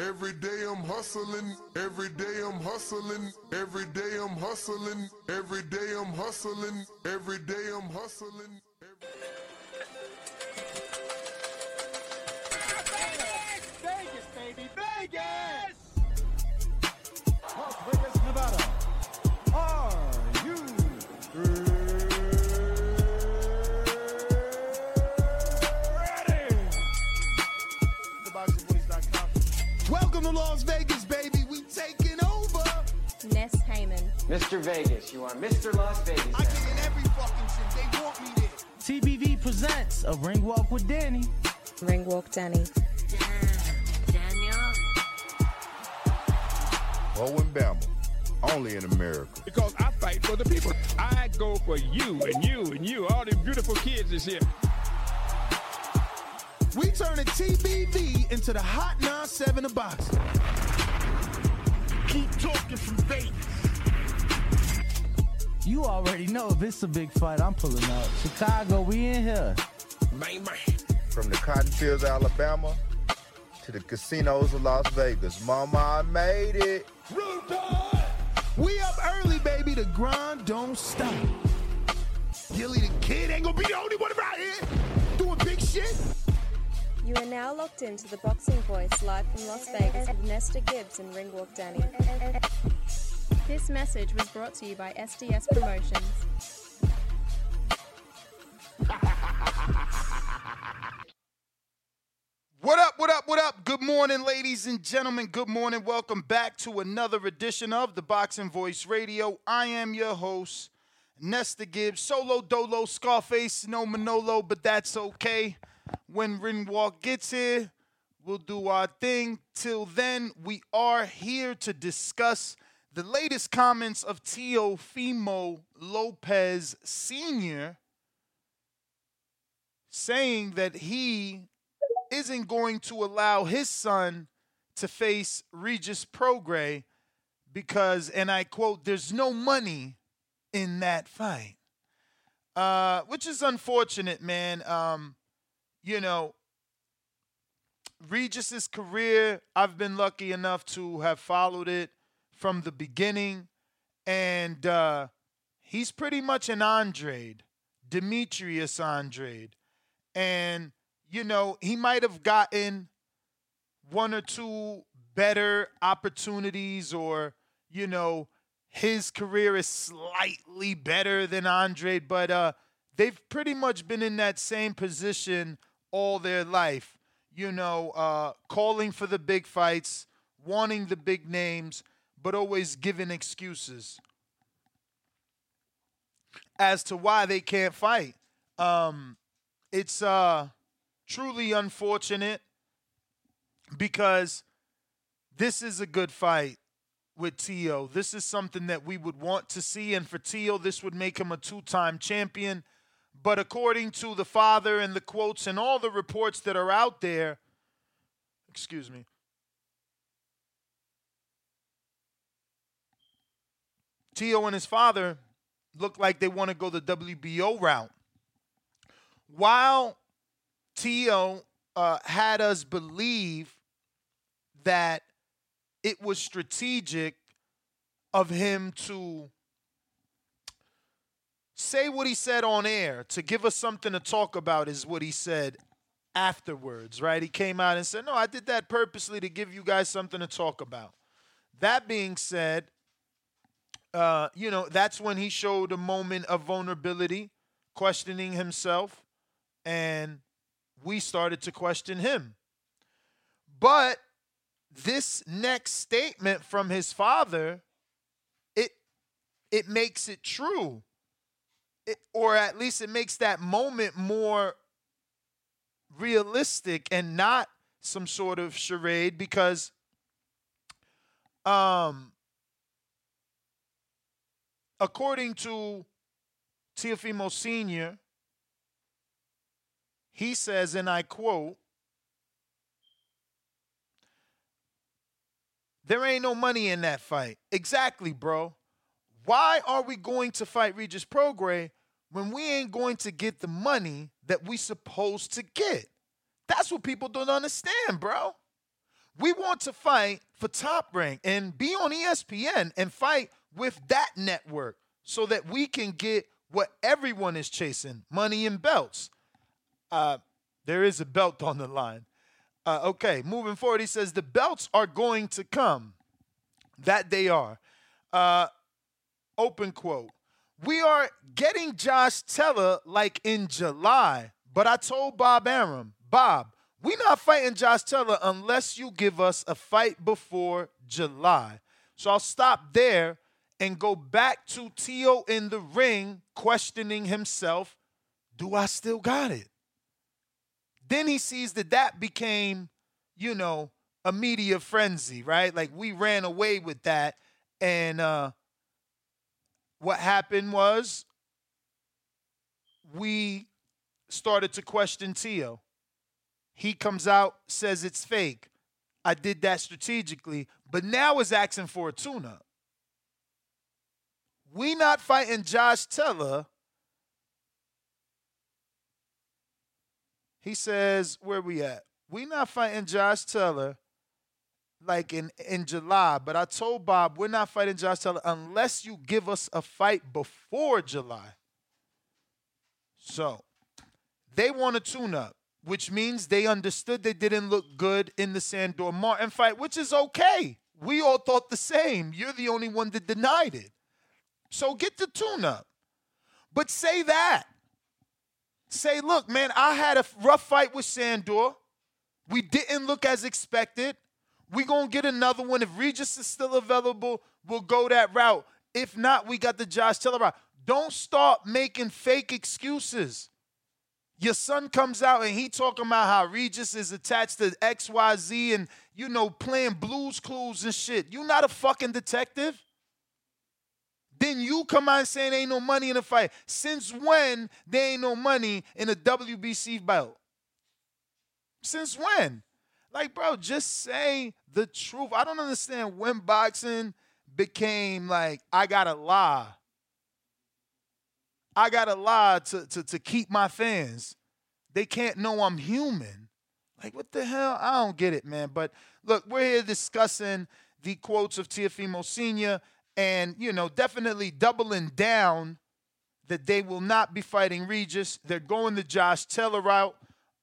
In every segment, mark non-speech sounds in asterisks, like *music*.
Every day I'm hustling, every day I'm hustling, every day I'm hustling, every day I'm hustling, every day I'm hustling. Vegas, baby, Vegas! Las Vegas, Nevada. TheBoxingVoice.com. To Las Vegas, baby. We taking over. Ness Heyman. Mr. Vegas, you are Mr. Las Vegas. I get in every fucking shit. They want me there. TBV presents a ring walk with Danny. Ring walk, Danny. Daniel. Owen Bama, only in America. because I fight for the people. I go for you and you and you, all these beautiful kids is here. We turn turning TBV into the hot 9-7 of boxing. Keep talking from Vegas. You already know if it's a big fight, I'm pulling up. Chicago, we in here. From the cotton fields of Alabama to the casinos of Las Vegas. Mama, I made it. We up early, baby. The grind don't stop. Gilly the kid ain't gonna be the only one around here doing big shit. You are now locked into the Boxing Voice live from Las Vegas with Nesta Gibbs and Ringwalk Danny. This message was brought to you by SDS Promotions. What up, what up, what up? Good morning, ladies and gentlemen. Good morning. Welcome back to another edition of the Boxing Voice Radio. I am your host, Nesta Gibbs. Solo Dolo, Scarface, no Manolo, but that's okay. When Ringwalk gets here, we'll do our thing. Till then, we are here to discuss the latest comments of Teofimo Lopez Sr. saying that he isn't going to allow his son to face Regis Prograis because, and I quote, there's no money in that fight. Uh, which is unfortunate, man. Um, you know, Regis's career, I've been lucky enough to have followed it from the beginning. And uh, he's pretty much an Andrade, Demetrius Andrade. And you know, he might have gotten one or two better opportunities, or, you know, his career is slightly better than Andre, but uh, they've pretty much been in that same position all their life. You know, uh, calling for the big fights, wanting the big names, but always giving excuses as to why they can't fight. Um, it's uh truly unfortunate because this is a good fight with Tio. This is something that we would want to see, and for Tio, this would make him a two-time champion. But according to the father and the quotes and all the reports that are out there, excuse me. Tio and his father look like they want to go the WBO route. While Tio uh, had us believe that it was strategic of him to say what he said on air, to give us something to talk about, is what he said afterwards, right? He came out and said, No, I did that purposely to give you guys something to talk about. That being said, uh, you know, that's when he showed a moment of vulnerability, questioning himself, and we started to question him. But this next statement from his father, it it makes it true. Or at least it makes that moment more realistic and not some sort of charade because um according to Teofimo Sr., he says, and I quote, There ain't no money in that fight. Exactly, bro. Why are we going to fight Regis Prograis when we ain't going to get the money that we supposed to get? That's what people don't understand, bro. We want to fight for top rank and be on ESPN and fight with that network so that we can get what everyone is chasing money and belts. Uh, there is a belt on the line. Uh, okay, moving forward, he says the belts are going to come. That they are. Uh, open quote. We are getting Josh Taylor like in July, but I told Bob Arum, Bob, we not fighting Josh Taylor unless you give us a fight before July. So I'll stop there and go back to Tio in the ring questioning himself, do I still got it? Then he sees that that became, you know, a media frenzy, right? Like we ran away with that. And uh, what happened was we started to question Tio. He comes out, says it's fake. I did that strategically, but now is asking for a tune up. We not fighting Josh Taylor. He says, where we at? We not fighting Josh Taylor like in, in July, but I told Bob we're not fighting Josh Taylor unless you give us a fight before July. So they want a tune up, which means they understood they didn't look good in the Sandor Martin fight, which is okay. We all thought the same. You're the only one that denied it. So get the tune up. But say that. Say, look, man, I had a rough fight with Sandor. We didn't look as expected. We going to get another one. If Regis is still available, we'll go that route. If not, we got the Josh Taylor route. Don't start making fake excuses. Your son comes out and he talking about how Regis is attached to XYZ and, you know, playing blues clues and shit. You not a fucking detective. Then you come out saying ain't no money in the fight. Since when there ain't no money in a WBC belt? Since when? Like, bro, just say the truth. I don't understand when boxing became like, I gotta lie. I gotta lie to, to, to keep my fans. They can't know I'm human. Like, what the hell? I don't get it, man. But look, we're here discussing the quotes of Teofimo Sr and you know definitely doubling down that they will not be fighting Regis. They're going the Josh Taylor route,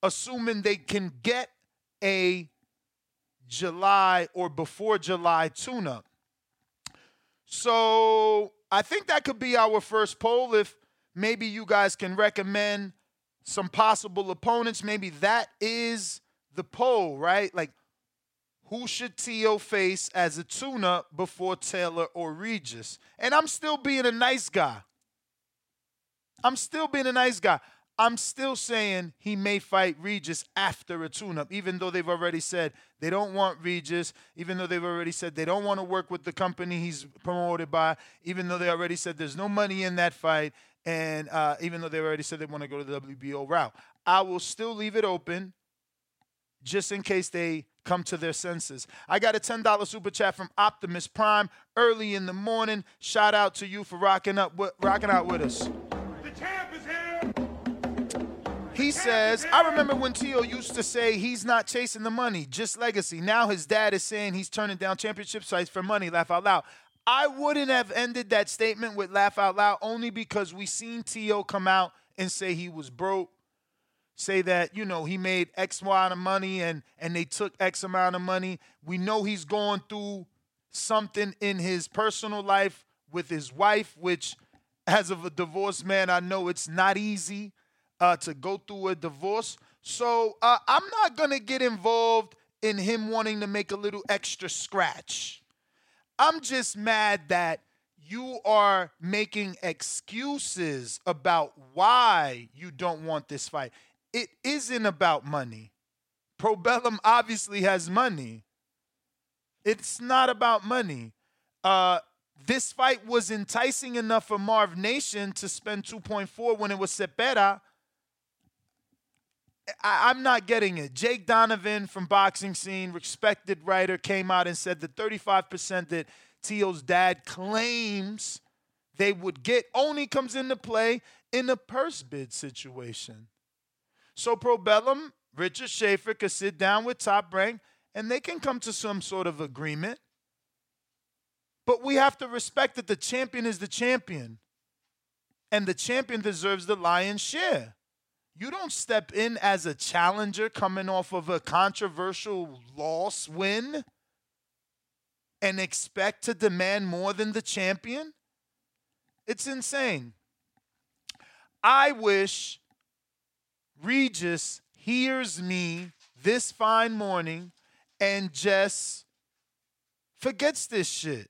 assuming they can get a July or before July tune-up. So I think that could be our first poll. If maybe you guys can recommend some possible opponents, maybe that is the poll, right? Like who should Tio face as a tune-up before Taylor or Regis? And I'm still being a nice guy. I'm still being a nice guy. I'm still saying he may fight Regis after a tune-up, even though they've already said they don't want Regis, even though they've already said they don't want to work with the company he's promoted by, even though they already said there's no money in that fight, and uh, even though they already said they want to go to the WBO route. I will still leave it open just in case they come to their senses. I got a $10 super chat from Optimus Prime early in the morning. Shout out to you for rocking up with, rocking out with us. The champ. He says, I remember when Tio used to say he's not chasing the money, just legacy. Now his dad is saying he's turning down championship fights for money. Laugh out loud. I wouldn't have ended that statement with laugh out loud only because we seen Tio come out and say he was broke say that you know he made X amount of money and and they took X amount of money. We know he's going through something in his personal life with his wife, which as of a divorced man, I know it's not easy uh, to go through a divorce. So uh, I'm not gonna get involved in him wanting to make a little extra scratch. I'm just mad that you are making excuses about why you don't want this fight it isn't about money. Probellum obviously has money. It's not about money. Uh, this fight was enticing enough for Marv Nation to spend 2.4 when it was Cepeda. I, I'm not getting it. Jake Donovan from Boxing Scene, respected writer, came out and said the 35% that Teal's dad claims they would get only comes into play in a purse bid situation. So Probellum, Richard Schaefer could sit down with Top Rank and they can come to some sort of agreement. But we have to respect that the champion is the champion. And the champion deserves the lion's share. You don't step in as a challenger coming off of a controversial loss win and expect to demand more than the champion. It's insane. I wish Regis hears me this fine morning and just forgets this shit.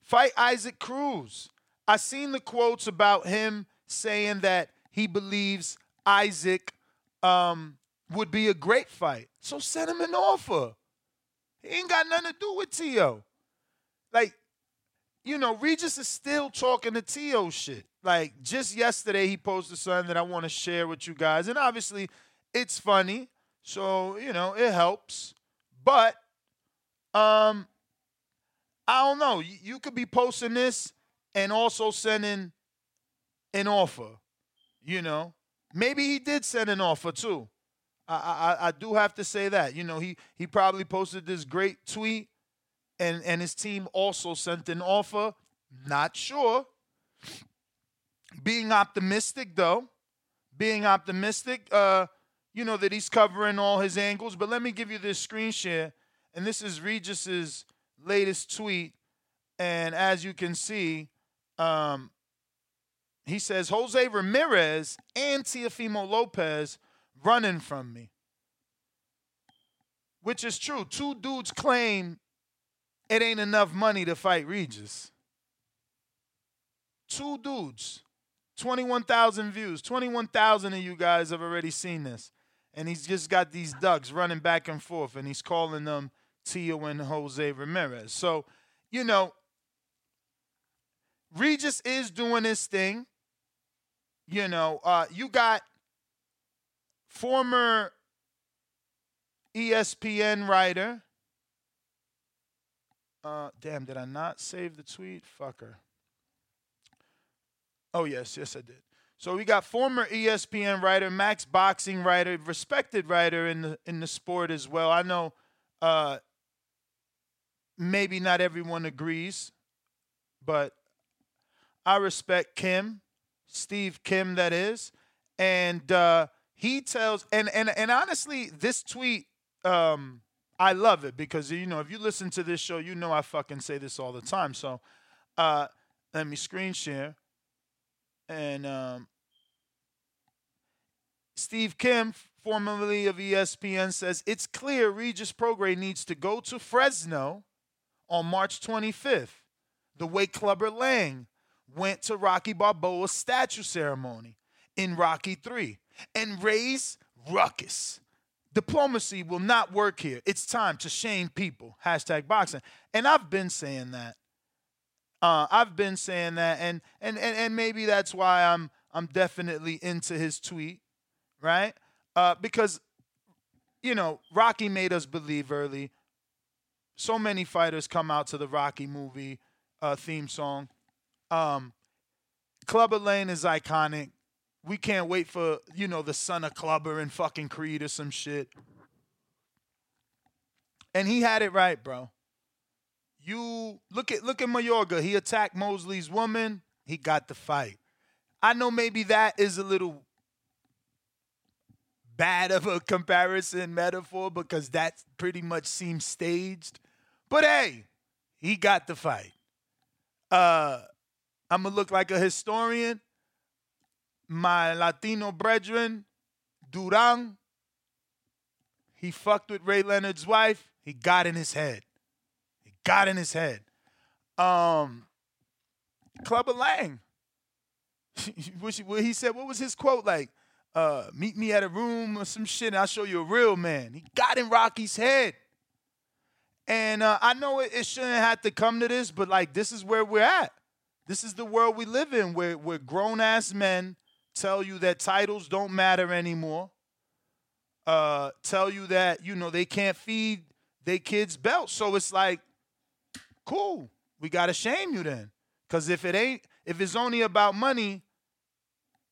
Fight Isaac Cruz. I seen the quotes about him saying that he believes Isaac um, would be a great fight. So send him an offer. He ain't got nothing to do with Tio. Like, you know, Regis is still talking to Tio shit. Like, just yesterday he posted something that I want to share with you guys. And obviously, it's funny. So, you know, it helps. But um I don't know. You, you could be posting this and also sending an offer. You know, maybe he did send an offer too. I, I I do have to say that. You know, he he probably posted this great tweet, and and his team also sent an offer. Not sure. Being optimistic though, being optimistic. Uh, you know that he's covering all his angles. But let me give you this screen share, and this is Regis's latest tweet, and as you can see, um, he says Jose Ramirez and Teofimo Lopez running from me, which is true. Two dudes claim it ain't enough money to fight Regis. Two dudes, 21,000 views. 21,000 of you guys have already seen this. And he's just got these ducks running back and forth, and he's calling them Tio and Jose Ramirez. So, you know, Regis is doing his thing. You know, uh, you got former ESPN writer. Uh, damn, did I not save the tweet? Fucker. Oh, yes, yes, I did. So we got former ESPN writer, Max boxing writer, respected writer in the in the sport as well. I know uh, maybe not everyone agrees, but I respect Kim, Steve Kim, that is, and uh, he tells and and and honestly, this tweet, um, I love it because you know if you listen to this show, you know I fucking say this all the time. So, uh, let me screen share, and um, Steve Kim, formerly of ESPN, says it's clear Regis Prograis needs to go to Fresno on March 25th. The way Clubber Lang went to Rocky Balboa's statue ceremony in Rocky 3 and raised ruckus. Diplomacy will not work here. It's time to shame people. Hashtag boxing. And I've been saying that. Uh, I've been saying that, and, and and and maybe that's why I'm I'm definitely into his tweet, right? Uh, because you know Rocky made us believe early. So many fighters come out to the Rocky movie uh, theme song. Um, Clubber Lang is iconic. We can't wait for you know the son of Clubber and fucking Creed or some shit. And he had it right, bro. You look at look at Mayorga. He attacked Mosley's woman. He got the fight. I know maybe that is a little bad of a comparison metaphor because that pretty much seems staged. But hey, he got the fight. Uh, I'm gonna look like a historian. My Latino brethren, Duran, he fucked with Ray Leonard's wife. He got in his head. He got in his head. Um, of Lang. *laughs* he said, what was his quote like? Uh, meet me at a room or some shit, and I'll show you a real man. He got in Rocky's head. And uh, I know it, it shouldn't have to come to this, but like this is where we're at. This is the world we live in, where where grown ass men tell you that titles don't matter anymore. Uh, tell you that you know they can't feed their kids belts. So it's like, cool, we gotta shame you then, because if it ain't, if it's only about money,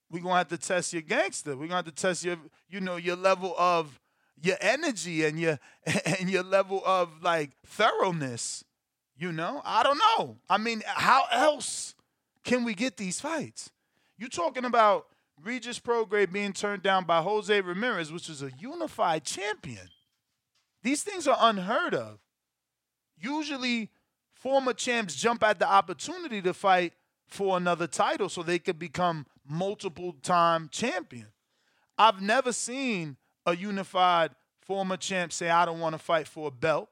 we gonna have to test your gangster. we gonna have to test your, you know, your level of your energy and your *laughs* and your level of like thoroughness. You know, I don't know. I mean, how else can we get these fights? You're talking about Regis Prograis being turned down by Jose Ramirez, which is a unified champion. These things are unheard of. Usually, former champs jump at the opportunity to fight for another title so they could become multiple time champion. I've never seen a unified former champ say, I don't want to fight for a belt.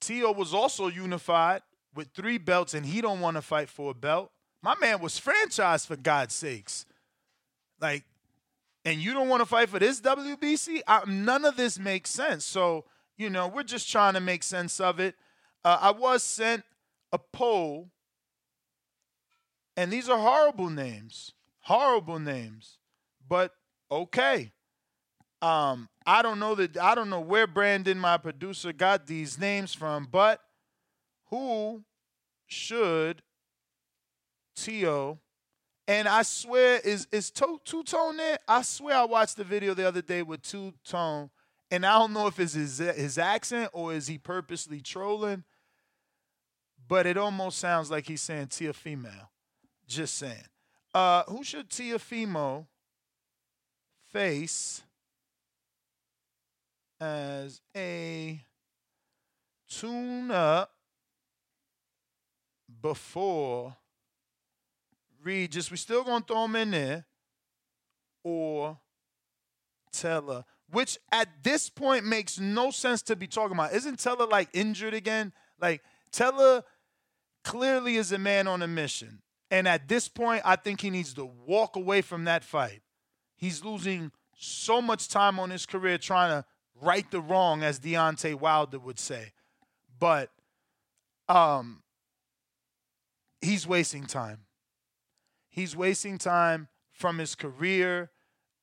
Tio was also unified with three belts and he don't want to fight for a belt. My man was franchised for God's sakes. Like, and you don't want to fight for this WBC? I, none of this makes sense. So, you know, we're just trying to make sense of it. Uh, I was sent a poll, and these are horrible names. Horrible names. But okay. Um, I don't know that I don't know where Brandon, my producer, got these names from, but who should Tio and I swear is is Two Tone there? I swear I watched the video the other day with Two Tone, and I don't know if it's his his accent or is he purposely trolling, but it almost sounds like he's saying Tia female. Just saying. Uh, who should Teofimo face as a tune up before Regis? We still gonna throw him in there, or Taylor, which at this point makes no sense to be talking about. Isn't Taylor like injured again? Like Taylor clearly is a man on a mission. And at this point, I think he needs to walk away from that fight. He's losing so much time on his career trying to right the wrong, as Deontay Wilder would say. But um, he's wasting time. He's wasting time from his career.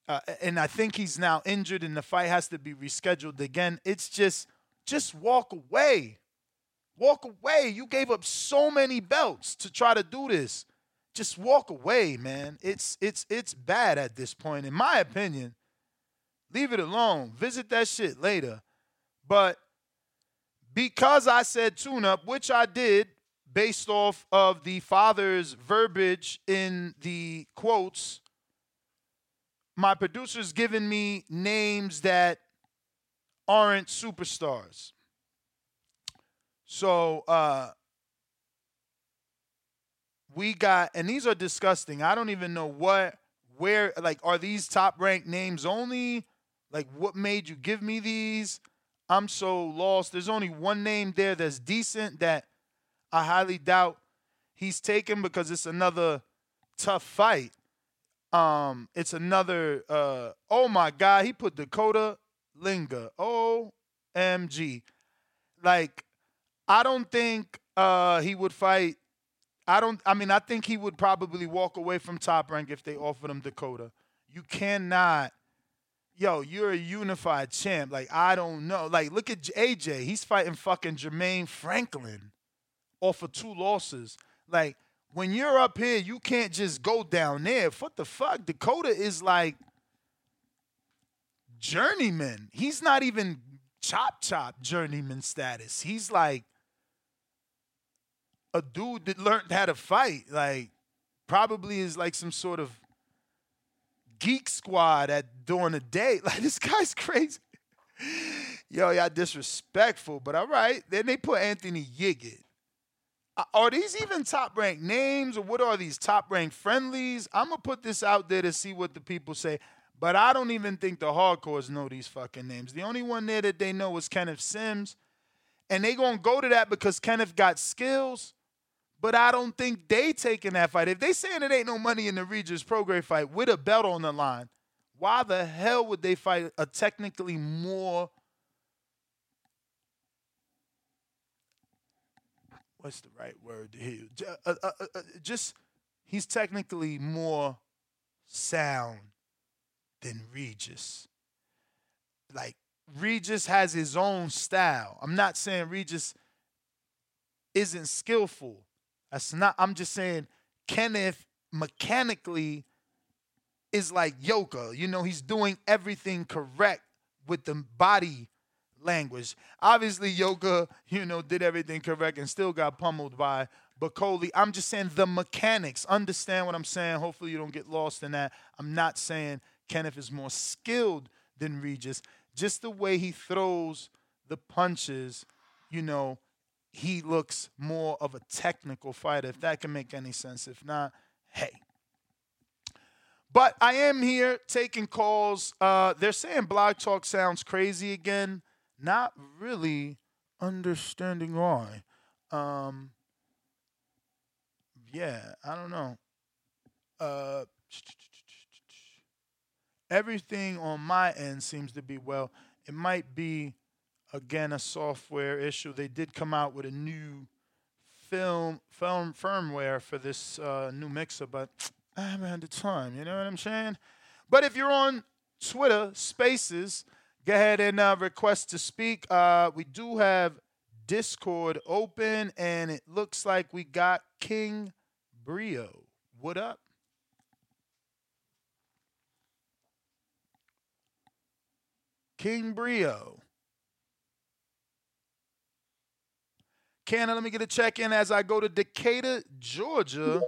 Uh, and I think he's now injured and the fight has to be rescheduled again. It's just, just walk away. Walk away. You gave up so many belts to try to do this. Just walk away, man. It's it's it's bad at this point, in my opinion. Leave it alone. Visit that shit later. But because I said tune up, which I did based off of the father's verbiage in the quotes, my producer's given me names that aren't superstars. So uh we got and these are disgusting. I don't even know what where like are these top ranked names only? Like what made you give me these? I'm so lost. There's only one name there that's decent that I highly doubt he's taken because it's another tough fight. Um, it's another uh oh my god, he put Dakota Linger. OMG. Like, I don't think uh he would fight. I don't I mean I think he would probably walk away from top rank if they offered him Dakota. You cannot yo, you're a unified champ. Like, I don't know. Like, look at AJ. He's fighting fucking Jermaine Franklin off of two losses. Like, when you're up here, you can't just go down there. What the fuck? Dakota is like journeyman. He's not even chop chop journeyman status. He's like a dude that learned how to fight. Like, probably is like some sort of geek squad at during the day. *laughs* Like this guy's crazy. Yo, y'all disrespectful, but all right. Then they put Anthony. Uh, are these even top ranked names or what are these top ranked friendlies? I'm gonna put this out there to see what the people say. But I don't even think the hardcores know these fucking names. The only one there that they know is Kenneth Sims. And they gonna go to that because Kenneth got skills. But I don't think they taking that fight. If they saying it ain't no money in the Regis Prograis fight with a belt on the line, why the hell would they fight a technically more what's the right word to hear? Uh, uh, uh, just he's technically more sound than Regis. Like Regis has his own style. I'm not saying Regis isn't skillful. That's not. I'm just saying Kenneth mechanically is like Yoka. You know, he's doing everything correct with the body language. Obviously, Yoka, you know, did everything correct and still got pummeled by Bakole. I'm just saying the mechanics. Understand what I'm saying? Hopefully, you don't get lost in that. I'm not saying Kenneth is more skilled than Regis. Just the way he throws the punches, you know, he looks more of a technical fighter, if that can make any sense. If not, hey. But I am here taking calls. Uh, they're saying Blog Talk sounds crazy again. Not really understanding why. Um, yeah, I don't know. Uh, everything on my end seems to be well. It might be again a software issue. They did come out with a new film film firmware for this uh, new mixer, but I haven't had the time. You know what I'm saying? But if you're on Twitter Spaces, go ahead and uh, request to speak. Uh, we do have Discord open, and it looks like we got King Brio. What up? King Brio. Canna, let me get a check in as I go to Decatur, Georgia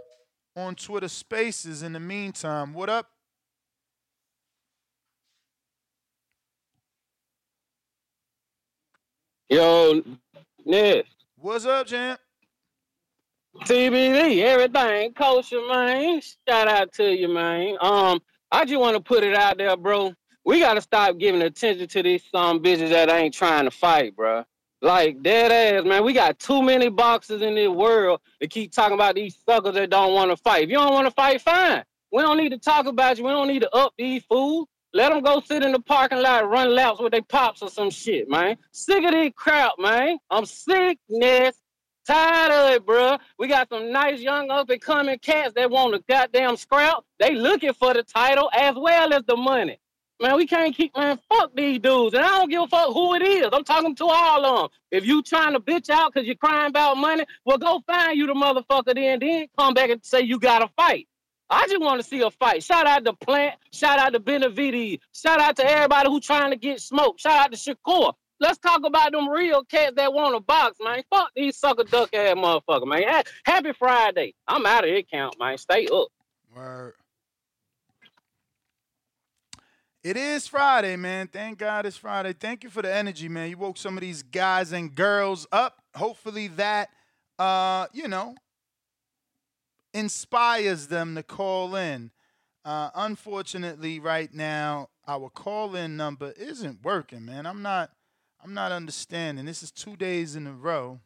on Twitter Spaces in the meantime. What up? Yo, Ness. What's up, champ? TBD, everything kosher, man. Shout out to you, man. Um, I just want to put it out there, bro. We gotta stop giving attention to these some bitches that ain't trying to fight, bro. Like dead ass, man. We got too many boxers in this world to keep talking about these suckers that don't want to fight. If you don't want to fight, fine. We don't need to talk about you. We don't need to up these fools. Let them go sit in the parking lot, run laps with their pops or some shit, man. Sick of this crap, man. I'm sickness. Tired of it, bro. We got some nice young up and coming cats that want a goddamn scrap. They looking for the title as well as the money. Man, we can't keep man. Fuck these dudes, and I don't give a fuck who it is. I'm talking to all of them. If you trying to bitch out because you're crying about money, well, go find you the motherfucker then. Then come back and say you got to fight. I just want to see a fight. Shout out to Plant. Shout out to Benavides. Shout out to everybody who trying to get smoked. Shout out to Shakur. Let's talk about them real cats that want to box, man. Fuck these sucker duck ass motherfucker, man. Happy Friday. I'm out of here, count, man. Stay up. Word. It is Friday, man. Thank God it's Friday. Thank you for the energy, man. You woke some of these guys and girls up. Hopefully that uh, you know, inspires them to call in. Uh, unfortunately, right now, our call-in number isn't working, man. I'm not I'm not understanding. This is two days in a row.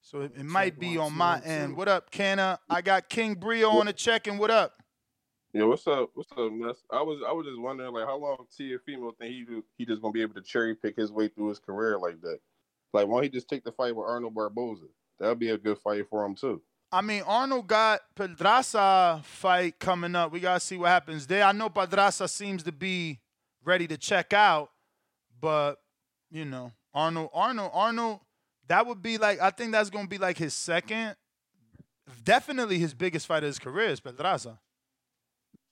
So it, it might be on my end. What up, Canna? I got King Brio on the check and what up? Yeah, what's up? What's up, Ness? I was I was just wondering like how long Teofimo think he he just gonna be able to cherry pick his way through his career like that. Like why don't he just take the fight with Arnold Barboza? That'd be a good fight for him too. I mean, Arnold got Pedraza fight coming up. We gotta see what happens there. I know Pedraza seems to be ready to check out, but you know, Arnold, Arnold, Arnold, that would be like I think that's gonna be like his second, definitely his biggest fight of his career is Pedraza.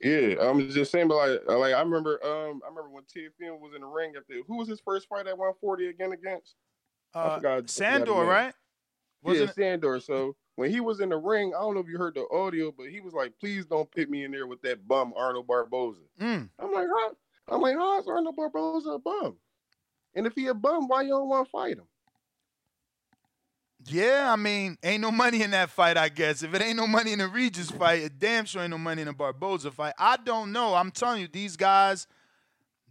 Yeah, I'm just saying, but like, like I remember, um, I remember when Teofimo was in the ring the who was his first fight at 140 again against? Uh, forgot, Sandor, right? Wasn't yeah, Sandor. So when he was in the ring, I don't know if you heard the audio, but he was like, "Please don't put me in there with that bum Arnold Barboza." Mm. I'm like, huh? I'm like, how is Arnold Barboza a bum? And if he a bum, why you don't want to fight him? Yeah, I mean, ain't no money in that fight, I guess. If it ain't no money in the Regis fight, it damn sure ain't no money in the Barboza fight. I don't know. I'm telling you, these guys,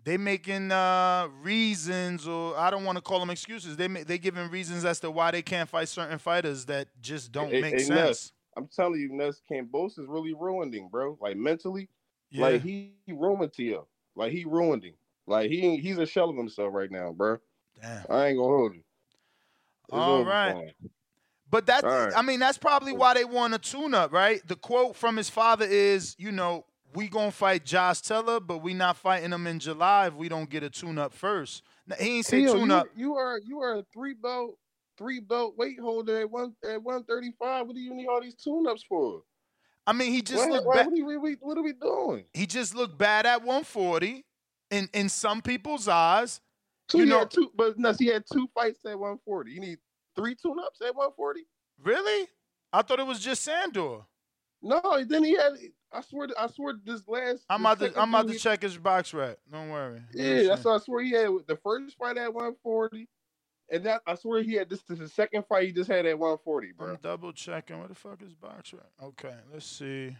they making uh, reasons, or I don't want to call them excuses. They they giving reasons as to why they can't fight certain fighters that just don't hey, make hey, sense. I'm telling you, Ness Campos is really ruined him, bro. Like mentally, yeah. like he, he ruined Tio. Like he ruined him. Like he he's a shell of himself right now, bro. Damn. I ain't gonna hold you. All right. But that, All right. I mean, that's probably why they want a tune-up, right? The quote from his father is, you know, we gonna fight Josh Taylor, but we not fighting him in July if we don't get a tune-up first. Now, he ain't say Tio, tune-up. You, you are you are a three belt three belt weight holder at one at one thirty five. What do you need all these tune ups for? I mean, he just what, looked what, bad. what, are we, what are we doing? He just looked bad at 140 in in some people's eyes. So You he know- had two, but no, he had two fights at one forty. You need three tune ups at one forty. Really? I thought it was just Sandor. No, then he had. I swear, I swear, this last. I'm about to I'm about to he- check his box rep. Don't worry. Yeah, that's what I swear he had the first fight at 140, and that I swear he had this is the second fight he just had at 140, bro. I'm double checking. Where the fuck is box rep? Okay, let's see.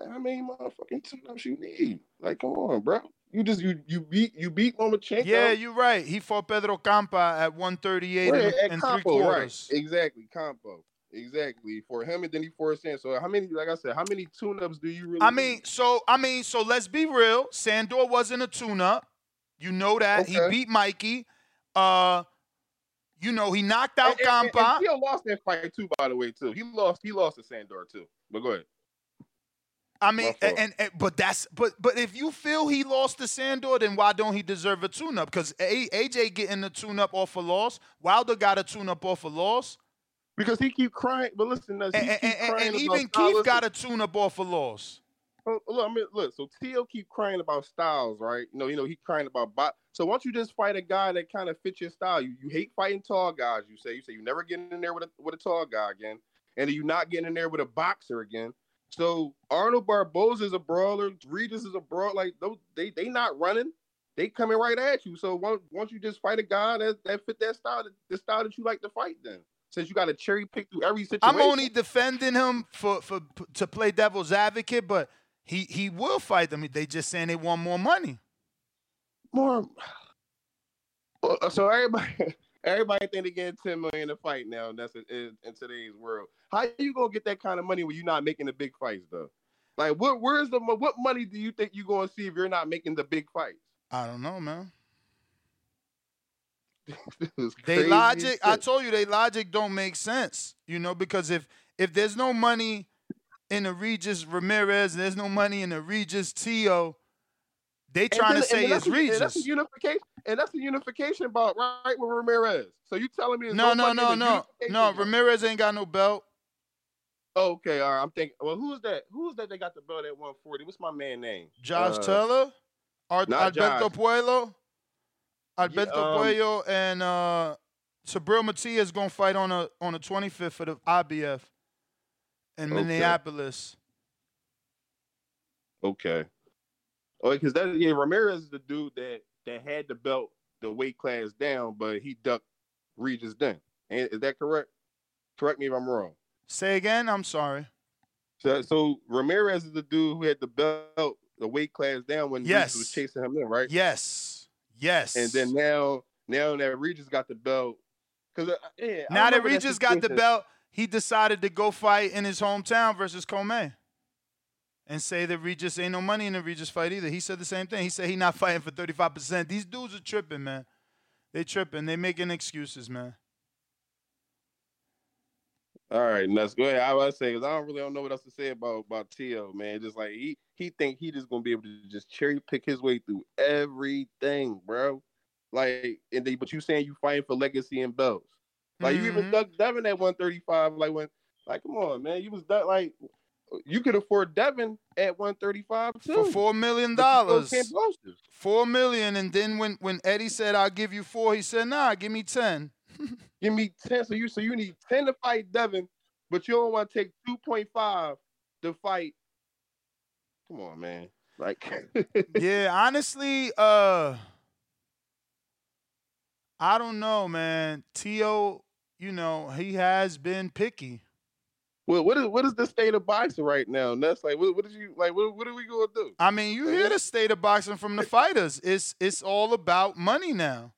How many motherfucking tune-ups you need? Like, come on, bro. You just you you beat you beat Lomachenko. Yeah, you're right. He fought Pedro Campa at 138 Right, and, and three Campa, right? quarters. Exactly, Campa. Exactly for him, and then he forced in. So how many? Like I said, how many tune-ups do you really? I need? mean, so I mean, so let's be real. Sandor wasn't a tune-up. You know that. He beat Mikey. Uh you know, he knocked out and, and, and Campa. Theo lost that fight too, by the way, too. He lost. He lost to Sandor too. But go ahead. I mean, My and, and but that's but but if you feel he lost to Sandor, then why don't he deserve a tune-up? Because AJ getting the tune-up off a loss. Wilder got a tune-up off a loss. Because he keep crying. But listen, he And, keep and- and- crying and about even Styles. Keith got a tune-up off a loss. Oh, oh look, I mean, look. So Tio keep crying about styles, right? You know, you know, he crying about bot. So why don't you just fight a guy that kind of fits your style? You you hate fighting tall guys. You say you say you never getting in there with a with a tall guy again, and you not getting in there with a boxer again. So Arnold Barboza is a brawler. Regis is a brawler. Like those, they they not running. They coming right at you. So once once you just fight a guy that that fit that style, the style that you like to fight, then since you got to cherry pick through every situation. I'm only defending him for, for to play devil's advocate, but he he will fight them. They just saying they want more money. more. *sighs* Uh, So everybody, *laughs* everybody think they get ten million to fight now. That's in, in, in today's world. How you gonna get that kind of money when you're not making the big fights though? Like, what? Where's the what money do you think you're gonna see if you're not making the big fights? I don't know, man. *laughs* They logic. I told you they logic don't make sense. You know because if if there's no money in the Regis Ramirez, there's no money in the Regis Tio. They trying then- to say it's and That's a Regis. unification, and that's a unification about right with Ramirez. So you telling me No, no, no, no, no. Ramirez ain't got no belt. Okay, all right. I'm thinking. Well, who's that? Who's that? They got the belt at 140. What's my man name? Josh Uh, Taylor, Ar- Alberto Josh. Puello, Alberto um, Puello, and uh, Subriel Matias gonna fight on a on the 25th for the IBF in Okay. Minneapolis. Okay. Oh, because that yeah, Ramirez is the dude that that had the belt the weight class down, but he ducked Regis then. Is that correct? Correct me if I'm wrong. Say again. I'm sorry. So, so Ramirez is the dude who had the belt the weight class down when Yes. Regis was chasing him in, right? Yes. Yes. And then now, now that Regis got the belt, because uh, yeah, now that Regis got the belt, he decided to go fight in his hometown versus Commey. And say that Regis ain't no money in the Regis fight either. He said the same thing. He said he not fighting for 35%. These dudes are tripping, man. They tripping. They making excuses, man. All right, and that's good. I was say because I don't really don't know what else to say about about Tio, man. Just like he he think he just gonna be able to just cherry pick his way through everything, bro. Like, and they, but you saying you fighting for legacy and belts. Like you even Mhm. ducked Devin at one thirty five. Like when, like come on, man, you was duck like you could afford Devin at one thirty five too For four million But you still dollars. can't boast it. Four million. And then when, when Eddie said, I'll give you four, he said, nah, give me 10. *laughs* Give me ten. So you so you need ten to fight Devin, but you don't want to take two point five to fight. Come on, man. Like *laughs* yeah, honestly, uh I don't know, man. Tio, you know, he has been picky. Well, what is what is the state of boxing right now? And that's like, what, what is you like? What, what are we gonna do? I mean, you hear the state of boxing from the *laughs* fighters. It's it's all about money now.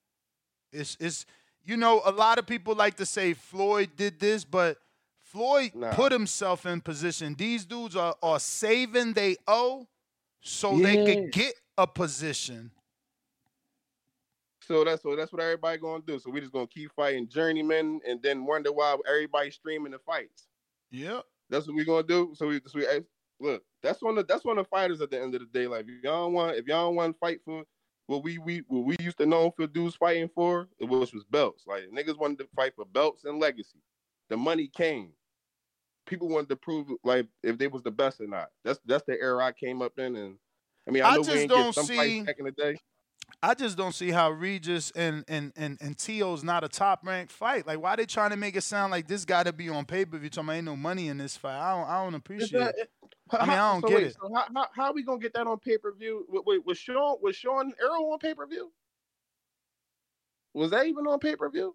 It's it's you know, a lot of people like to say Floyd did this, but Floyd Nah. put himself in position. These dudes are are saving they owe so they Yeah. could get a position. So that's so that's what everybody gonna do. So we just gonna keep fighting journeymen and then wonder why everybody's streaming the fights. Yep. That's what we gonna do. So we, so we look. That's one the that's on the fighters at the end of the day. Like if y'all want if y'all want to fight for what we we what we used to know for dudes fighting for, it was was belts. Like niggas wanted to fight for belts and legacy. The money came. People wanted to prove like if they was the best or not. That's that's the era I came up in, and I mean I, I just don't see- back in the day. I just don't see how Regis and and and and Tio's not a top ranked fight. Like, why they trying to make it sound like this got to be on pay per view? Talking about ain't no money in this fight. I don't I don't appreciate. that- it. I mean, I don't so get wait, it. So how, how how are we gonna get that on pay per view? Wait, wait, was Sean was Sean Arrow on pay per view? Was that even on pay per view?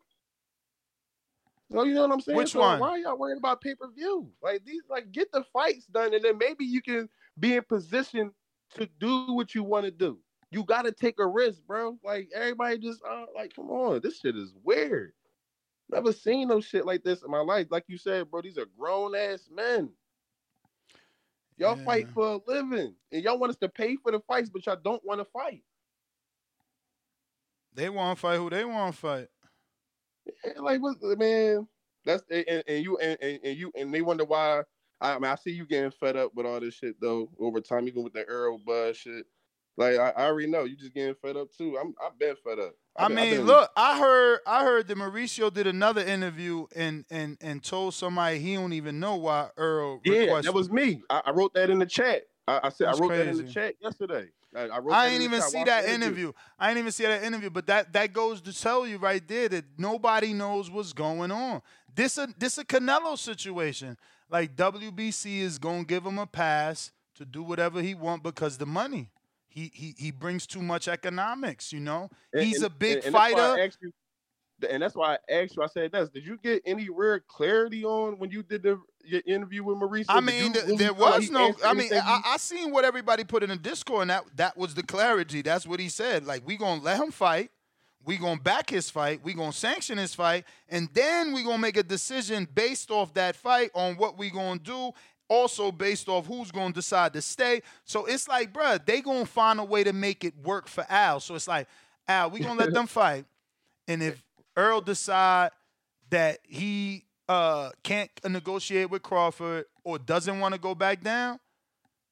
No, oh, you know what I'm saying. Which So one? Why are y'all worried about pay per view? Like these, like get the fights done, and then maybe you can be in position to do what you want to do. You got to take a risk, bro. Like everybody just uh, like, come on, this shit is weird. Never seen no shit like this in my life. Like you said, bro, these are grown ass men. Y'all fight for a living, and y'all want us to pay for the fights, but y'all don't want to fight. They want to fight who they want to fight. Yeah, Like, what, man? That's and, and you and, and, you and they wonder why. I, I mean, I see you getting fed up with all this shit though over time, even with the Earl Buzz shit. Like, I, I already know you just getting fed up too. I'm I've been fed up. I I've mean, been- look, I heard I heard that Mauricio did another interview and and and told somebody he don't even know why Earl Yeah, requested. that was me. I, I wrote that in the chat. I, I said That's I wrote that in the chat yesterday. I, I, wrote I ain't even see that the interview. I ain't even see that interview. But that that goes to tell you right there that nobody knows what's going on. This a this a Canelo situation. Like WBC is gonna give him a pass to do whatever he want because the money. He he he brings too much economics. You know, And- he's a big and- and that's why I fighter. you- and that's why I asked you. I said, "This. Did you get any real clarity on when you did the your interview with Mauricio? I mean, you th- there was no. I mean, I, I seen what everybody put in the Discord, and that that was the clarity. That's what he said. Like, we gonna let him fight. We gonna back his fight. We gonna sanction his fight, and then we gonna make a decision based off that fight on what we gonna do. Also based off who's gonna decide to stay. So it's like, bruh, they gonna find a way to make it work for Al. So it's like, Al, we gonna let them *laughs* fight, and if Earl decide that he uh, can't negotiate with Crawford or doesn't want to go back down,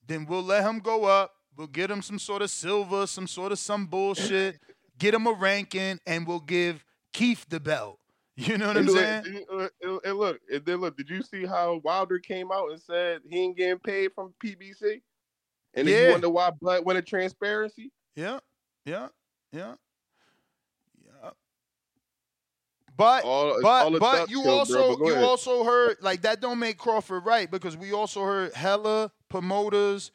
then we'll let him go up. We'll get him some sort of silver, some sort of some bullshit, get him a ranking, and we'll give Keith the belt. *laughs* You know what I'm And look- saying? And, uh, and- and look, and then look. Did you see how Wilder came out and said he ain't getting paid from PBC? And then Yeah. you wonder why Bud wanted transparency? Yeah, yeah, yeah, yeah. But All- but all but you killed, also bro, you ahead. also heard like that don't make Crawford right because we also heard hella promoters,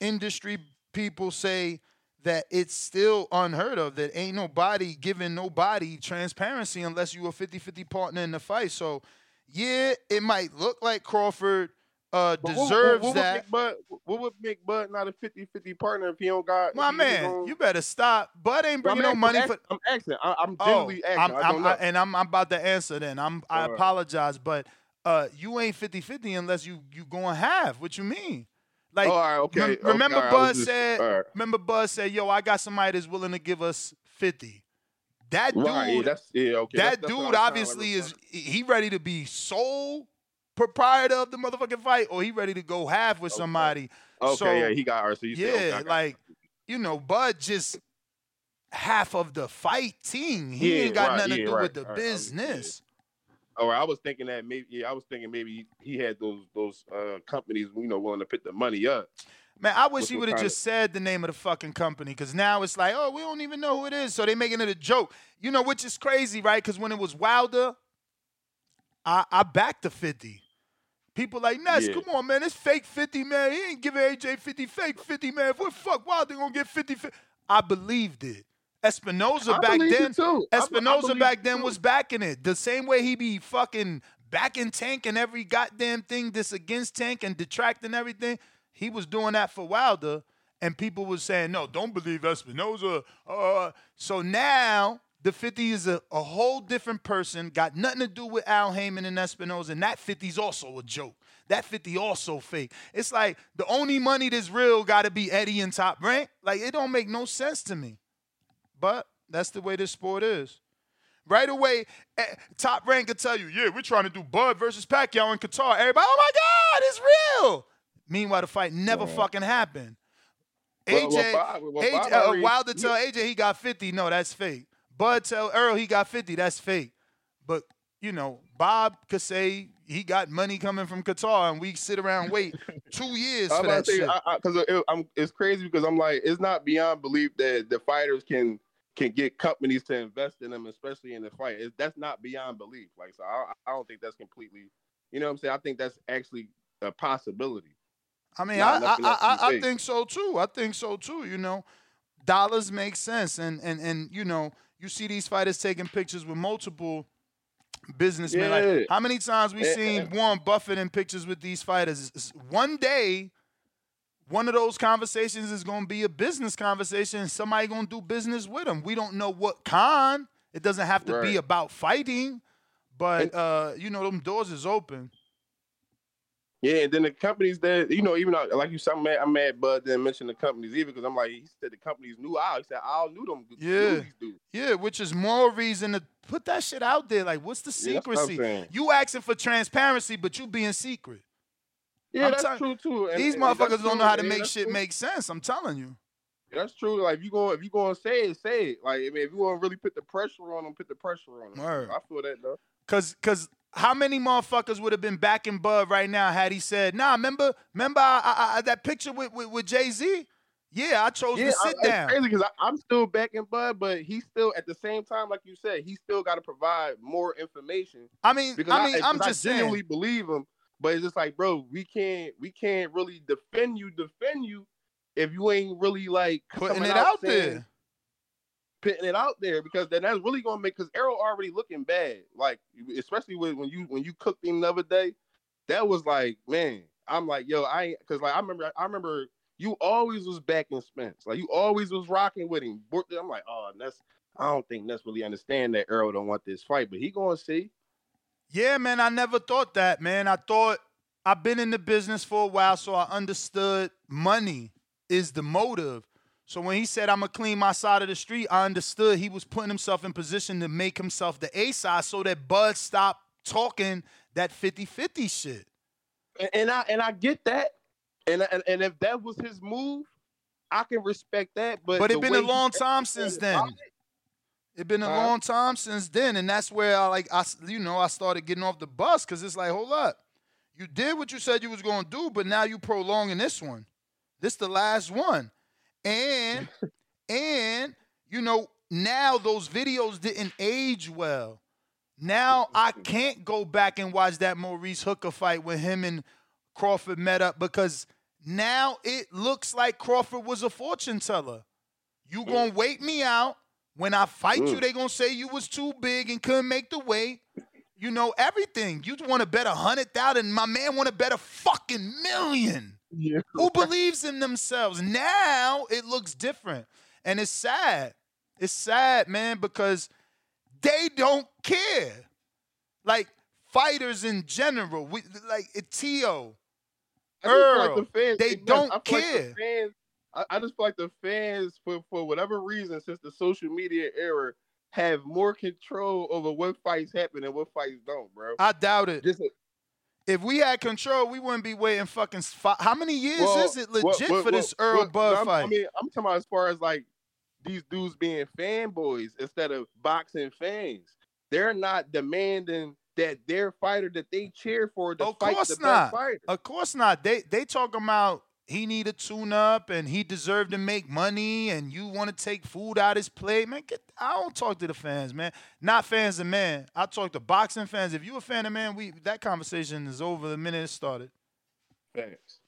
industry people say that it's still unheard of that ain't nobody giving nobody transparency unless you a 50-50 partner in the fight. So yeah, it might look like Crawford uh, But what- deserves what, what that. Bud, what would make Bud not a 50-50 partner if he don't got? My man, you better stop. Bud ain't bringing I'm no asking- money for. I'm asking. I- I'm Oh, genuinely asking. I'm, I I'm- I- and I'm, I'm about to answer. Then I'm. I All right. apologize, but uh, you ain't 50-50 unless you you going half. What you mean? Like, Oh, right, okay, rem- okay, remember right, Buzz just- said. right. Remember Buzz said, "Yo, I got somebody that's willing to give us 50." That dude. Yeah, that's- yeah, okay, That that's- that's dude was trying to obviously is he ready to be sole proprietor of the motherfucking fight, or he ready to go half with somebody. Okay, So, yeah, he got her. So you yeah, okay, like you know, Bud just half of the fighting. He Yeah, ain't got nothing to do with the business. Right, I was thinking that maybe. Yeah, I was thinking maybe he had those those uh, companies, you know, willing to put the money up. Man, I wish he would have just said the name of the fucking company because now it's like, oh, we don't even know who it is. So they making it a joke. You know, which is crazy, right? Because when it was Wilder, I, I backed the 50. People like, Ness, Yeah. come on, man. It's fake 50, man. He ain't giving AJ 50, fake 50, man. What the fuck Wilder gonna get 50, 50? I believed it. Espinoza back then, too. I be- I Espinoza back then was backing it. The same way he be fucking backing Tank and every goddamn thing that's against Tank and detracting everything. He was doing that for Wilder, and people was saying, "No, don't believe Espinoza." Uh, so now the 50 is a, a whole different person, got nothing to do with Al Haymon and Espinoza, and that 50 is also a joke. That 50 also fake. It's like the only money that's real got to be Eddie and Top Rank. Like it don't make no sense to me. But That's the way this sport is. Right away, eh, top rank could tell you, yeah, we're trying to do Bud versus Pacquiao in Qatar. Everybody, oh my God, it's real. Meanwhile, the fight never fucking happened. AJ, well, Bob- well, AJ Bob uh, Wilder tell AJ he got 50. No, that's fake. Bud tell Earl he got 50. That's fake. But, you know, Bob could say he got money coming from Qatar and we sit around and wait *laughs* two years for that say, shit. because it, it's crazy because I'm like, it's not beyond belief that the fighters can can get companies to invest in them, especially in the fight. It's, that's not beyond belief. Like, so I, I don't think that's completely, you know what I'm saying? I think that's actually a possibility. I mean, I, I, I, I, think so too. I think so too. You know, dollars make sense, and and and you know, you see these fighters taking pictures with multiple businessmen. Yeah. Like, how many times we Eh, seen. Warren Buffett in pictures with these fighters? One day, one of those conversations is going to be a business conversation, somebody going to do business with them. We don't know what kind. It doesn't have to be about fighting, but uh, you know, them doors is open. Yeah, and then the companies that you know, even though, like you said, I'm mad, I'm mad Bud didn't mention the companies either because I'm like, he said the companies knew Al. He said Al knew them. Yeah. these dudes. Yeah, which is more reason to put that shit out there. Like, what's the Yeah, what secrecy? you asking for transparency, but you being secret. Yeah, I'm that's tell- true too. And- These and motherfuckers don't know how to Yeah, make shit true. make sense. I'm telling you. That's true. Like if you go, if you going to say it, say it. Like I mean, if you want to really put the pressure on them, put the pressure on them. Word. I feel that though. Cause, cause, how many motherfuckers would have been backing Bud right now had he said, "Nah, remember, remember I, I, I, that picture with with, with Jay Z? Yeah, I chose Yeah, to sit I, down. It's crazy because I'm still backing Bud, but he still at the same time, like you said, he still got to provide more information. I mean, Because I mean, I'm just I genuinely saying. believe him, but it's just like, bro, we can't, we can't really defend you, defend you, if you ain't really like Putting it out saying- there. putting it out there because then that's really gonna make because Errol already looking bad. Like especially with, when you when you cooked him the other day, that was like man. I'm like yo, I because like I remember I remember you always was backing Spence. Like you always was rocking with him. I'm like oh that's I don't think that's really understand that Errol don't want this fight, but he gonna see. Yeah, man, I never thought that, man. I thought I've been in the business for a while, so I understood money is the motive. So when he said I'm gonna clean my side of the street, I understood he was putting himself in position to make himself the A side so that Bud stopped talking that 50-50 shit. And, I and I get that. And, and and if that was his move, I can respect that. But But the it been a long time since then. it, It been a Huh? long time since then, and that's where I like I you know I started getting off the bus because it's like hold up, you did what you said you was gonna do, but now you prolonging this one. This the last one, and *laughs* and you know now those videos didn't age well. Now I can't go back and watch that Maurice Hooker fight when him and Crawford met up because now it looks like Crawford was a fortune teller. You mm. gonna wait me out. When I fight you, Mm. they gonna say you was too big and couldn't make the weight. You know everything. You want to bet a hundred thousand. My man want to bet a fucking million. Yeah. Who believes in themselves? Now it looks different, and it's sad. It's sad, man, because they don't care. Like fighters in general, we like Tio, feel like Earl, the fans, they don't like the care. fans, I, I just feel like the fans, for, for whatever reason, since the social media era, have more control over what fights happen and what fights don't, bro. I doubt it. Just If we had control, we wouldn't be waiting fucking. How many years well, is it legit well, for well, this Earl Bud fight? I mean, I'm talking about as far as like these dudes being fanboys instead of boxing fans. They're not demanding that their fighter that they cheer for to of fight course the not. best fighter. Of course not. They they talk about he need a tune up and he deserved to make money and you want to take food out his plate, man. Get, I don't talk to the fans, man. Not fans of man. I talk to boxing fans. If you a fan of man, we that conversation is over the minute it started. Facts.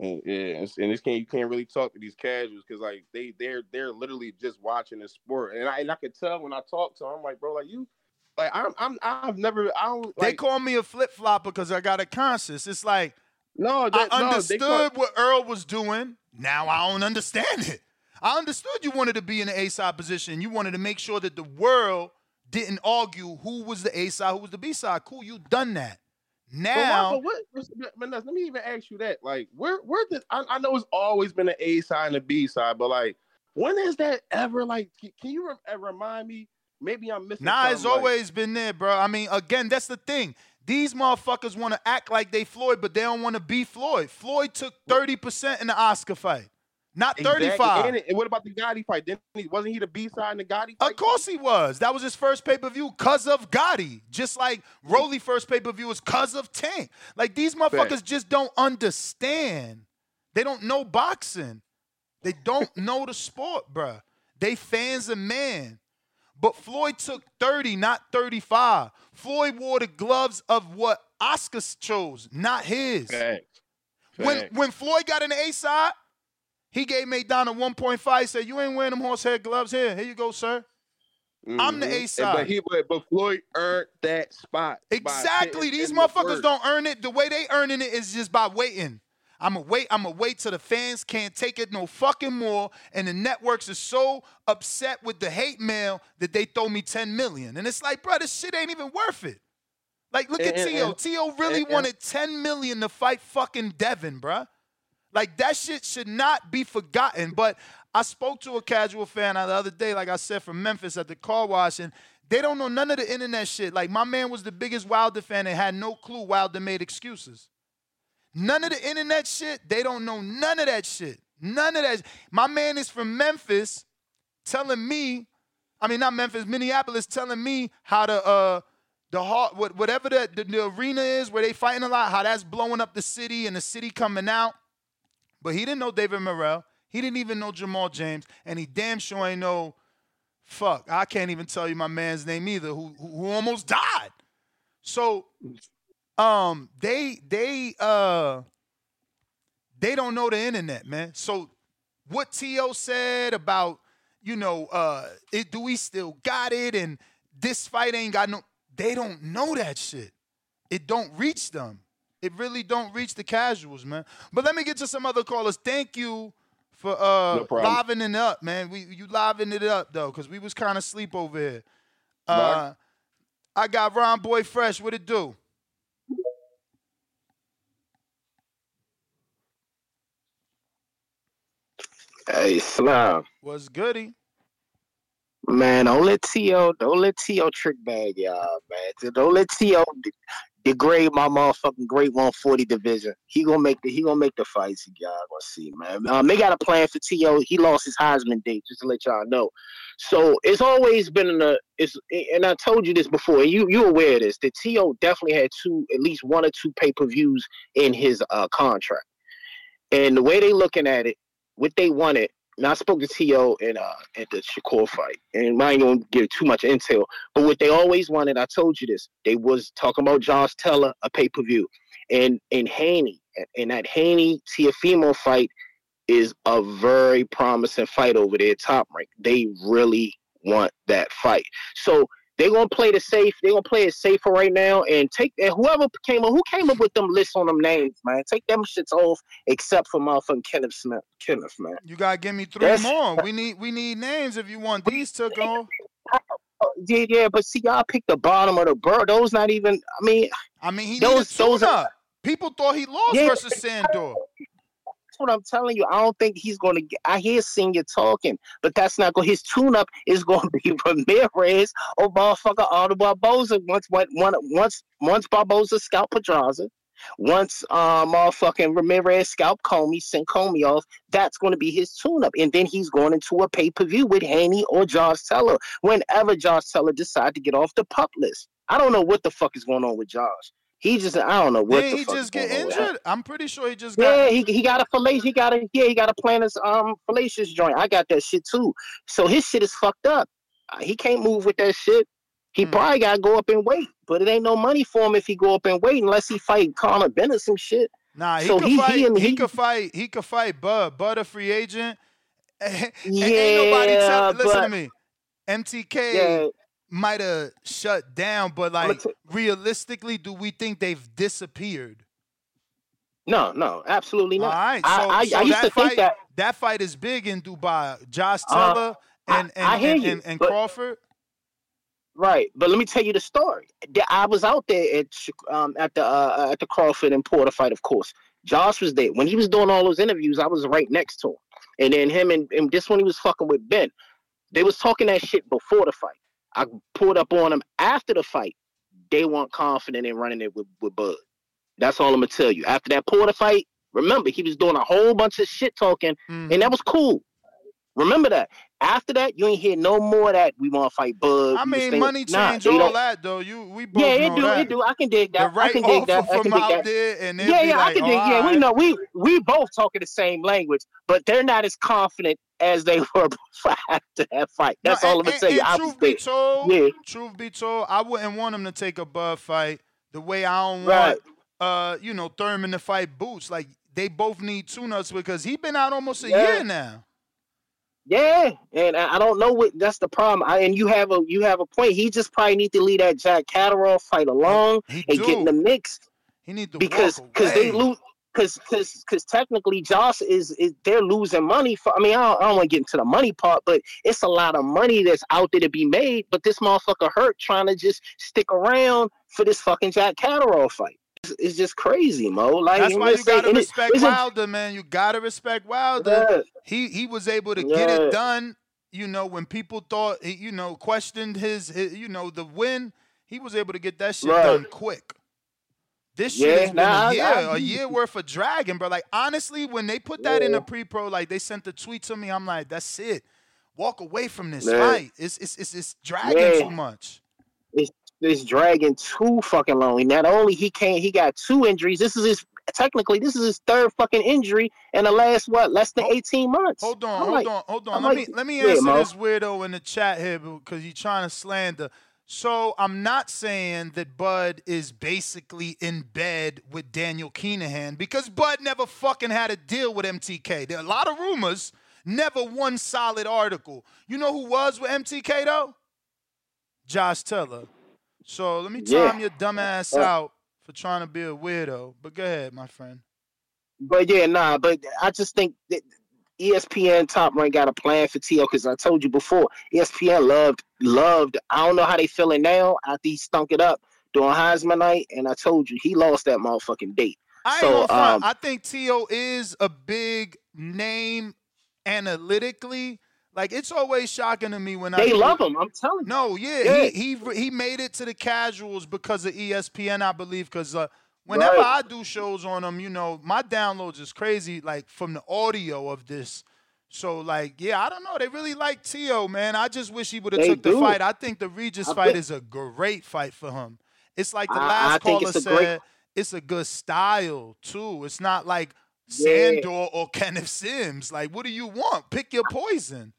And, yeah, and, this can't you can't really talk to these casuals because like they they're they're literally just watching the sport, and I and I could tell when I talk to them, I'm like, bro, like you, like I'm I'm I've never I don't they call me a flip flopper because I got a conscience. It's like no, that, I no, understood call- what Earl was doing. Now I don't understand it. I understood you wanted to be in the A side position. You wanted to make sure that the world didn't argue who was the A side, who was the B side. Cool, you done that. But why- Now, but what, let me even ask you that. Like, where, where did I, I know it's always been an A side and a B side, but like, When is that ever like? Can you re- remind me? Maybe I'm missing. Nah, it's like- always been there, bro. I mean, again, that's the thing. These motherfuckers want to act like they Floyd, but they don't want to be Floyd. Floyd took 30% in the Oscar fight, not 35. And, it- and what about the Gatti fight? Didn't he, wasn't he the B side in the Gatti fight? Of course he was. That was his first pay per view because of Gatti. Just like Rolly first pay per view was because of Tank. Like these motherfuckers just don't understand. They don't know boxing. They don't *laughs* know the sport, bruh. They fans of man. But Floyd took 30, not 35. Floyd wore the gloves of what Oscar chose, not his. When when Floyd got in the A side, he gave Maidana 1.5. He said, You ain't wearing them horsehead gloves here. Here you go, sir. I'm the Mhm. A side. But he, but, but Floyd earned that spot. Exactly. These in the motherfuckers don't earn it. The way they earning it is just by waiting. I'ma wait, I'ma wait till the fans can't take it no fucking more. And the networks are so upset with the hate mail that they throw me 10 million. And it's like, bro, this shit ain't even worth it. Like, look at T.O. T.O. really wanted 10 million to fight fucking Devin, bruh. Like that shit should not be forgotten. But I spoke to a casual fan the other day, like I said, from Memphis at the car wash, and they don't know none of the internet shit. Like my man was the biggest Wilder fan and had no clue Wilder made excuses. None of the internet shit, they don't know none of that shit. None of that. My man is from Memphis telling me, I mean not Memphis, Minneapolis, telling me how to uh the heart, whatever the, the, the arena is where they fighting a lot, how that's blowing up the city and the city coming out. But he didn't know David Morrell. He didn't even know Jamal James, and he damn sure ain't know. Fuck, I can't even tell you my man's name either, who who, who almost died. So, um, they they uh they don't know the internet, man. So, what To said about you know uh it, do we still got it and this fight ain't got no. They don't know that shit. It don't reach them. It really don't reach the casuals, man. But let me get to some other callers. Thank you for uh No livening it up, man. We you livening it up though, cause we was kind of sleep over here. Uh, I got Ron Boy Fresh. What it do? Hey, Slam. What's goody? Man, don't let T.O. don't let T.O. trick bag y'all, man. Don't let T.O. degrade my motherfucking great 140 division. He gonna make the he gonna make the fights y'all gonna see, man. Um, they got a plan for T.O. He lost his Heisman date, just to let y'all know. So it's always been in a it's and I told you this before, and you you aware of this, that T.O. definitely had two at least one or two pay-per-views in his uh contract. And the way they looking at it, what they wanted. Now I spoke to T.O. in uh at the Shakur fight, and I ain't gonna give too much intel. But what they always wanted, I told you this, they was talking about Josh Taylor a pay per view, and and Haney, and that Haney Teofimo fight is a very promising fight over there, top rank. They really want that fight, so they're gonna play the safe. They're gonna play it safer right now, and take and whoever came up, who came up with them lists on them names, man. Take them shits off, except for motherfucking Kenneth Sims. Kenneth, man. You gotta give me three That's- more. We need we need names if you want these took *laughs* off. Oh, Yeah, yeah, but see, y'all picked the bottom of the bird. Those not even. I mean, I mean, he those those are. People thought he lost Yeah. versus Sandor. What I'm telling you. I don't think he's going to get. I hear Senior talking, but that's not going. His tune-up is going *laughs* to be Ramirez or motherfucker Arnold Barboza. Once, one, one, once, once Barboza scalp Pedraza, once uh, motherfucking Ramirez scalp Commey, send Commey off. That's going to be his tune-up, and then he's going into a pay-per-view with Haney or Josh Taylor. Whenever Josh Taylor decide to get off the pup list, I don't know what the fuck is going on with Josh. He just, I don't know what Did he just get going on with him. injured? I'm pretty sure he just got. Yeah, he, he got a fasciitis. He got a yeah. He got a plantar um fasciitis joint. I got that shit too. So his shit is fucked up. Uh, He can't move with that shit. He Hmm. probably gotta go up and wait. But it ain't no money for him if he go up and wait unless he fight Conor Benn or some shit. Nah, he So could he- fight. he He, he- could fight. He could fight Bud. Bud a free agent. *laughs* And Yeah, ain't nobody tell. Listen to me. MTK Yeah. Might have shut down, but like t- realistically, do we think they've disappeared? No, no, absolutely not. right. I, So, I, so I used that to fight, think that. that fight is big in Dubai. Josh Uh, Taylor I- and and, I hear and, you, and, and but- Crawford. Right, but let me tell you the story. I was out there at um, at the uh, at the Crawford and Porter fight, of course. Josh was there when he was doing all those interviews. I was right next to him, And then him and, and this one he was fucking with Benn. They was talking that shit before the fight. I pulled up on them after the fight. They weren't confident in running it with, with Bud. That's all I'm gonna tell you. After that Porter fight, remember he was doing a whole bunch of shit talking, Mm-hmm. and that was cool. Remember that. After that, you ain't hear no more that. We want to fight Bud. I mean, money change all don't- that though. You we both Yeah, it do. that. It do. I can dig The that. I can dig that. I from can dig out that. there, and yeah, yeah, like, I can dig. oh, Yeah, we know we we both talking the same language, but they're not as confident as they *laughs* were before after that fight. That's No, all I'm gonna and- tell you. Truth be told, Yeah. truth be told, I wouldn't want him to take a Bud fight the way I don't Right. want, uh, you know, Thurman to fight Boots. Like they both need tune-ups because he been out almost a Yeah. year now. Yeah, and I don't know what that's the problem. I, and you have a you have a point. He just probably need to leave that Jack Catterall fight alone and get in the mix He need to because because they lose because because because technically Josh is is they're losing money for. I mean I don't, I don't want to get into the money part, but it's a lot of money that's out there to be made. But this motherfucker hurt trying to just stick around for this fucking Jack Catterall fight. It's, just crazy, Mo. Like That's why you gotta it- respect isn't- Wilder, man. You gotta respect Wilder. Yeah. He he was able to get it done. You know, when people thought he, you know, questioned his, his you know, the win, he was able to get that shit Right. done quick. This shit Yeah, has been nah, a year, I a year worth of dragging, bro. Like honestly, when they put that in Yeah. the pre-pro, like they sent the tweet to me, I'm like, that's it. Walk away from this Yeah. fight. It's it's it's, it's dragging Yeah. too much. it's it's dragging too fucking long. Not only he can't, he got two injuries. This is his technically this is his third fucking injury in the last what less than eighteen months. Hold on, I'm hold like- on, hold on. I'm let like, me let me answer Mo. this weirdo in the chat here because you're trying to slander. So I'm not saying that Bud is basically in bed with Daniel Kinahan because Bud never fucking had a deal with MTK. There are a lot of rumors, never one solid article. You know who was with MTK though? Josh Taylor. So let me Yeah. time your dumb ass Uh, out for trying to be a weirdo. But go ahead, my friend. But yeah, nah. But I just think that ESPN Top Rank got a plan for T.O. because I told you before, ESPN loved loved. I don't know how they feeling now after he stunk it up during Heisman night, and I told you he lost that motherfucking date. I so um, I think T.O. is a big name analytically. Like it's always shocking to me when I they love him. I'm telling you. No, yeah, Yeah. he he he made it to the casuals because of ESPN, I believe. Because uh, whenever Right. I do shows on them, you know, my downloads is crazy. Like from the audio of this. So like, yeah, I don't know. They really like Tio, Man. I just wish he would have They took the fight. I think the Regis I fight think- is a great fight for him. It's like the last I caller it's said. great- It's a good style too. It's not like Yeah. Sandor or Kenneth Sims. Like, what do you want? Pick your poison.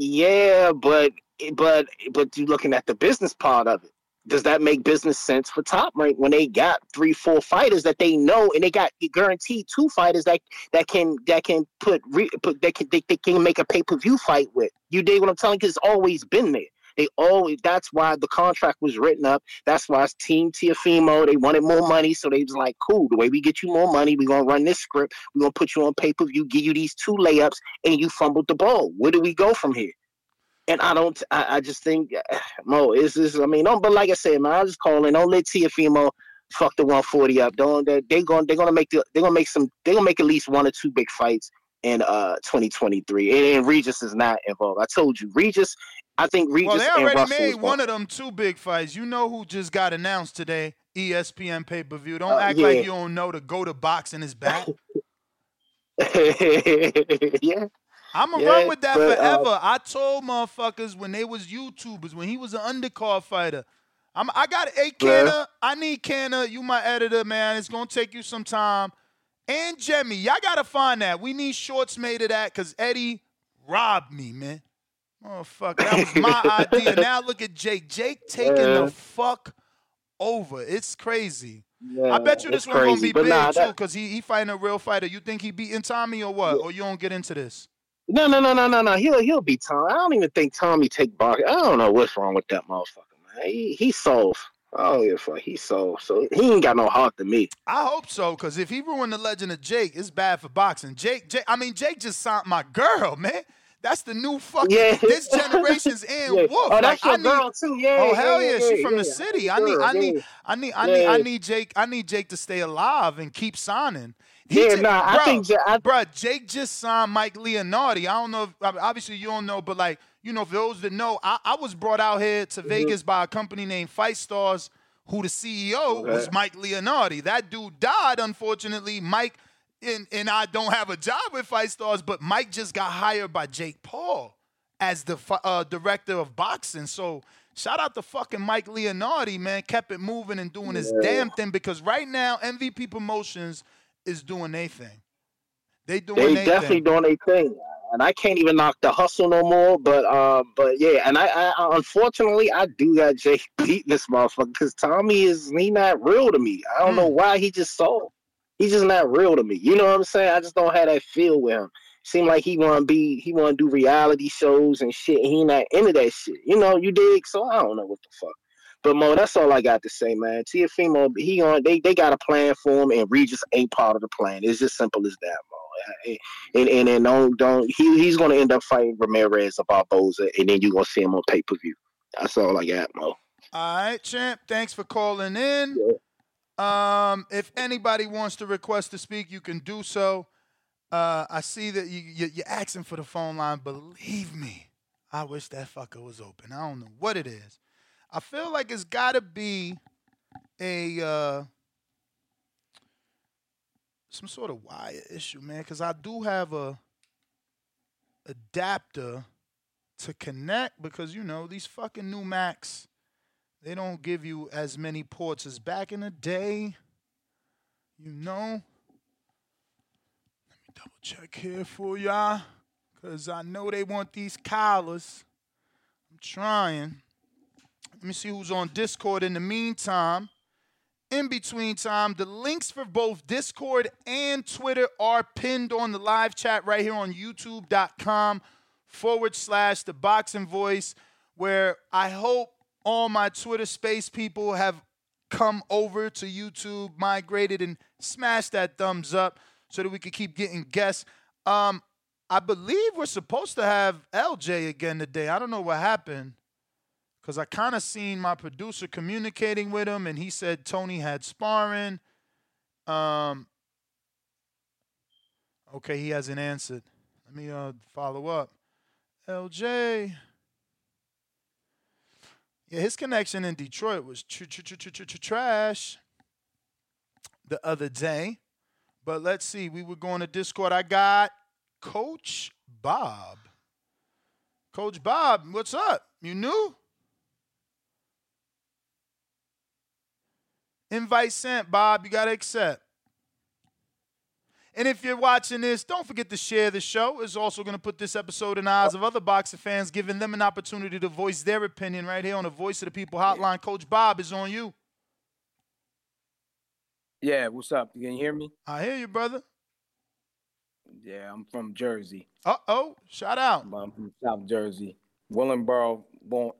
Yeah, but but but you looking at the business part of it. Does that make business sense for Top Rank when they got three, four fighters that they know, and they got guaranteed two fighters that that can that can put re, put they can they, they can make a pay per view fight with? You dig what I'm telling? Because it's always been there. They always. That's why the contract was written up. That's why it's Team Teofimo. They wanted more money, so they was like, "Cool. The way we get you more money, we're gonna run this script. We're gonna put you on pay per view, give you these two layups, and you fumbled the ball. Where do we go from here?" And I don't. I, I just think *sighs* Mo is this. I mean, don't. But like I said, man, I just calling. Don't let Teofimo fuck the 140 up. Don't. They, they gonna. They're gonna make the. They're gonna make some. They're gonna make at least one or two big fights in uh 2023. And, and Regis is not involved. I told you, Regis. I think Regis Well, they and already Russell made one of them two big fights. You know who just got announced today? ESPN pay per view. Don't Uh, act yeah. like you don't know the go to boxing is back. *laughs* yeah. I'm gonna Yeah, run with that but, uh, forever. I told motherfuckers when they was YouTubers, when he was an undercard fighter. I'm, I got a Canna. I need Canna. You my editor, man. It's gonna take you some time. And Jemmy, y'all gotta find that. We need shorts made of that because Eddie robbed me, man. Motherfucker, that was my *laughs* idea. Now look at Jake. Jake taking Yeah. the fuck over. It's crazy. Yeah, I bet you this it's one gonna be but big nah, too, that- cause he he fighting a real fighter. You think he beating Tommy or what? Or you don't get into this? No, no, no, no, no, no. He'll he'll be Tommy. I don't even think Tommy take boxing. I don't know what's wrong with that motherfucker, man. He he's soft. Oh yeah, fuck, he's soft. So he ain't got no heart to me. I hope so, cause if he ruined the legend of Jake, it's bad for boxing. Jake, Jake, I mean Jake just signed my girl, man. That's the new fucking Yeah. this generation's *laughs* in Yeah. Wolf. Oh, that's like, I your need, girl too. Yeah. oh hell yeah, yeah, she from the city. I need, I need. I need, I need, I need Jake. I need Jake to stay alive and keep signing. He Yeah, ju- nah, I think I- bro, Jake just signed Mike Leonardi. I don't know. If, obviously, you don't know, but like you know, for those that know, I, I was brought out here to Mm-hmm. Vegas by a company named Fight Stars, who the CEO was Mike Leonardi. That dude died, unfortunately. Mike and and I don't have a job with Fight Stars, but Mike just got hired by Jake Paul as the uh, director of boxing. So shout out to fucking Mike Leonardi, man. Kept it moving and doing his Yeah. damn thing because right now MVP Promotions is doing their thing. They doing They definitely thing. doing their thing, and I can't even knock the hustle no more. But uh, but yeah, and I, I unfortunately I do got Jake *laughs* beating this motherfucker because Tommy is he not real to me. I don't know why he just so he's just not real to me. You know what I'm saying? I just don't have that feel with him. Seem like he want to be he want to do reality shows and shit. He not into that shit. You know you dig? So I don't know what the fuck. But Mo, that's all I got to say, man. Teofimo, he on they they got a plan for him, and Regis ain't part of the plan. It's just simple as that, Mo. And and and don't don't he he's gonna end up fighting Ramirez or Barboza, and then you gonna see him on pay per view. That's all I got, Mo. All right, champ. Thanks for calling in. Um, if anybody wants to request to speak, you can do so. Uh, I see that you, you you're asking for the phone line. Believe me, I wish that fucker was open. I don't know what it is. I feel like it's got to be a uh, some sort of wire issue, man. Because I do have a adapter to connect because you know these fucking new Macs they don't give you as many ports as back in the day. You know. Let me double check here for y'all. Cause I know they want these collars. I'm trying. Let me see who's on Discord in the meantime. In between time, the links for both Discord and Twitter are pinned on the live chat right here on youtube.com forward slash the boxing voice, where I hope all my Twitter space people have come over to YouTube, migrated, and smashed that thumbs up so that we can keep getting guests. Um, I believe we're supposed to have LJ again today. I don't know what happened because I kind of seen my producer communicating with him, and he said Tony had sparring. Um, okay, he hasn't answered. Let me uh, follow up. LJ. Yeah, his connection in Detroit was tr- tr- tr- tr- tr- tr- trash the other day. But let's see. We were going to Discord. I got Coach Bob. Coach Bob, what's up? You new? Invite sent, Bob. You got to accept. And if you're watching this, don't forget to share the show. It's also going to put this episode in the eyes of other boxing fans, giving them an opportunity to voice their opinion right here on the Voice of the People hotline. Coach Bob is on you. Yeah, what's up? You can hear me? I hear you, brother. Yeah, I'm from Jersey. Uh oh, shout out. I'm from South Jersey. Willingboro. Born,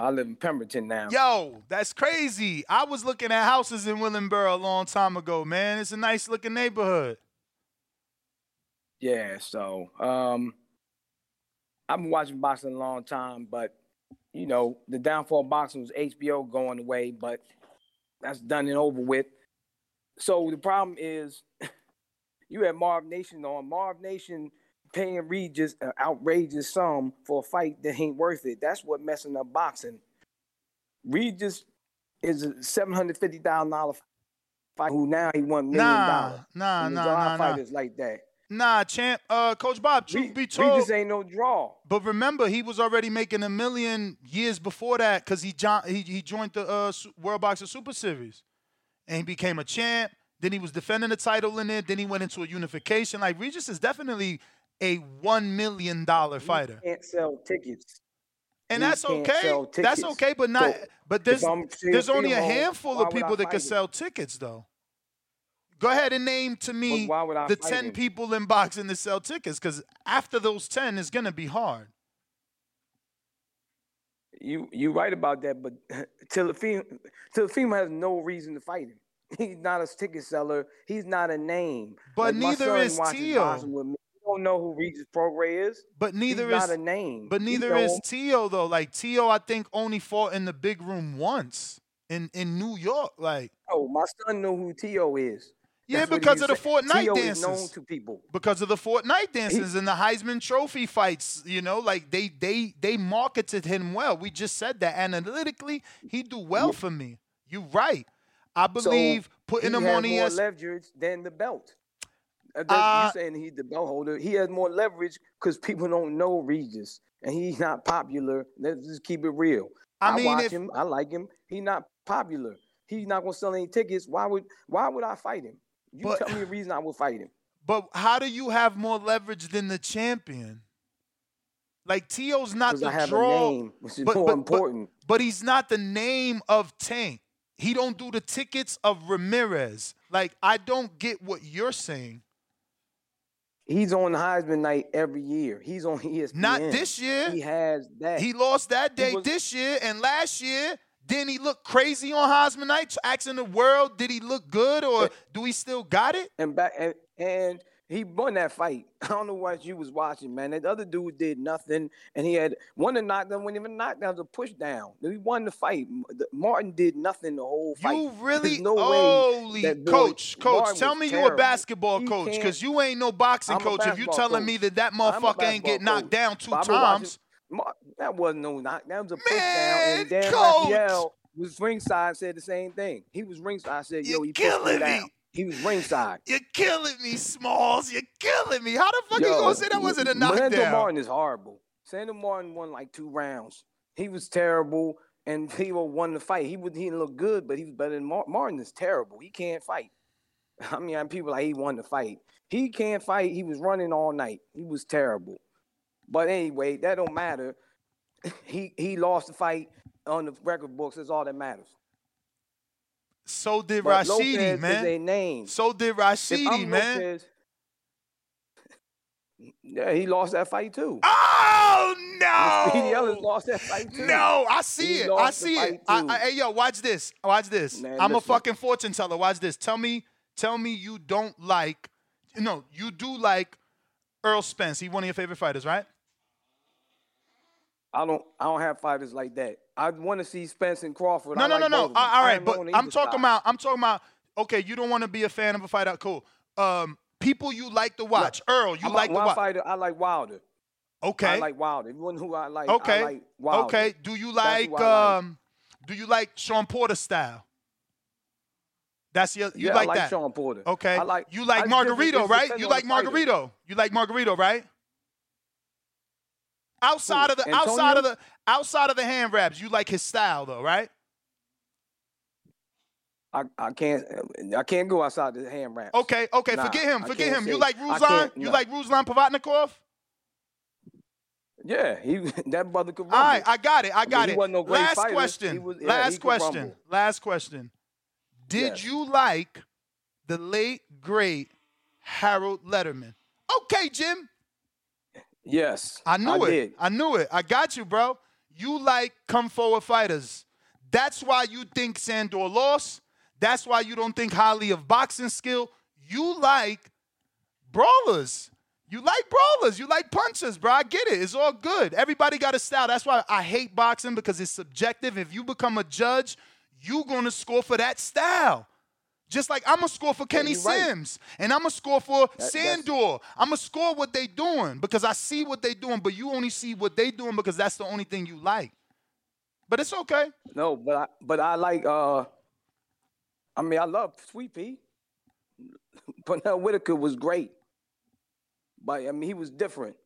I live in Pemberton now. Yo, that's crazy. I was looking at houses in Willingboro a long time ago, man. It's a nice looking neighborhood. Yeah, so um, I've been watching boxing a long time, but you know the downfall of boxing was HBO going away, but that's done and over with. So the problem is, *laughs* you had Marv Nation on. Marv Nation paying Regis an outrageous sum for a fight that ain't worth it. That's what messing up boxing. Reed just is a seven hundred fifty thousand dollar fight. Who now he won million dollars. nah, nah, nah, of nah. fighters like that. Nah, champ. Uh, Coach Bob, truth be told, Regis ain't no draw. But remember, he was already making a million years before that because he, jo- he he joined the uh, World Boxing Super Series, and he became a champ. Then he was defending the title in it. Then he went into a unification. Like Regis is definitely a one million dollar fighter, Can't sell tickets. and He that's okay. That's okay, but not. So, but there's there's only a handful of people that can sell tickets, though. Go ahead and name to me why would I the ten him? people in boxing that sell tickets, because after those ten, it's gonna be hard. You you right about that, but *laughs* Teofimo Teofimo has no reason to fight him. He's not a ticket seller. He's not a name. But Like, neither is watches Tio. boxing with me. You don't know who Regis Prograis is. But neither He's is not a name. But neither is. Tio though. Like Tio, I think only fought in the big room once in in New York. Like Oh, my son knew who Tio is. Yeah, because of the. Fortnite dances. known to people. because of the Fortnite dances and the Heisman Trophy fights. You know, like they they they marketed him well. We just said that analytically, he do well for me. You right. I believe so putting him on more ES. leverage than the belt. Uh, Uh, you saying he's the belt holder? He has more leverage because people don't know Regis, and he's not popular. Let's just keep it real. I mean, watch if- him. I like him. He's not popular. He's not gonna sell any tickets. Why would Why would I fight him? You But- tell me a reason I would fight him. But how do you have more leverage than the champion? Like Tio's not the I have a draw, name, which is but, more but- important. But, but he's not the name of Tank. He don't do the tickets of Ramirez. Like I don't get what you're saying. He's on Heisman night every year. He's on *laughs* ESPN. Not this year. He has that. He lost that day was- this year and last year. Didn't he look crazy on Heisman night? Asking the world, did he look good or do he still got it? and back and, and he won that fight. *laughs* I don't know what you was watching, man. That other dude did nothing, and he had one of the knockdown. When even knockdown was a push down. He won the fight. Martin did nothing the whole fight. *laughs* You really, There's no way holy boy- coach, coach, Martin tell me you a basketball He coach because you ain't no boxing coach. If you telling me that that motherfucker ain't get knocked down two I've watching- times, Mar- that wasn't no knock. That was a push down. And Dan coach! Rafael was ringside. Said the same thing. He was ringside. I said, "Yo, You're he pushed me. down." He was ringside. you're killing me, Smalls. You're killing me. How the fuck you gonna say that wasn't a knockdown? Martin is horrible. Sandor Martin won like two rounds. He was terrible, and Tito won the fight. He would he didn't look good, but he was better than Mar- Martin. Is terrible. He can't fight. *laughs* I mean, people like he won the fight. He can't fight. He was running all night. He was terrible. But anyway, that don't matter. *laughs* He he lost the fight on the record books. That's all that matters. So did But Rashidi, Lopez man. Is a name. So did Rashidi, man. Lopez- *laughs* yeah, he lost that fight too. Oh no! Speedy! Ellis lost that fight too. No, I see He it. I see it. I. I, hey, yo, watch this. Watch this. Man, I'm a fucking fortune teller. Watch this. Tell me, tell me you don't like. No, you do like Earl Spence. He one of your favorite fighters, right? I don't I don't have fighters like that. I want to see Spence and Crawford. No, I no, like no, no. both of them. All right, but I'm talking about. I'm talking about. Okay, you don't want to be a fan of a fighter. Cool. Um, people you like to watch. Earl, you I'm like to watch. fighter. I like Wilder. Okay. I like Wilder. Everyone who I like. okay. I like Wilder. okay. Do you like like. um? Do you like Sean Porter style? That's your. You yeah, like I like that? Sean Porter. Okay. I like you like I- Margarito, right? You like the fighter. Margarito. You like Margarito, right? Outside Who, of the outside of the outside of the hand wraps, you like his style though, right? I, I can't I can't go outside the hand wraps. Okay, okay, Nah, forget him, forget can't him. You like I Ruslan? You no. like Ruslan Provodnikov? Yeah, he *laughs* that brother could rumble. right, I got it. I I mean, got he it. wasn't no great Last fighter. question. He was- yeah, Last could question. rumble. Last question. Did Yes. you like the late great Harold Letterman? Okay, Jim. Yes, I knew it. did. I knew it. I got you, bro. You like come forward fighters. That's why you think Sandor lost. That's why you don't think highly of boxing skill. You like brawlers. You like brawlers. You like punchers, bro. I get it. It's all good. Everybody got a style. That's why I hate boxing because it's subjective. If you become a judge, you gonna score for that style. Just like I'm gonna score for Kenny you're right. Sims, and I'm gonna score for that's- Sandor. I'm gonna score what they doing because I see what they doing, but you only see what they doing because that's the only thing you like. But it's okay. No, but I but I like uh I mean I love Sweet Pea. *laughs* Pernell Whitaker was great. But I mean he was different.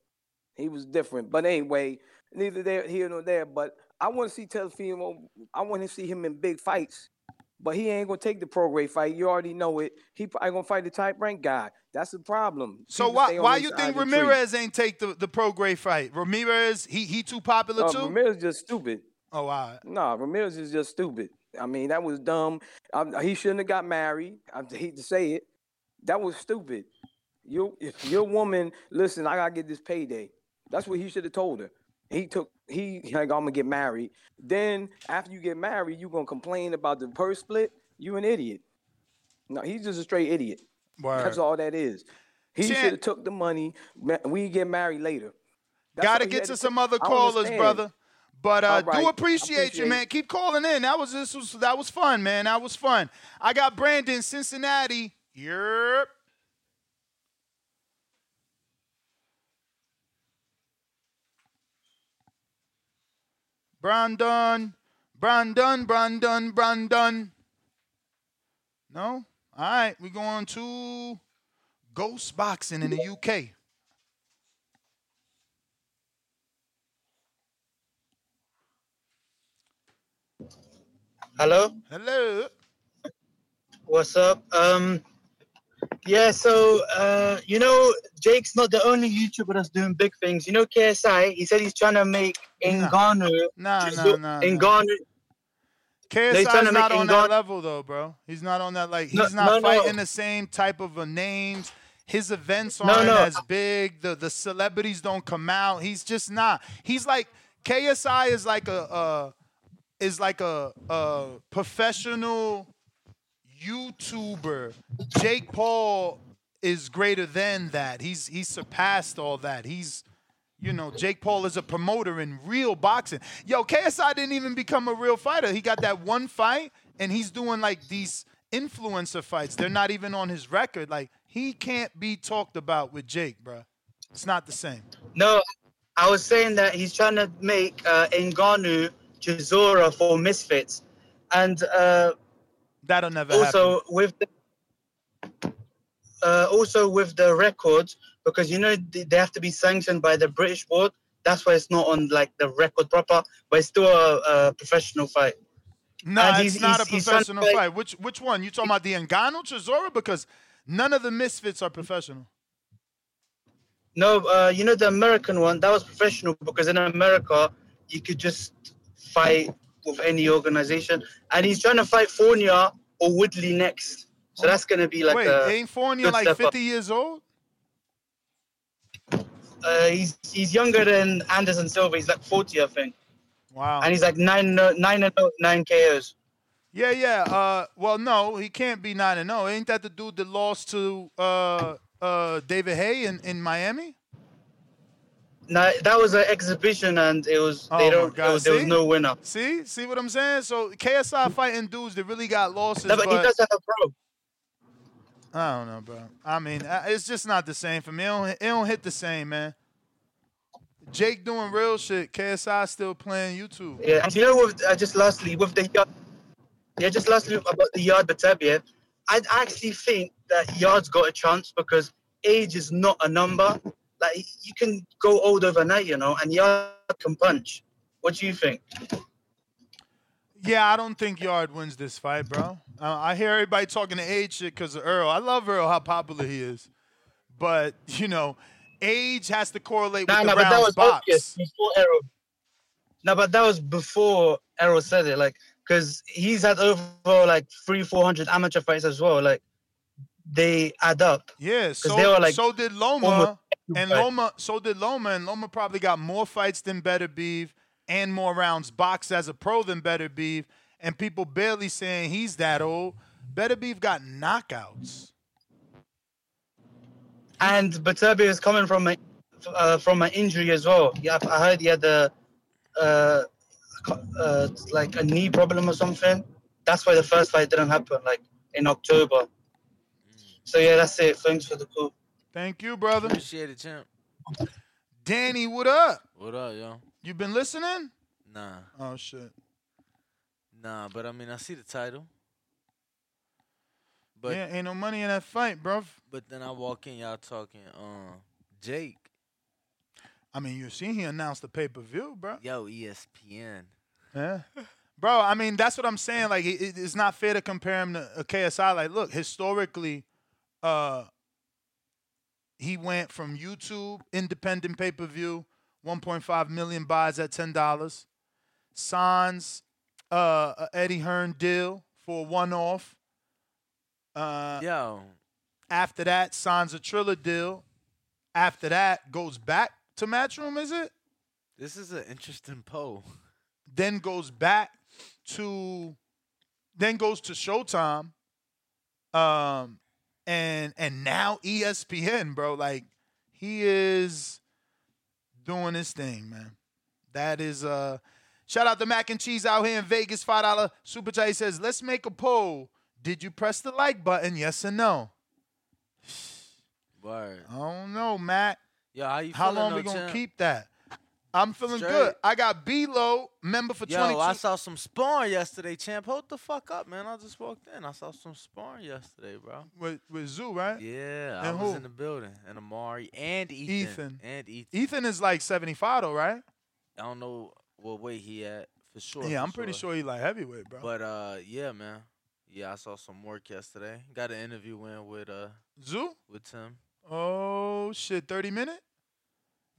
He was different. But anyway, neither there here nor there. But I want to see Teofimo. I want to see him in big fights. But he ain't gonna take the Prograis fight. You already know it. He probably gonna fight the type rank guy. That's the problem. So People why why you think. Ramirez ain't take the, the Prograis fight? Ramirez, he he too popular Uh, too? Ramirez just stupid. oh, all right. No, Ramirez is just stupid. I mean, that was dumb. Um, he shouldn't have got married. I hate to say it. That was stupid. You, if your woman, listen, I gotta get this payday. That's what he should have told her. He took, he like, I'm gonna get married. Then after you get married, you gonna complain about the purse split. You an idiot. No, he's just a straight idiot. That's all that is. He should have took the money. We get married later. That's Gotta get to to some other callers, brother. But uh, All do right. appreciate, you, Appreciate man. Keep calling in. That was this was that was fun, man. That was fun. I got Brandon, Cincinnati. Yep. Brandon, Brandon, Brandon, Brandon. No? All right, we're going to Ghost Boxing in the UK. Hello. Hello. What's up? Um, yeah. So, uh, you know, Jake's not the only YouTuber that's doing big things. You know, KSI. He said he's trying to make Ngannou. Nah, nah, nah. Ngannou. KSI's he's trying to not on that level though, bro. He's not on that like No, he's not no, no. fighting the same type of a names. His events aren't no. as big. The the celebrities don't come out. He's just not. He's like KSI is like a uh is like a a professional YouTuber. Jake Paul is greater than that. He's he's surpassed all that. He's you know, Jake Paul is a promoter in real boxing. Yo, KSI didn't even become a real fighter. He got that one fight, and he's doing like these influencer fights. They're not even on his record. Like he can't be talked about with Jake, bro. It's not the same. No, I was saying that he's trying to make uh, Ngannou Chisora for Misfits, and uh, That'll never also happen. with the, uh, also with the records because you know they have to be sanctioned by the British board. That's why it's not on like the record proper, but it's still a, a professional fight. No, it's not he's- a he's trying to professional fight-. Which which one? You talking about the Ngannou Chisora? Because none of the misfits are professional. No, uh, you know the American one that was professional because in America you could just fight with any organization, and he's trying to fight Fournier or Woodley next. So that's gonna be like Wait, a ain't Fournier like step up. 50 years old? Uh, he's he's younger than Anderson Silva. He's like 40, I think. Wow. And he's like nine nine and oh, nine KOs. Yeah, yeah. Uh, well, no, he can't be nine and zero. Ain't that the dude that lost to uh, uh, David Haye in, in Miami? No, that was an exhibition, and it was Oh they don't. Was, there was no winner. See, see what I'm saying? So KSI fighting dudes that really got losses, No, but but he does have a pro. I don't know, bro. I mean, it's just not the same for me. It don't, it don't hit the same, man. Jake doing real shit. KSI still playing YouTube. Yeah, and you know, with, uh, just lastly with the Yarde, yeah, just lastly about the Yarde Beterbiev, I actually think that Yarde's got a chance because age is not a number. Like you can go old overnight, you know, and Yarde can punch. What do you think? Yeah, I don't think Yarde wins this fight, bro. Uh, I hear everybody talking to age shit because of Earl. I love Earl, how popular he is. But, you know, age has to correlate Nah, with nah, the but that rounds was box. before Errol. No, but that was before Errol said it, like, because he's had over like three, four hundred amateur fights as well. Like, they add up. Yeah, so, they were, like, so did Loma. almost And fight. Loma, so did Loma. And Loma probably got more fights than Beterbiev and more rounds boxed as a pro than Beterbiev. And people barely saying he's that old. Beterbiev got knockouts. And Beterbiev is coming from a uh, from an injury as well. Yeah, I heard he had a uh, uh, like a knee problem or something. That's why the first fight didn't happen, like in October. So yeah, that's it. Thanks for the call. Thank you, brother. Appreciate it, champ. Danny, what up? What up, yo? You been listening? Nah, Oh shit. nah, but I mean, I see the title. But yeah, ain't no money in that fight, bro. but then I walk in, y'all talking, um, Jake, I mean, you see, he announced the pay per view, bro. yo, ESPN. Yeah. *laughs* Bro, I mean, that's what I'm saying. Like, it, it- it's not fair to compare him to a KSI. Like, look, historically, uh, he went from YouTube, independent pay per view, 1.5 million buys at $10. Signs uh, a Eddie Hearn deal for a one off. Uh, Yo, after that, signs a Triller deal. After that, goes back to Matchroom, is it? this is an interesting poll. then goes back to then goes to Showtime. Um and and now ESPN, bro. Like he is doing his thing, man. That is uh shout out to Mac and Cheese out here in Vegas, five dollar super chat. He says, let's make a poll. Did you press the like button? Yes or no? *sighs* Word. I don't know, Matt. Yo, how you How long though, we gonna champ? keep that? I'm feeling Straight. good. I got B-Lo, member for Yo, 22. I saw some sparring yesterday, champ. Hold the fuck up, man. I just walked in. I saw some sparring yesterday, bro. with, with Tszyu, right? Yeah, I was who? in the building. And Amari and Ethan. Ethan. And Ethan. Ethan is like 75 though, right? I don't know what weight he at for sure. yeah, for I'm pretty sure he like heavyweight, bro. But uh, yeah, man. Yeah, I saw some work yesterday. Got an interview in with uh Tszyu? with Tim. Oh shit, 30 minute?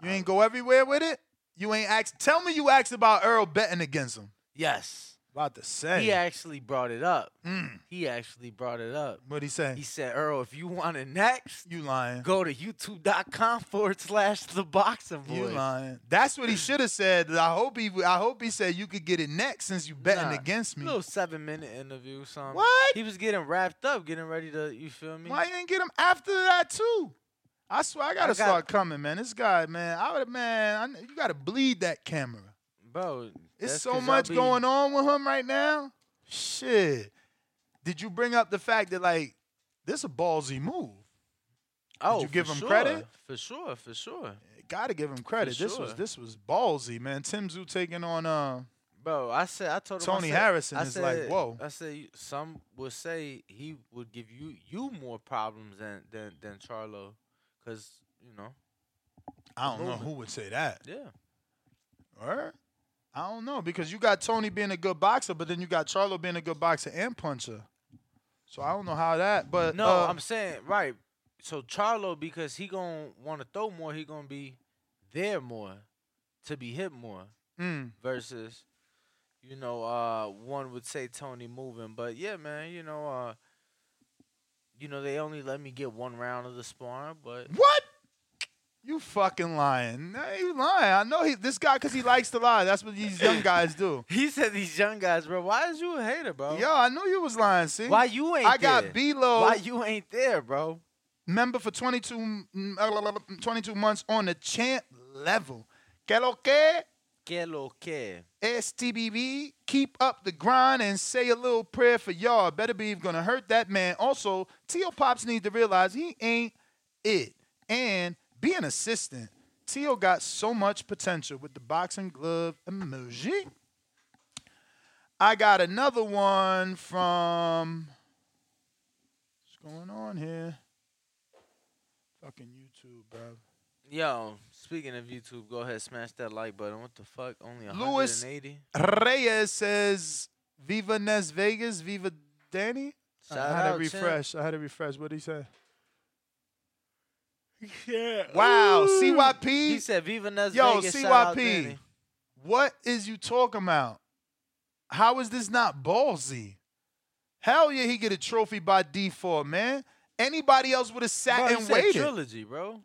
You ain't go everywhere with it? You ain't asked. Tell me you asked about Earl betting against him. Yes. About to say. He actually brought it up. Mm. He actually brought it up. What'd he say? He said, Earl, if you want it next, You lying. go to youtube.com forward slash the boxing You boys. lying. That's what he *clears throat* should have said. I hope he I hope he said you could get it next since you betting Nah, against me. Little seven minute interview, something. What? He was getting wrapped up, getting ready to, you feel me? Why you ain't get him after that too? I swear I gotta got- start coming, man. This guy, man, I would man, I, you gotta bleed that camera. Bro, It's so I much be- going on with him right now. Shit. Did you bring up the fact that like this a ballsy move? Oh, you give for him sure, credit? For sure, for sure. Gotta give him credit. This was this was ballsy, man. Tim Tszyu taking on uh Bro, I said I told him I Tony said- Harrison I is like, whoa. I said some would say he would give you you more problems than than than Charlo, cause you know. I don't know who would say that. Yeah. Or I don't know because you got Tony being a good boxer, but then you got Charlo being a good boxer and puncher. So I don't know how that. But No, uh, I'm saying right. So Charlo, because he gonna want to throw more, he gonna be there more, to be hit more. Mm. Versus, you know, uh, one would say Tony moving, but yeah, man, you know, uh, you know, they only let me get one round of the sparring, but What? You fucking lying. Nah, you lying. I know he this guy because he likes to lie. That's what these young guys do. *laughs* he said these young guys, bro. Why is you a hater, bro? Yo, I knew you was lying. See, Why you ain't I got there? B-Lo. Why you ain't there, bro? member for 22, mm, uh, 22 months on the champ level. Que lo que? Que lo que? STBB, keep up the grind and say a little prayer for y'all. Better be gonna hurt that man. Also, T.O. Pops need to realize he ain't it. And be an assistant. T.O. got so much potential with the boxing glove emoji. I got another one from what's going on here? Fucking YouTube, bro. Yo, speaking of YouTube, go ahead, smash that like button. What the fuck? Only Luis 180? Reyes says, Viva Nes Vegas, Viva Danny. Shout I had out, to champ. refresh. I had to refresh. What did he say? *laughs* Yeah. Wow, Ooh. CYP. He said, Viva Nas Yo, Vegas. shout out CYP. Danny. What is you talking about? How is this not ballsy? Hell yeah, he get a trophy by default, man. Anybody else would have sat Bro, he and said waited. trilogy, bro.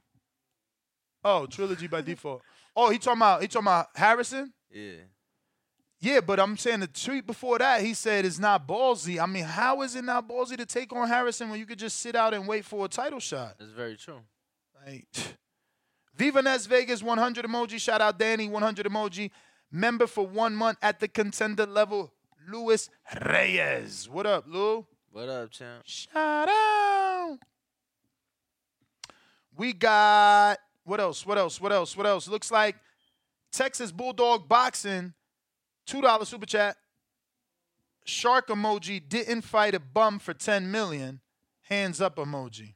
Oh, trilogy by default. Oh, he talking about he talking about Harrison? Yeah. Yeah, but I'm saying the tweet before that, he said it's not ballsy. I mean, how is it not ballsy to take on Harrison when you could just sit out and wait for a title shot? That's very true. Like, *sighs* Viva Nes Vegas 100 emoji. Shout out Danny 100 emoji. Member for one month at the contender level, Luis Reyes. What up, Lou? What up, champ? Shout out. We got what else? What else? What else? What else? Looks like Texas Bulldog Boxing, two dollar super chat. Shark emoji didn't fight a bum for 10 million. Hands up emoji.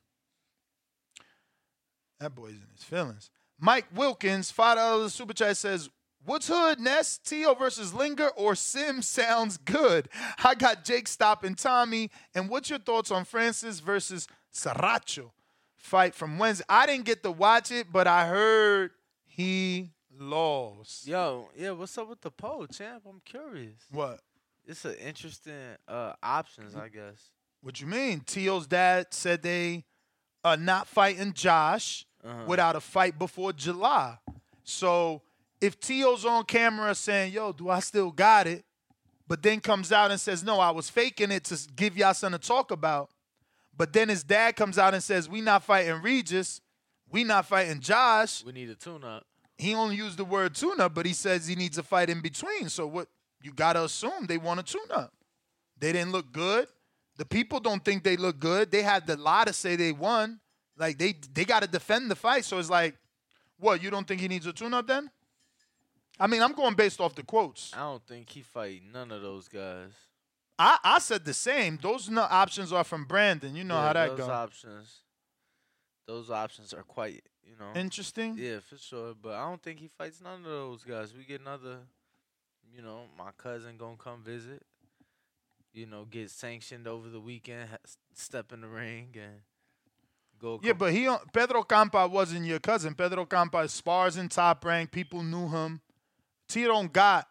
That boy's in his feelings. Mike Wilkins, five dollars super chat says, What's hood, Ness? Tio versus Linger or Sim sounds good. I got Jake stopping Tommy. And what's your thoughts on Francis versus Saracho fight from Wednesday? I didn't get to watch it, but I heard he lost. Yo, yeah, what's up with the poll, champ? I'm curious. What? It's an interesting uh options, I guess. What you mean? Tio's dad said they are not fighting Josh Uh-huh. without a fight before July. So if Tio's on camera saying, "Yo, do I still got it?" but then comes out and says, "No, I was faking it to give y'all something to talk about," but then his dad comes out and says, "We not fighting Regis, we not fighting Josh." We need a tune up. He only used the word tune-up, but he says he needs a fight in between. So what? You gotta assume they want a tune-up. They didn't look good. The people don't think they look good. They had the lie to say they won. Like they they got to defend the fight. So it's like, what? You don't think he needs a tune-up then? I mean, I'm going based off the quotes. I don't think he fight none of those guys. I, I said the same. Those no options are from Brandon. You know Yeah, how that those goes. options. Those options are quite, you know, Interesting. Yeah, for sure. But I don't think he fights none of those guys. We get another, you know, my cousin gonna come visit. You know, get sanctioned over the weekend, ha- step in the ring and go. Yeah, but he Pedro Campa wasn't your cousin. Pedro Campa spars in top rank. People knew him. Don't got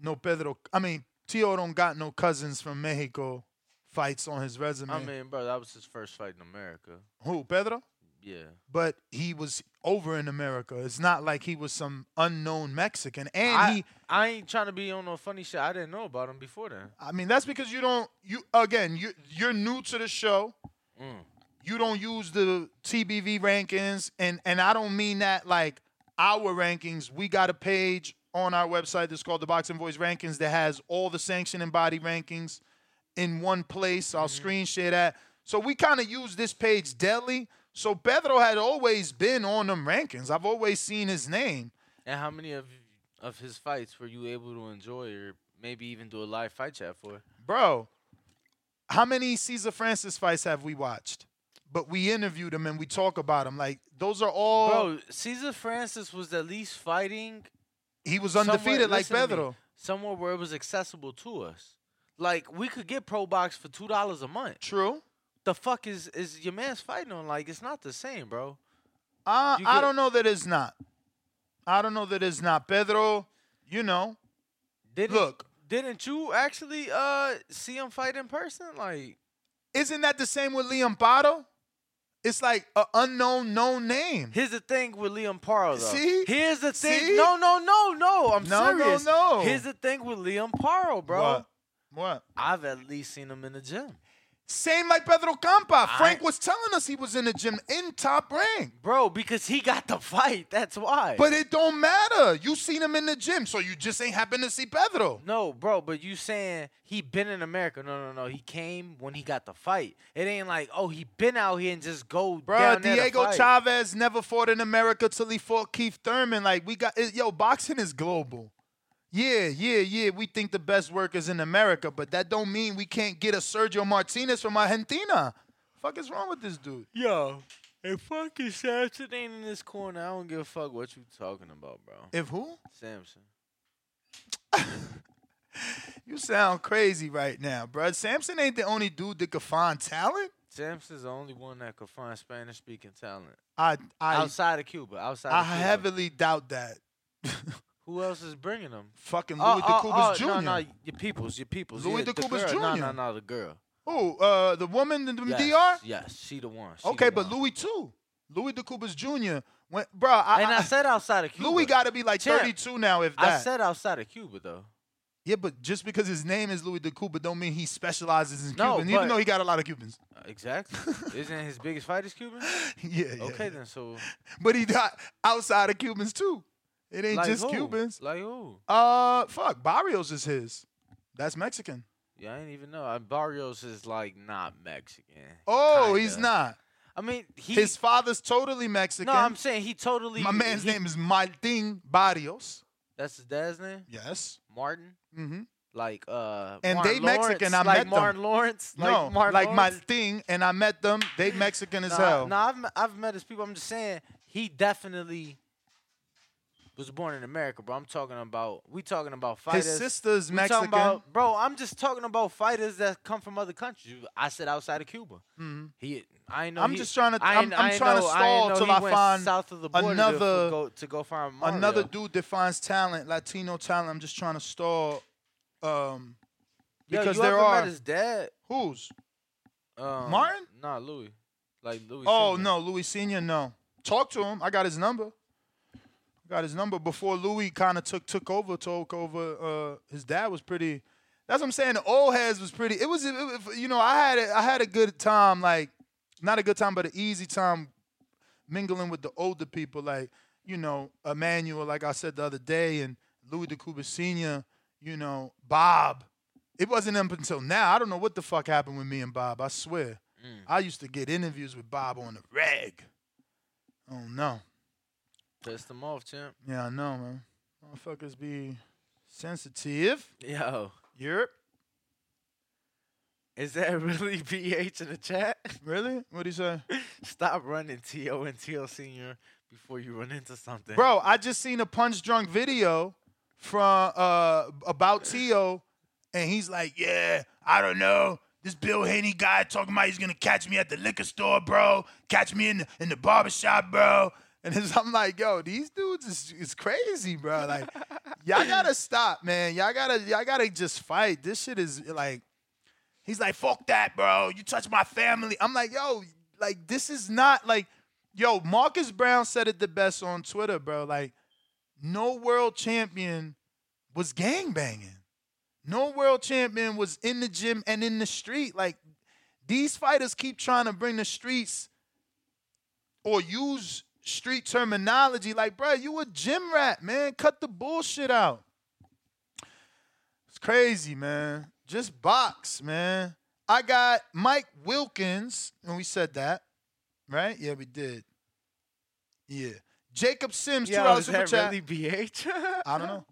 no Pedro. I mean, Tio don't got no cousins from Mexico fights on his resume. I mean, bro, that was his first fight in America. Who Pedro? Yeah. But he was over in America. It's not like he was some unknown Mexican. And I, he, I ain't trying to be on no funny shit. I didn't know about him before then. I mean, that's because you don't. You again, you you're new to the show. Mm. you don't use the TBV rankings, and and I don't mean that like our rankings. We got a page on our website that's called the Boxing Voice Rankings that has all the sanction and body rankings in one place. I'll mm-hmm. screen share that. So we kind of use this page daily. So Pedro had always been on them rankings. I've always seen his name. And how many of of his fights were you able to enjoy, or maybe even do a live fight chat for? Bro, how many Cesar Francis fights have we watched? But we interviewed him and we talk about him. Like those are all Bro, Cesar Francis was at least fighting. He was undefeated like listen to me, Pedro. somewhere where it was accessible to us. Like we could get Pro Box for two dollars a month. True. The fuck is is your man's fighting on? Like it's not the same, bro. Uh, I don't know that it's not. I don't know that it's not. Pedro, you know. Didn't, Look, didn't you actually uh see him fight in person? Like isn't that the same with Liam Paro? It's like an unknown known name. Here's the thing with Liam Paro, though. See? Here's the thing. See? No, no, no, no. I'm serious. No, no, no. Here's the thing with Liam Paro, bro. What? What? I've at least seen him in the gym. Same like Pedro Campa. I- Frank was telling us he was in the gym in top rank. Bro, because he got the fight. That's why. But it don't matter. You seen him in the gym, so you just ain't happen to see Pedro. No, bro, but you saying he been in America. No, no, no. He came when he got the fight. It ain't like, oh, he been out here and just go Bro, down Diego. Chavez never fought in America till he fought Keith Thurman. Like we got, it- yo, boxing is global. Yeah, yeah, yeah. We think the best work is in America, but that don't mean we can't get a Sergio Martinez from Argentina. Fuck is wrong with this dude? Yo, if fucking Sampson ain't in this corner, I don't give a fuck what you talking about, bro. If who? Sampson. *laughs* You sound crazy right now, bro. Sampson ain't the only dude that could find talent. Sampson's the only one that could find Spanish speaking talent. I, I, outside of Cuba. Outside I of Cuba. heavily doubt that. *laughs* Who else is bringing them? Fucking Oh, Louis oh, DeCubas oh, Jr. No, no, your peoples, your peoples. Louis yeah, the DeCubas girl. No, Jr.. no, no, the girl. Who? Uh, the woman in the Yes, DR? Yes, she the one. she Okay, the but one. Louis too. Louis DeCubas Jr. Went, bro. I, and I, I- said outside of Cuba. Louis got to be like Champ, 32 now, if I said outside of Cuba though. yeah, but just because his name is Louis DeCuba don't mean he specializes in No, Cuban, even though he got a lot of Cubans. Uh, exactly. *laughs* Isn't his biggest fight is Cuban? yeah, yeah. Okay then, so But he got outside of Cubans too. It ain't like just who? Cubans. Like who? Uh, fuck. Barrios is his. That's Mexican. Yeah, I didn't even know. Uh, Barrios is like not Mexican. Oh, he's Kinda. not. I mean, he. His father's totally Mexican. no, I'm saying he totally. My man's he- name is Martin Barrios. That's his dad's name. Yes. Martin. Mm-hmm. Like uh. And Martin they Mexican. Lawrence, I like met Martin them. Lawrence. no, like Martin like Lawrence? Martin, and I met them. They Mexican as Nah, hell. Nah, I've, I've met his people. I'm just saying he definitely was born in America, bro. I'm talking about we talking about fighters. His sister's we Mexican. About, bro, I'm just talking about fighters that come from other countries. I said outside of Cuba. Mhm. He, I ain't know. I'm he- just trying to. I I trying to know- I stall till I find south of the border another to go to go find Mario. another dude finds talent, Latino talent. I'm just trying to stall. Um, Yo, because you there are met his dad. who's Um, Martin? Nah, Louis. Like Louis. Oh Sr. no, Louis Senior. No, talk to him. I got his number. Got his number before Louis kind of took took over. Took over. Uh, his dad was pretty. That's what I'm saying. The old heads was pretty. It was, it you know, I had a, I had a good time. Like, not a good time, but an easy time mingling with the older people. Like, you know, Emmanuel, like I said the other day, and Louis DeCuba Senior. You know, Bob. It wasn't up until now. I don't know what the fuck happened with me and Bob. I swear. I used to get interviews with Bob on the reg. Oh no. Pissed them off, champ. Yeah, I know, man. Motherfuckers be sensitive. Yo. Europe. Is that *laughs* really BH in the chat? Really? What'd he say? *laughs* Stop running T.O. and T.O. Senior before you run into something. Bro, I just seen a punch drunk video from uh about T.O. and he's like, Yeah, I don't know. This Bill Haney guy talking about he's gonna catch me at the liquor store, bro. Catch me in the in the barbershop, bro. And I'm like, yo, these dudes is, is crazy, bro. Like, y'all gotta stop, man. Y'all gotta y'all gotta just fight. This shit is like, he's like, fuck that, bro. You touch my family. I'm like, yo, like this is not like, yo, Marcus Brown said it the best on Twitter, bro. Like, no world champion was gang banging. No world champion was in the gym and in the street. Like, these fighters keep trying to bring the streets or use street terminology. Like, bro, you a gym rat, man. Cut the bullshit out. It's crazy, man. Just box, man. I got Mike Wilkins, and we said that, right? Yeah, we did. Yeah. Jacob Sims, two Yo, dollars super that chat. really BH? *laughs* I don't know.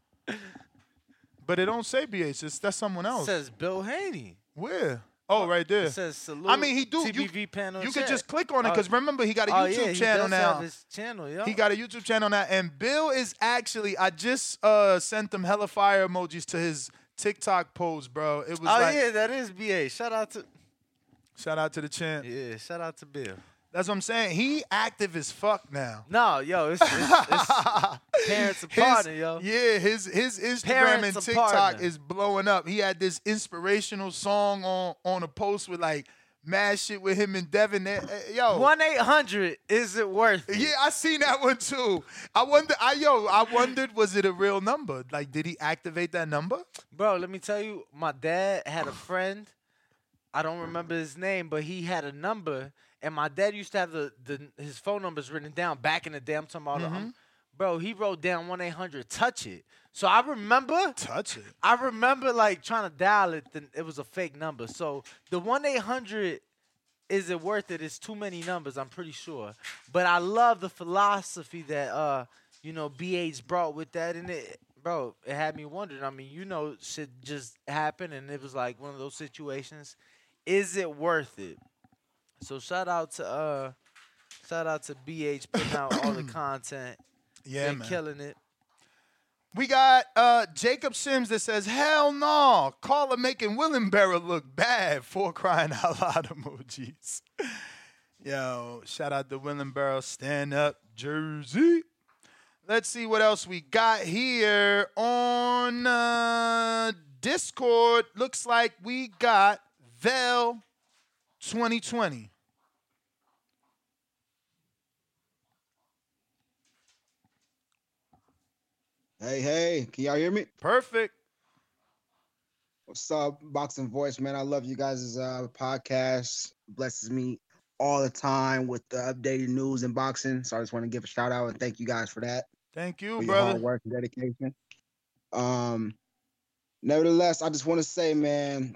But it don't say BH. It's, that's someone It else. says Bill Haney. Where? Oh, right there. It says salute. I mean, he do. You, TBV panel you chat. just click on it because remember he got a oh, YouTube yeah, channel now. Channel, yo. He got a YouTube channel now, and Bill is actually. I just uh sent them hella fire emojis to his TikTok post, bro. It was Oh like yeah, that is BA. Shout out to shout out to the champ. yeah, shout out to Bill. That's what I'm saying. He active as fuck now. No, yo, it's, it's, it's *laughs* parents His- apart, yo. Yeah, his his Instagram Parents and TikTok partner. is blowing up. He had this inspirational song on on a post with like mad shit with him and Devin. Eh, eh, Yo, One eight hundred. Is it worth? It? Yeah, I seen that one too. I wonder. I yo, I wondered, was it a real number? Like, did he activate that number? Bro, let me tell you, my dad had a friend. I don't remember his name, but he had a number, and my dad used to have the, the his phone numbers written down back in the day. I'm talking about, Mm-hmm. um, bro. He wrote down one eight hundred. Touch it. So I remember. Touch it. I remember like trying to dial it. Then it was a fake number. So the one eight hundred. Is it worth it? It's too many numbers, I'm pretty sure. But I love the philosophy that uh, you know, BH brought with that and it bro, it had me wondering. I mean, you know, shit just happened and it was like one of those situations. Is it worth it? So shout out to uh shout out to BH putting out all the *coughs* content. Yeah, Been man. killing it. We got uh Jacob Sims that says, "Hell no, Carla making Willingboro look bad." For crying out loud *laughs* emojis. Yo, shout out to Willingboro, stand up, Jersey. Let's see what else we got here on uh, Discord. Looks like we got Vel 2020. Hey, hey, can y'all hear me? Perfect. What's up, Boxing Voice, man? I love you guys' uh, podcast. Blesses me all the time with the updated news in boxing. So I just want to give a shout out and thank you guys for that. Thank you, for your hard work and dedication. Um, nevertheless, I just want to say, man,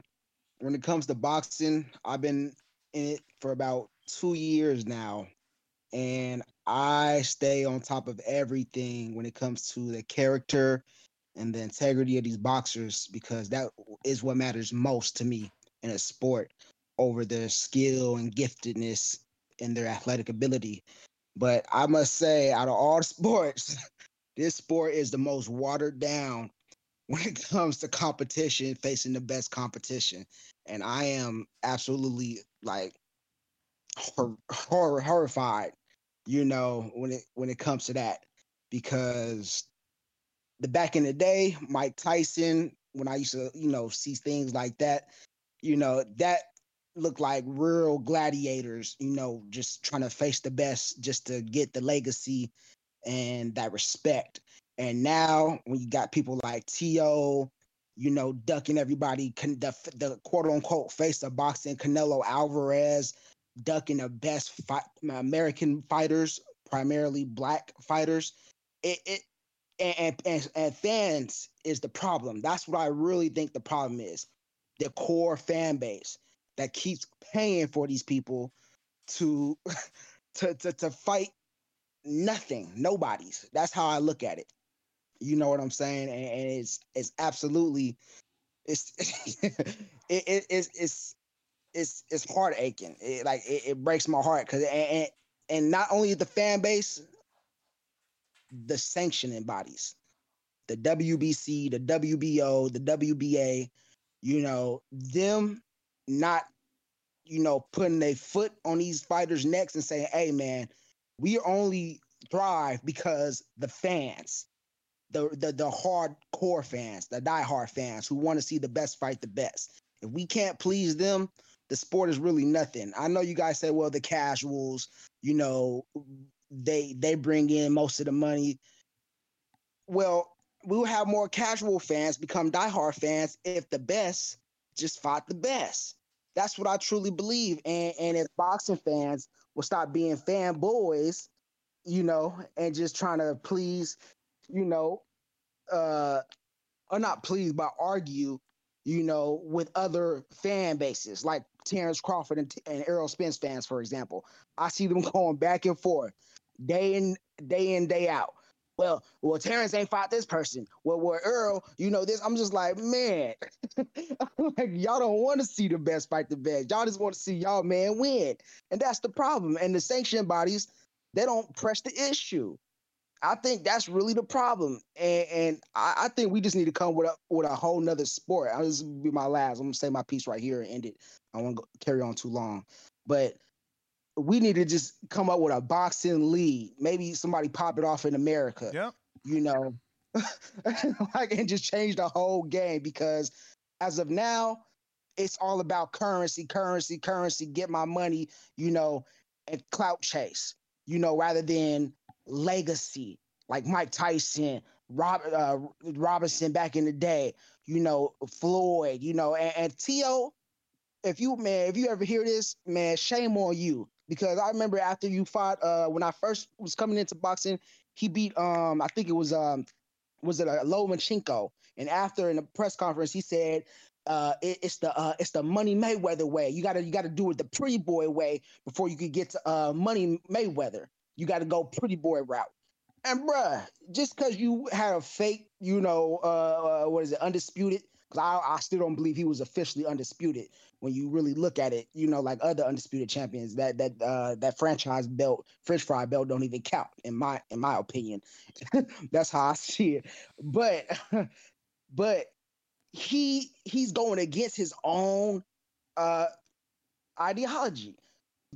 when it comes to boxing, I've been in it for about two years now, and I stay on top of everything when it comes to the character and the integrity of these boxers because that is what matters most to me in a sport over their skill and giftedness and their athletic ability. But I must say, out of all *laughs* sports, this sport is the most watered down *laughs* when it comes to competition, facing the best competition. And I am absolutely like hor- hor- horrified, you know, when it when it comes to that, because the back in the day, Mike Tyson, when I used to, you know, see things like that, you know, that looked like real gladiators, you know, just trying to face the best just to get the legacy and that respect. And now when you got people like T.O., you know, ducking everybody, the, the quote unquote face of boxing, Canelo Alvarez, ducking the best American fighters, primarily black fighters. It, it and, and and fans is the problem. That's what I really think the problem is. The core fan base. that keeps paying for these people to *laughs* to to, to fight nothing, nobody's. That's how I look at it. You know what I'm saying? And, and it's it's absolutely it's *laughs* it, it, it's it's it's it's heart aching. It, like it, it breaks my heart because and, and not only the fan base, the sanctioning bodies, the WBC, the WBO, the WBA, you know, them not, you know, putting a foot on these fighters' necks and saying, hey man, we only thrive because the fans, the the the hardcore fans, the diehard fans who want to see the best fight the best. If we can't please them, the sport is really nothing. I know you guys say, well, the casuals, you know, they they bring in most of the money. Well, we'll have more casual fans become diehard fans if the best just fought the best. That's what I truly believe. And and if boxing fans will stop being fanboys, you know, and just trying to please, you know, uh or not please, but argue, you know, with other fan bases like Terrence Crawford and, and Errol Spence fans, for example. I see them *laughs* going back and forth day in day in day out. Well, well, Terrence ain't fought this person. Well, well, Earl, you know this. I'm just like, man, *laughs* like y'all don't want to see the best fight the best. Y'all just want to see y'all man win, and that's the problem. And the sanction bodies, they don't press the issue. I think that's really the problem, and, and I, I, think we just need to come with a with a whole nother sport. I'll just be my last. I'm gonna say my piece right here and end it. I won't carry on too long, but we need to just come up with a boxing league. Maybe somebody pop it off in America. Yeah. You know, *laughs* like and just change the whole game because as of now, it's all about currency, currency, currency, get my money, you know, and clout chase, you know, rather than legacy like Mike Tyson, Rob, uh, Robinson back in the day, you know, Floyd, you know, and, and T.O., if you man, if you ever hear this, man, shame on you because I remember after you fought uh when I first was coming into boxing, he beat um I think it was um was it a uh, Lomachenko, and after in the press conference he said uh it, it's the uh it's the Money Mayweather way. You gotta you gotta do it the pretty boy way before you could get to uh Money Mayweather. You gotta go pretty boy route. And bruh, just because you had a fake, you know, uh what is it, undisputed because I, I still don't believe he was officially undisputed when you really look at it. You know, like other undisputed champions, that that uh, that franchise belt, French fry belt, don't even count in my in my opinion. *laughs* That's how I see it. But *laughs* but he he's going against his own uh ideology.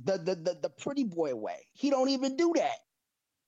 The, the the the pretty boy way. He don't even do that.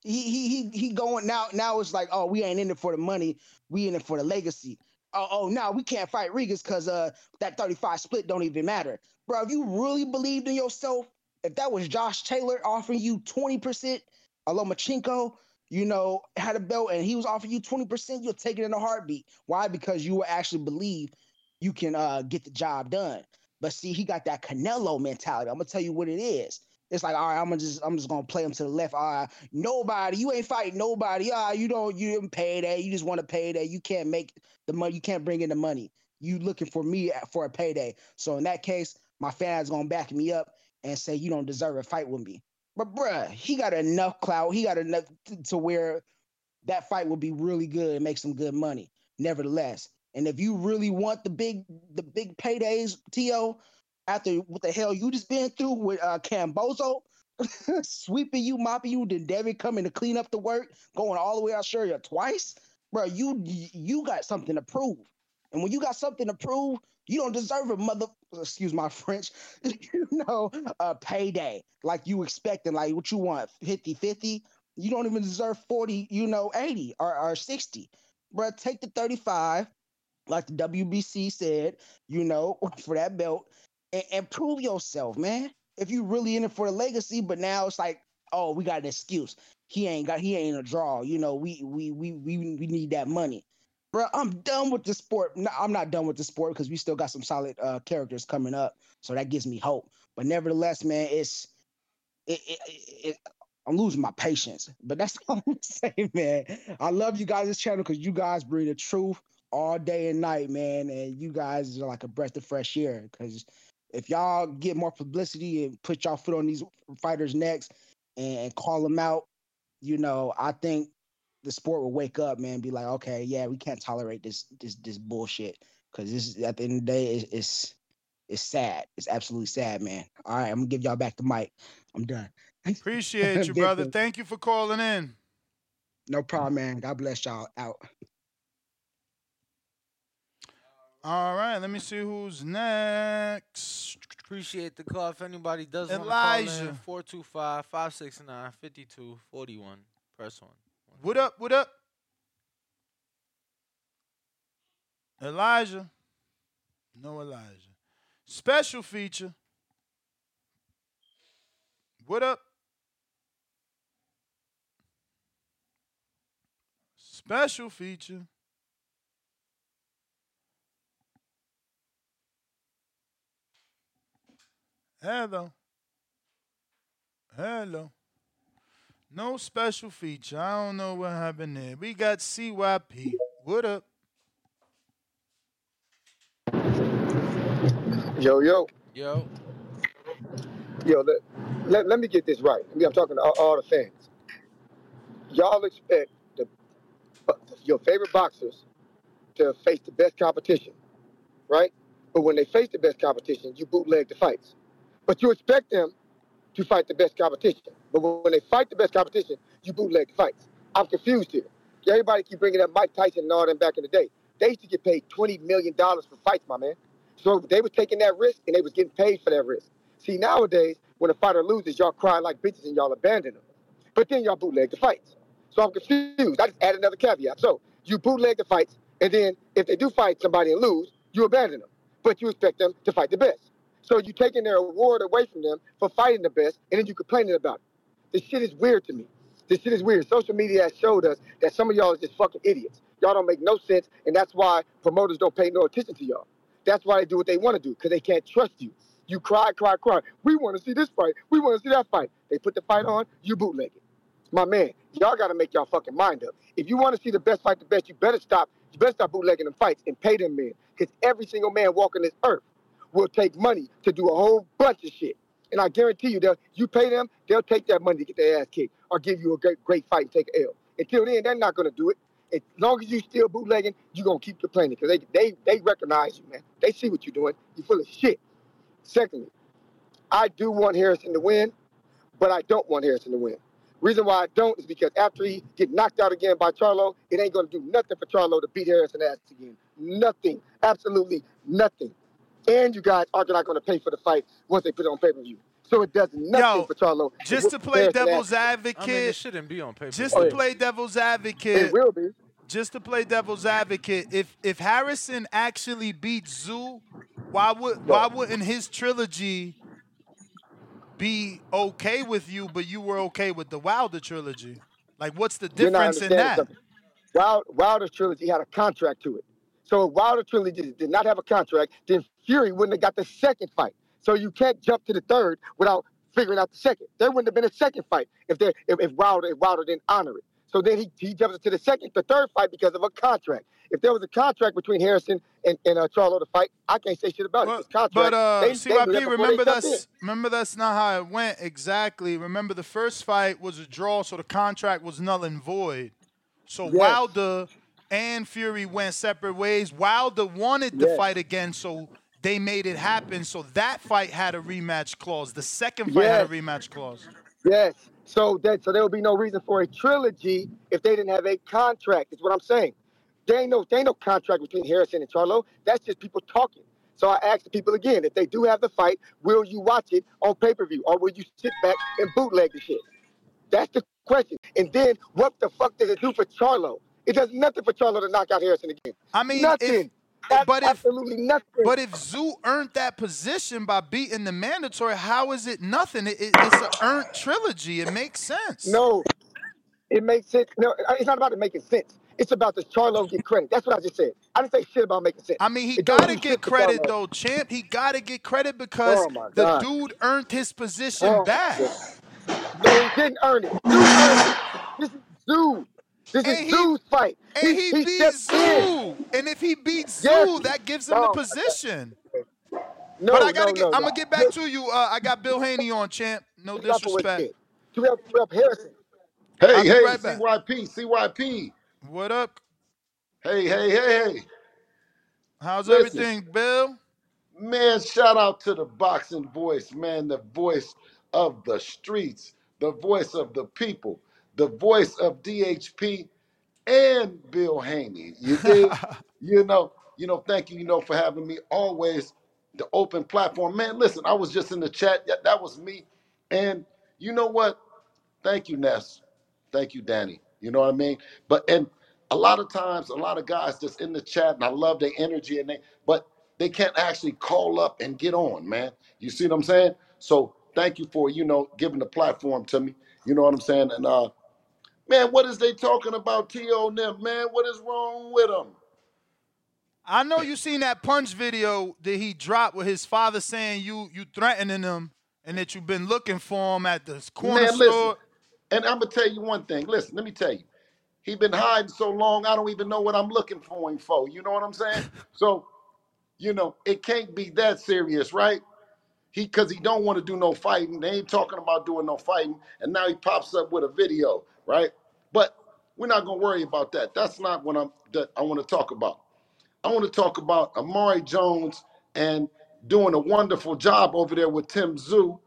He he he he going now now it's like oh we ain't in it for the money we in it for the legacy oh, oh no, we can't fight Regis because uh that 35 split don't even matter. Bro, if you really believed in yourself, if that was Josh Taylor offering you 20%, Lomachenko, you know, had a belt and he was offering you 20%, you'll take it in a heartbeat. Why? Because you will actually believe you can uh get the job done. But see, he got that Canelo mentality. I'm gonna tell you what it is. It's like, all right, I'm gonna just I'm just gonna play him to the left. All right, nobody, you ain't fighting nobody. Ah, right, you don't you didn't pay that. You just want to pay that. You can't make the money. You can't bring in the money. You looking for me for a payday. So in that case, my fans gonna back me up and say you don't deserve a fight with me. But bruh, he got enough clout. He got enough to where that fight would be really good and make some good money. Nevertheless, and if you really want the big the big paydays, To, after what the hell you just been through with uh, Kambosos, *laughs* sweeping you, mopping you, then Devin coming to clean up the work, going all the way out Australia twice, bro. You you got something to prove, and when you got something to prove, you don't deserve a mother. Excuse my *laughs* French. *laughs* you know, a payday like you expecting, like what you want, 50 50. You don't even deserve 40, you know, 80 or, or 60. Bro, take the 35, like the WBC said, you know, *laughs* for that belt, and, and prove yourself, man. If you really in it for the legacy, but now it's like, oh, we got an excuse. He ain't got he ain't a draw. You know, we we we we we need that money. Bro, I'm done with the sport. No, I'm not done with the sport because we still got some solid uh, characters coming up, so that gives me hope. But nevertheless, man, it's it, it, it, I'm losing my patience. But that's *laughs* all I'm saying, man. I love you guys' this channel because you guys bring the truth all day and night, man. And you guys are like a breath of fresh air because if y'all get more publicity and put y'all foot on these fighters' necks and call them out, you know, I think the sport will wake up, man, be like, okay, yeah, we can't tolerate this this this bullshit because this at the end of the day, it's, it's it's sad. It's absolutely sad, man. All right, I'm gonna give y'all back the mic. I'm done. Appreciate you, *laughs* brother. Thank you for calling in. No problem, man. God bless y'all. Out. All right, let me see who's next. Appreciate the call. If anybody does want to Elijah. call in, 425 569 5241. Press 1. What up? What up? Elijah. No Elijah. Special feature. What up? Special feature. Hello. Hello. No special feature. I don't know what happened there. We got CYP. What up? Yo, yo, Yo. yo, let, let, let me get this right. I mean, I'm talking to all, all the fans. Y'all expect the, uh, your favorite boxers to face the best competition, right? But when they face the best competition, you bootleg the fights. But you expect them to fight the best competition. But when they fight the best competition, you bootleg fights. I'm confused here. Everybody keep bringing up Mike Tyson and all them back in the day. They used to get paid $20 million for fights, my man. So they was taking that risk and they was getting paid for that risk. See, nowadays, when a fighter loses, y'all cry like bitches and y'all abandon them. But then y'all bootleg the fights. So I'm confused. I just add another caveat. So you bootleg the fights, and then if they do fight somebody and lose, you abandon them. But you expect them to fight the best. So you're taking their award away from them for fighting the best, and then you're complaining about it. This shit is weird to me. This shit is weird. Social media has showed us that some of y'all is just fucking idiots. Y'all don't make no sense, and that's why promoters don't pay no attention to y'all. That's why they do what they want to do, because they can't trust you. You cry, cry, cry. We want to see this fight. We want to see that fight. They put the fight on, you bootleg it. My man, y'all got to make y'all fucking mind up. If you want to see the best fight the best, you better stop. You better stop bootlegging them fights and pay them men. Because every single man walking this earth will take money to do a whole bunch of shit. And I guarantee you that you pay them, they'll take that money to get their ass kicked or give you a great, great fight and take an L. Until then, they're not going to do it. As long as you still bootlegging, you're going to keep complaining because they, they, they recognize you, man. They see what you're doing. You're full of shit. Secondly, I do want Harrison to win, but I don't want Harrison to win. Reason why I don't is because after he get knocked out again by Charlo, it ain't gonna do nothing for Charlo to beat Harrison ass again. Nothing, absolutely nothing. And you guys are not gonna pay for the fight once they put it on pay per view. So it does nothing Yo, for Charlo. Just to play Harrison devil's ass. advocate. I mean, it shouldn't be on paper. Just to play devil's advocate. It will be. Just to play devil's advocate, if if Harrison actually beats Tszyu, why would why wouldn't his trilogy be okay with you, but you were okay with the Wilder trilogy? Like, what's the difference in that? something. Wild, Wilder's trilogy had a contract to it. So Wilder trilogy did not have a contract, then Fury wouldn't have got the second fight. So you can't jump to the third without figuring out the second. There wouldn't have been a second fight if there if, if Wilder if Wilder didn't honor it. So then he, he jumps to the second, the third fight because of a contract. If there was a contract between Harrison and, and uh, Charlo to fight, I can't say shit about it. It's contract. But uh, They- they CYP, remember they jumped that's remember that's not how it went exactly. Remember the first fight was a draw, so the contract was null and void. So Yes. Wilder and Fury went separate ways. Wilder wanted the Yes. fight again, so they made it happen. So that fight had a rematch clause. The second fight had a rematch clause. Yes. So that so there would be no reason for a trilogy if they didn't have a contract. Is what I'm saying. There ain't no there ain't no contract between Harrison and Charlo. That's just people talking. So I asked the people again, if they do have the fight, will you watch it on pay per view or will you sit back and bootleg the shit? That's the question. And then what the fuck does it do for Charlo? It does nothing for Charlo to knock out Harrison again. I mean, nothing. If, but if, absolutely nothing. But if Tszyu earned that position by beating the mandatory, how is it nothing? It, it- it's an earned trilogy. It makes sense. No, it makes sense. No, it's not about it making sense. It's about the Charlo get credit. That's what I just said. I didn't say shit about making sense. I mean, he don't gotta get credit though, champ. He gotta get credit because Oh, the dude earned his position Oh, back. No, he didn't earn it. Tszyu earned it. This is Tszyu. This is Tszyu's fight. And he, beat stepped in. Tszyu. And if he beats Yes. Tszyu, that gives him Oh, the position. No, but I gotta no, get. no, I'm no. gonna get back to you. Uh, I got Bill Haney on, champ. No Stop for a disrespect. kid. To Rep, Rep Harrison. Hey, I'll hey, right. CYP, CYP. What up? Hey, hey, hey, hey. How's Listen. everything, Bill? Man, shout out to the boxing voice, man, the voice of the streets, the voice of the people, the voice of DHP and Bill Haney. You dig? *laughs* you know, you know, thank you, you know, for having me always the open platform. Man, listen, I was just in the chat. Yeah, that was me. And you know what? Thank you, Ness. Thank you, Danny. You know what I mean? But and a lot of times, a lot of guys just in the chat, and I love their energy, and they but they can't actually call up and get on, man. You see what I'm saying? So thank you for you know giving the platform to me. You know what I'm saying? And uh, man, what is they talking about? To and them, man. What is wrong with them? I know you seen that punch video that he dropped with his father saying you you threatening him and that you've been looking for him at the corner Man, store. listen. And I'm gonna tell you one thing. Listen, let me tell you. He been hiding so long, I don't even know what I'm looking for him for. You know what I'm saying? *laughs* So, you know, it can't be that serious, right? He because he don't want to do no fighting. They ain't talking about doing no fighting, and now he pops up with a video, right? But we're not gonna worry about that. That's not what I'm that I want to talk about. I want to talk about Amari Jones and doing a wonderful job over there with Tim Tszyu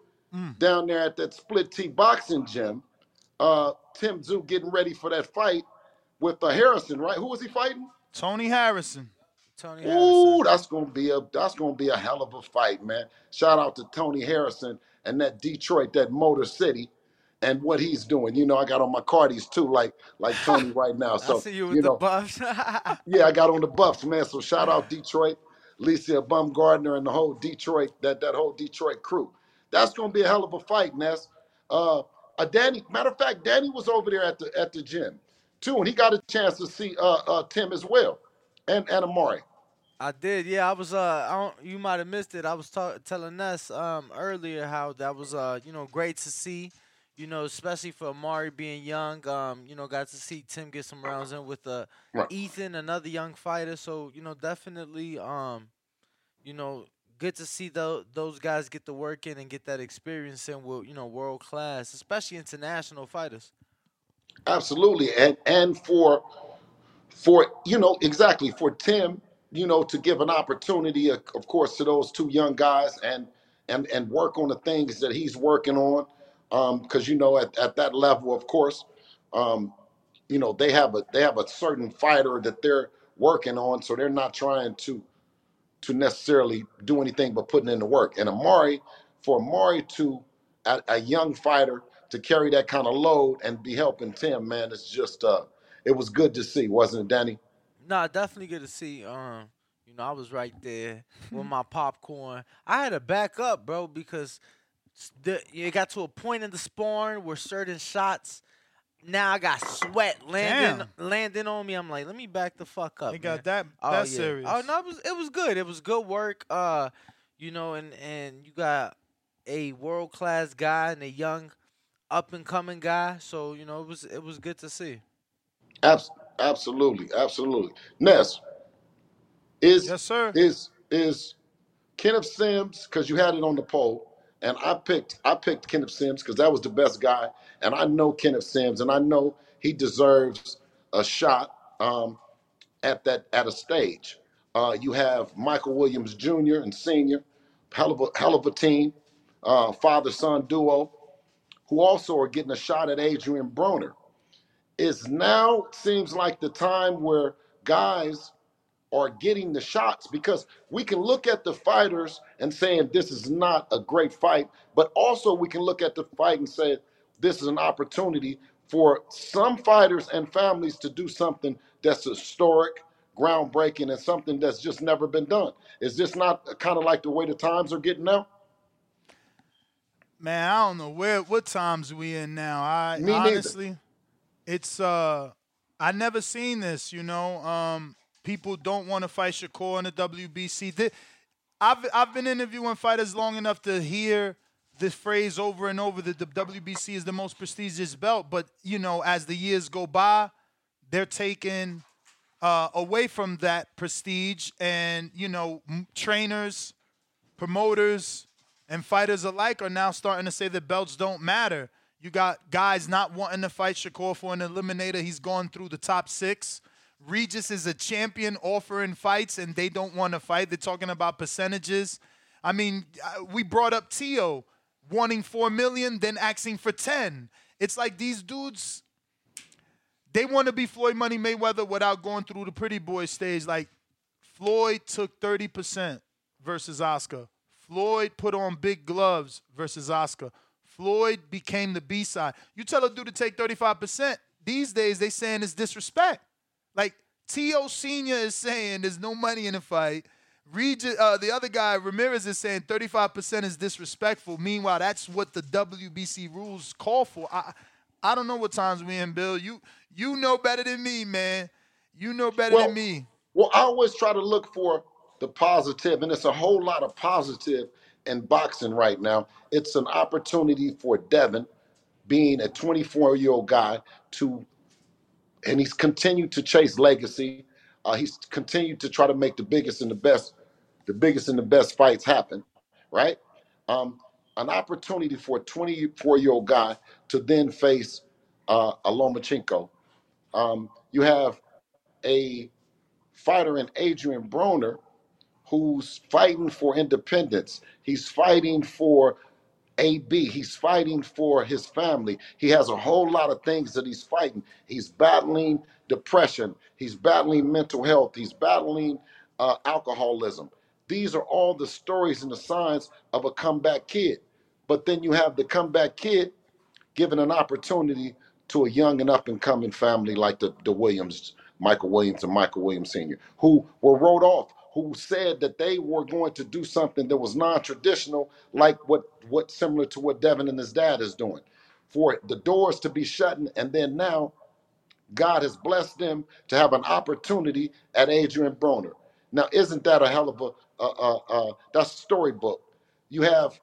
down there at that split T boxing gym. Uh, Tim Tszyu getting ready for that fight with uh, Harrison, right? Who was he fighting? Tony Harrison. Tony Ooh, that's gonna be a that's gonna be a hell of a fight, man. Shout out to Tony Harrison and that Detroit, that Motor City, and what he's doing. You know, I got on my Cardis too, like like *laughs* Tony right now. So I see you with the know, buffs. *laughs* yeah, I got on the *laughs* buffs, man. So shout out Detroit, Alicia Baumgardner, and the whole Detroit, that that whole Detroit crew. That's gonna be a hell of a fight, Ness. Uh, uh Danny, matter of fact, Danny was over there at the at the gym too, and he got a chance to see uh, uh Tim as well, and and Amari. I did, yeah. I was, uh, I don't, you might have missed it. I was ta- telling us um earlier how that was, uh, you know, great to see. You know, especially for Amari being young. Um, you know, got to see Tim get some rounds in with uh, Right. Ethan, another young fighter. So you know, definitely, um, you know, good to see tho- those guys get the work in and get that experience in with you know world class, especially international fighters. Absolutely, and and for for you know exactly for Tim, you know, to give an opportunity, of of course, to those two young guys and and and work on the things that he's working on, because you know at, at that level, of course, um, you know they have a they have a certain fighter that they're working on, so they're not trying to to necessarily do anything but putting in the work. And Amari, for Amari to a, a young fighter to carry that kind of load and be helping Tim, man, it's just uh, it was good to see, wasn't it, Danny? Nah, definitely good to see. Um, you know, I was right there with *laughs* my popcorn. I had to back up, bro, because the it got to a point in the sparring where certain shots. Now I got sweat landing landing on me. I'm like, let me back the fuck up. They got man. that that serious. Oh no, it was it was good. It was good work. Uh, you know, and and you got a world class guy and a young up and coming guy. So you know, it was it was good to see. Abs- absolutely, absolutely. Ness, is yes, sir. Is is Kenneth Sims because you had it on the poll, and I picked I picked Kenneth Sims because that was the best guy, and I know Kenneth Sims, and I know he deserves a shot um, at that at a stage. Uh, you have Michael Williams Jr. and Senior, hell of a hell of a team, uh, father son duo, who also are getting a shot at Adrian Broner is now seems like the time where guys are getting the shots because we can look at the fighters and saying this is not a great fight, but also we can look at the fight and say this is an opportunity for some fighters and families to do something that's historic, groundbreaking, and something that's just never been done. Is this not kind of like the way the times are getting now? Man, I don't know where what times we in now. I Me neither. honestly, it's uh, I never seen this. You know, um, people don't want to fight Shakur in the WBC. Thi- I've I've been interviewing fighters long enough to hear this phrase over and over that the WBC is the most prestigious belt. But you know, as the years go by, they're taking uh, away from that prestige, and you know, m- trainers promoters and fighters alike are now starting to say that belts don't matter. You got guys not wanting to fight Shakur for an eliminator. He's gone through the top six. Regis is a champion offering fights, and they don't want to fight. They're talking about percentages. I mean, uh, we brought up Tio wanting four million, then asking for ten. It's like these dudes, they want to be Floyd Money Mayweather without going through the pretty boy stage. Like Floyd took 30% versus Oscar. Floyd put on big gloves versus Oscar. Floyd became the B side. You tell a dude to take 35%, these days they saying it's disrespect. Like Tio Senior is saying there's no money in the fight. Regis, uh, the other guy, Ramirez, is saying 35% is disrespectful. Meanwhile, that's what the WBC rules call for. I, I don't know what times we in, Bill. You you know better than me, man. You know better Well, than me. well, I always try to look for the positive, and it's a whole lot of positive in boxing right now. It's an opportunity for Devin, being a 24 year old guy, to and he's continued to chase legacy. Uh, he's continued to try to make the biggest and the best, the biggest and the best fights happen, right? Um, an opportunity for a 24 year old guy to then face uh, a Lomachenko. Um, you have a fighter in Adrian Broner who's fighting for independence. He's fighting for AB. He's fighting for his family. He has a whole lot of things that he's fighting. He's battling depression. He's battling mental health. He's battling uh, alcoholism. These are all the stories and the signs of a comeback kid. But then you have the comeback kid given an opportunity to a young and up and coming family like the, the Williams, Michael Williams and Michael Williams Sr., who were wrote off, who said that they were going to do something that was non-traditional, like what what similar to what Devin and his dad is doing. For the doors to be shutting, and then now God has blessed them to have an opportunity at Adrian Broner. Now, isn't that a hell of a uh, uh, uh, that's storybook? You have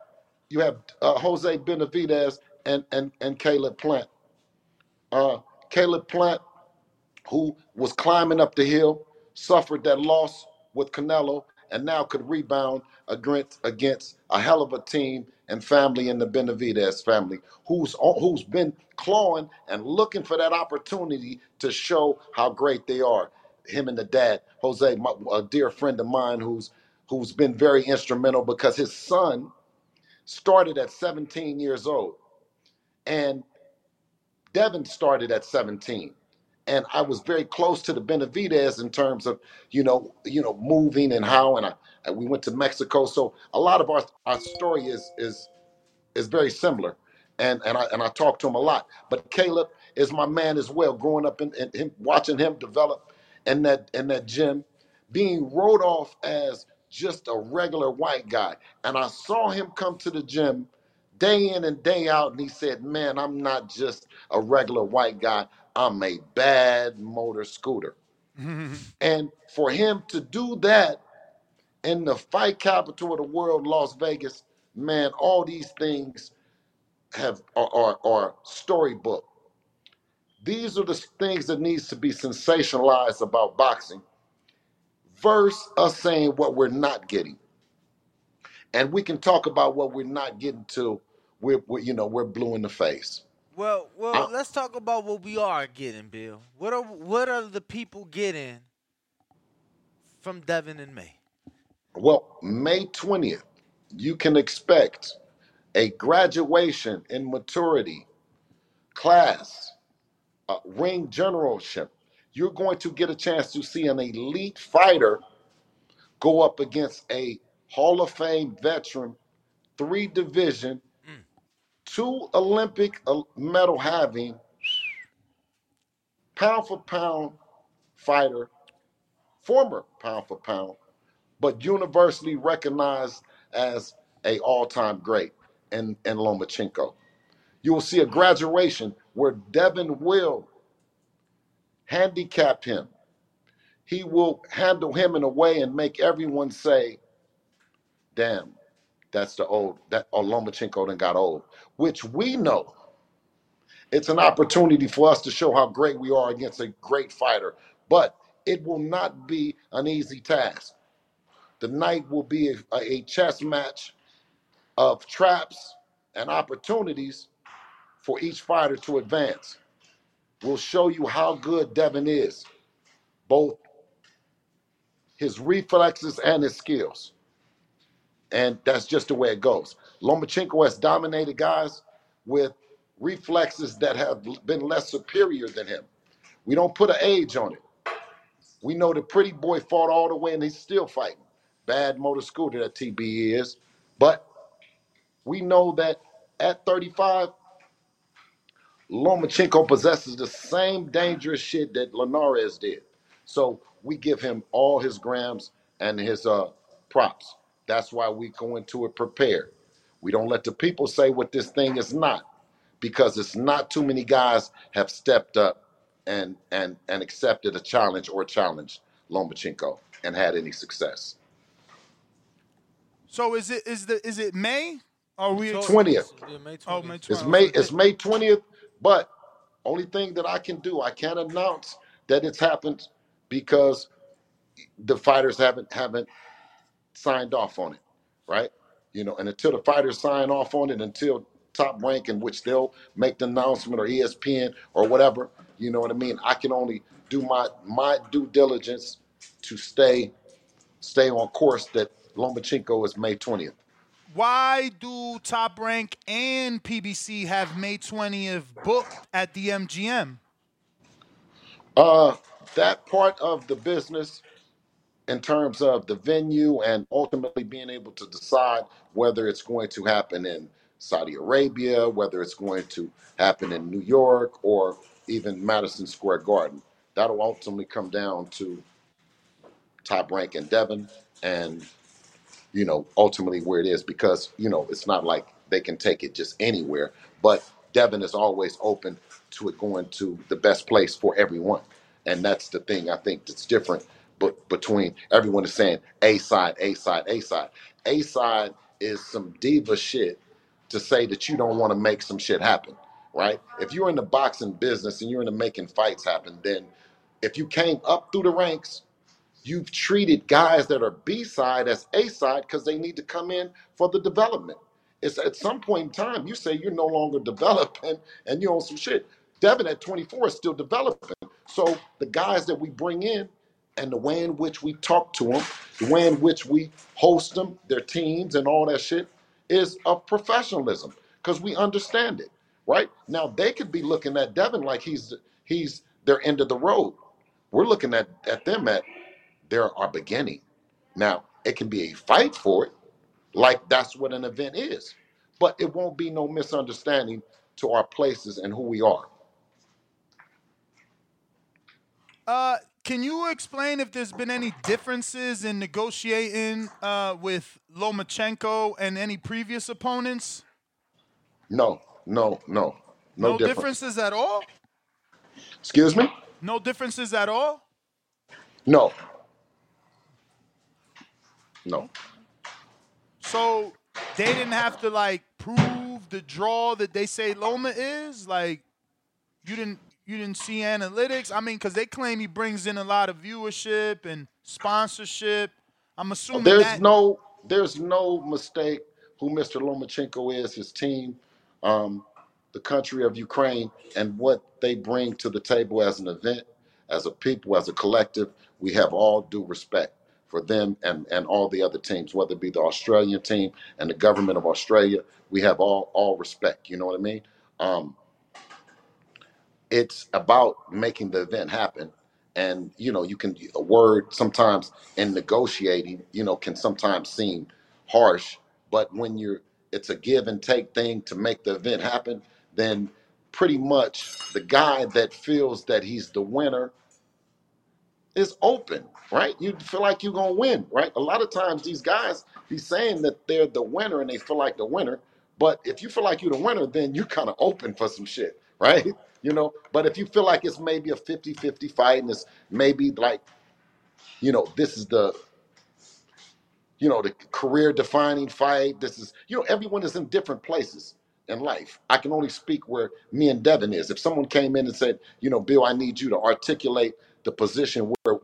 you have uh, Jose Benavidez and and and Caleb Plant. Uh, Caleb Plant, who was climbing up the hill, suffered that loss with Canelo, and now could rebound against against a hell of a team and family in the Benavidez family, who's who's been clawing and looking for that opportunity to show how great they are. Him and the dad, Jose, my, a dear friend of mine, who's who's been very instrumental because his son started at 17 years old, and Devin started at 17 and I was very close to the Benavidez in terms of you know you know moving and how and I and we went to Mexico. So a lot of our our story is is is very similar. And and I and I talk to him a lot. But Caleb is my man as well growing up and in him watching him develop in that in that gym being wrote off as just a regular white guy. And I saw him come to the gym day in and day out and he said man I'm not just a regular white guy I'm a bad motor scooter. *laughs* And for him to do that in the fight capital of the world, Las Vegas, man, all these things have are, are, are storybook. These are the things that needs to be sensationalized about boxing, versus us saying what we're not getting. And we can talk about what we're not getting to. We're, we're you know we're blue in the face. Well, well, Uh, let's talk about what we are getting, Bill. What are what are the people getting from Devin and May? Well, May 20th, you can expect a graduation in maturity class, a ring generalship. You're going to get a chance to see an elite fighter go up against a Hall of Fame veteran, three division, two Olympic uh, medal having, pound for pound fighter, former pound for pound, but universally recognized as a all-time great in, in Lomachenko. You will see a graduation where Devin will handicap him. He will handle him in a way and make everyone say, damn, that's the old, that oh, Lomachenko done got old, which we know. It's an opportunity for us to show how great we are against a great fighter, but it will not be an easy task. the night will be a, a chess match of traps and opportunities for each fighter to advance. We'll show you how good Devin is, both his reflexes and his skills. And that's just the way it goes. Lomachenko has dominated guys with reflexes that have been less superior than him. We don't put an age on it. We know the pretty boy fought all the way and he's still fighting. Bad motor scooter that TB is. But we know that at 35, Lomachenko possesses the same dangerous shit that Linares did. So we give him all his grams and his uh, props. That's why we go into it prepared. We don't let the people say what this thing is not, because it's not too many guys have stepped up and and and accepted a challenge or challenged Lomachenko and had any success. So is it is the is it May? Or we Twentieth. Oh, May 20th. It's May. It's May twentieth. But only thing that I can do, I can't announce that it's happened because the fighters haven't haven't signed off on it, right? You know, and until the fighters sign off on it, until top rank in which they'll make the announcement or ESPN or whatever, you know what I mean? I can only do my my due diligence to stay stay on course that Lomachenko is May 20th. Why do Top Rank and PBC have May 20th booked at the MGM? Uh, that part of the business, in terms of the venue and ultimately being able to decide whether it's going to happen in Saudi Arabia, whether it's going to happen in New York or even Madison Square Garden, that'll ultimately come down to Top Rank and Devin and you know, ultimately where it is because, you know, it's not like they can take it just anywhere. But Devin is always open to it going to the best place for everyone. And that's the thing I think that's different but between everyone is saying A side, A side, A side. A side is some diva shit to say that you don't want to make some shit happen, right? If you're in the boxing business and you're into making fights happen, then if you came up through the ranks you've treated guys that are B side as A side because they need to come in for the development. It's at some point in time you say you're no longer *laughs* developing and you're on some shit. Devin at 24 is still developing. So the guys that we bring in and the way in which we talk to them, the way in which we host them, their teams and all that shit is of professionalism because we understand it, right? Now they could be looking at Devin like he's he's their end of the road. We're looking at, at them at they're our beginning. Now, it can be a fight for it, like that's what an event is, but it won't be no misunderstanding to our places and who we are. Uh, can you explain if there's been any differences in negotiating uh, with Lomachenko and any previous opponents? No, no, no, no, No difference. differences at all? Excuse me? No differences at all? No. No. So they didn't have to like prove the draw that they say Loma is. Like you didn't you didn't see analytics. I mean, because they claim he brings in a lot of viewership and sponsorship. I'm assuming There's that no there's no mistake who Mr. Lomachenko is, his team, um, the country of Ukraine, and what they bring to the table as an event, as a people, as a collective. We have all due respect for them and, and all the other teams, whether it be the Australian team and the government of Australia. We have all all respect. You know what I mean? Um, it's about making the event happen. And you know you can a word sometimes in negotiating you know can sometimes seem harsh. But when you're it's a give and take thing to make the event happen then pretty much the guy that feels that he's the winner is open right? You feel like you're gonna win right? A lot of times these guys be saying that they're the winner and they feel like the winner. But if you feel like you're the winner then you're kind of open for some shit *laughs* right you know? But if you feel like it's maybe a 50-50 fight and it's maybe like you know this is the you know the career defining fight this is you know everyone is in different places in life. I can only speak where me and devin is. If someone came in and said you know bill i need you to articulate the position where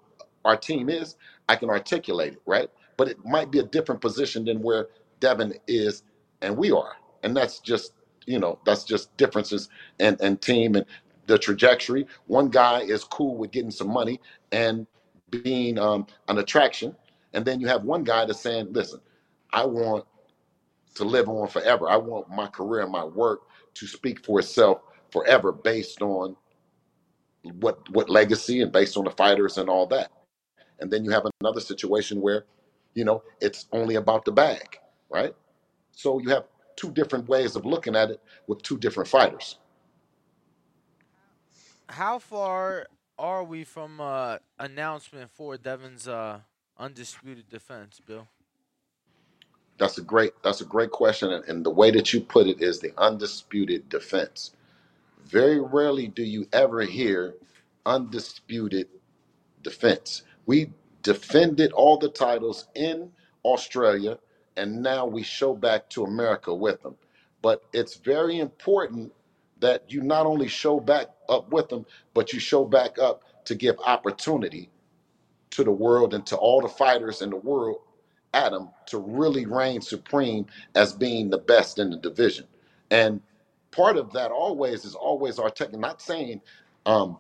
our team is i can articulate it right? But it might be a different position than where Devin is and we are. And that's just, you know, that's just differences and and team and the trajectory. One guy is cool with getting some money and being um, an attraction, and then you have one guy that's saying, "Listen, I want to live on forever. I want my career and my work to speak for itself forever, based on what what legacy and based on the fighters and all that." And then you have another situation where, you know, it's only about the bag, right? So you have two different ways of looking at it with two different fighters. How far are we from uh, announcement for Devin's uh, undisputed defense, Bill? That's a great that's a great question, and, and the way that you put it is the undisputed defense. Very rarely do you ever hear undisputed defense. We defended all the titles in Australia, and now we show back to America with them. But it's very important that you not only show back up with them, but you show back up to give opportunity to the world and to all the fighters in the world, Adam, to really reign supreme as being the best in the division. And part of that always is always our tech. Not saying, um,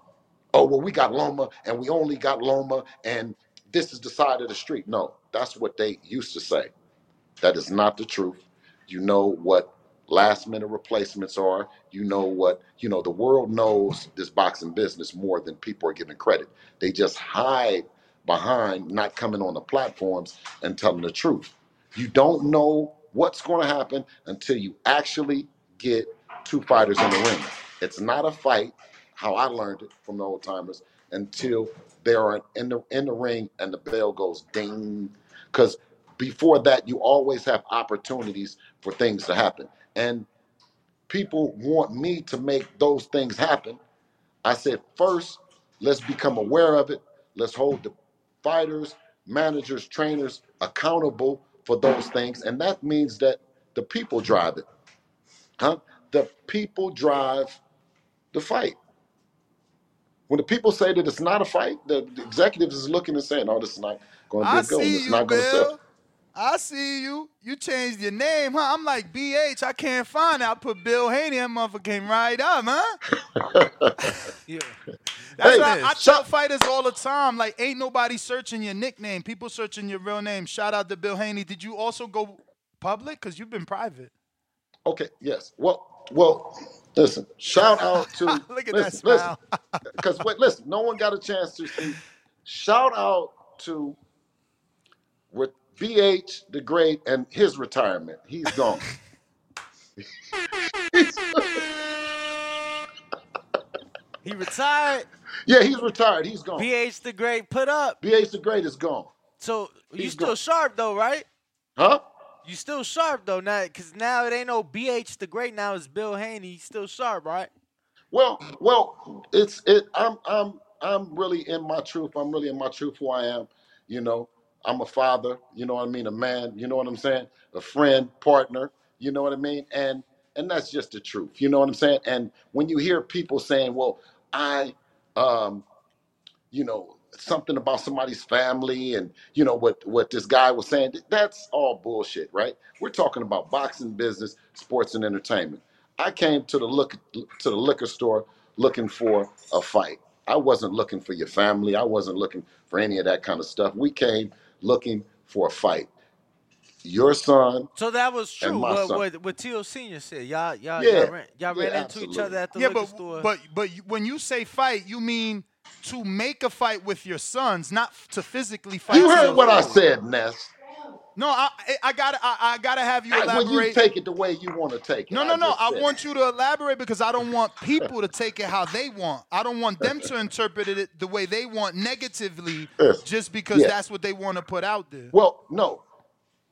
oh well, we got Loma and we only got Loma and this is the side of the street. No, that's what they used to say. That is not the truth. You know what last minute replacements are. You know what, you know, the world knows this boxing business more than people are giving credit. They just hide behind not coming on the platforms and telling the truth. You don't know what's going to happen until you actually get two fighters in the ring. It's not a fight, how I learned it from the old timers, until they are in the in the ring and the bell goes ding. Because before that, you always have opportunities for things to happen. And people want me to make those things happen. I said, first, let's become aware of it. Let's hold the fighters, managers, trainers accountable for those things. And that means that the people drive it. Huh? The people drive the fight. When the people say that it's not a fight, the, executives is looking and saying, "Oh, this is not going to be I one. It's you, not going to sell." Bill. I see you. You changed your name, huh? I'm like BH. I can't find it. I put Bill Haney. That motherfucker came right up, huh? *laughs* *laughs* Yeah. That's Hey, why I tell fighters all the time, like, ain't nobody searching your nickname. People searching your real name. Shout out to Bill Haney. Did you also go public? Because you've been private. Okay, yes. Well, well, listen. Shout out to *laughs* Look at that smile. Because wait, listen. No one got a chance to see. Shout out to with BH the Great and his retirement. He's gone. *laughs* He retired. yeah, he's retired. He's gone. BH the Great put up. BH the Great is gone. So you still gone. sharp though, right? Huh? You still sharp though, now because now it ain't no BH the Great. Now it's Bill Haney. He's still sharp, right? Well, well, it's it. I'm I'm I'm really in my truth. I'm really in my truth who I am. You know, I'm a father. You know what I mean? A man. You know what I'm saying? A friend, partner. You know what I mean? And and that's just the truth. You know what I'm saying? And when you hear people saying, "Well, I," um, you know, something about somebody's family, and you know what what this guy was saying, that's all bullshit, right? We're talking about boxing business, sports, and entertainment. I came to the look to the liquor store looking for a fight. I wasn't looking for your family. I wasn't looking for any of that kind of stuff. We came looking for a fight. Your son, So that was And true. my What son. what what Tio Senior said. Y'all y'all Yeah. y'all ran, y'all Yeah, ran into each other at the yeah, liquor but store. but but you- when you say fight, you mean to make a fight with your sons, not to physically fight. you heard what I said, Ness. No, I I- I gotta I, I gotta have you When you take it the way you want to take it. No, no, no. just I want you to elaborate because I don't want people to *laughs* take it how they want. I don't want them to interpret it the way they want negatively Yes. just because Yeah. that's what they want to put out there. Well, no.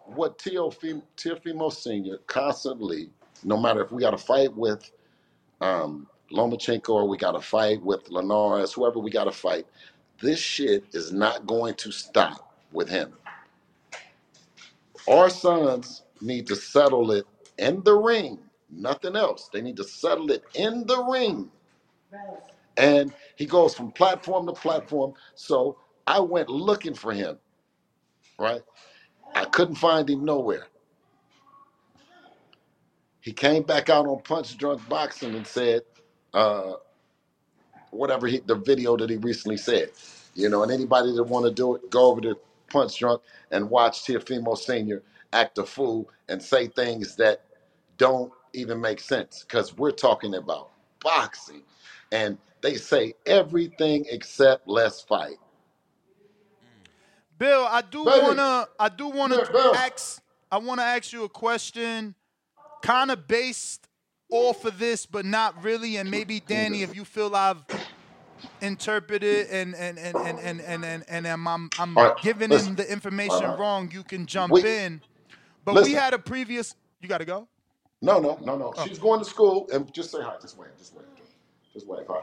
What Teofimo, Sr. constantly, no matter if we got to fight with um, Lomachenko or we got to fight with Linares, whoever we got to fight, this shit is not going to stop with him. Our sons need to settle it in the ring, nothing else. They need to settle it in the ring. And he goes from platform to platform. So I went looking for him, right? I couldn't find him nowhere. He came back out on Punch Drunk Boxing and said, uh, whatever he, the video that he recently said. You know, and anybody that want to do it, go over to Punch Drunk and watch Teofimo Senior act a fool and say things that don't even make sense because we're talking about boxing, and they say everything except let's fight. Bill, I do Baby. wanna I do wanna Yeah, ask I wanna ask you a question, kind of based off of this, but not really. And maybe Danny, if you feel I've interpreted and and and and and and and, and am I'm I'm All right, giving listen. him the information All right. wrong, you can jump We- in. But we had a previous. You gotta go. No, no, no, no. Oh. She's going to school, and just say hi. Just wait. Just wait. Just wait. Hi.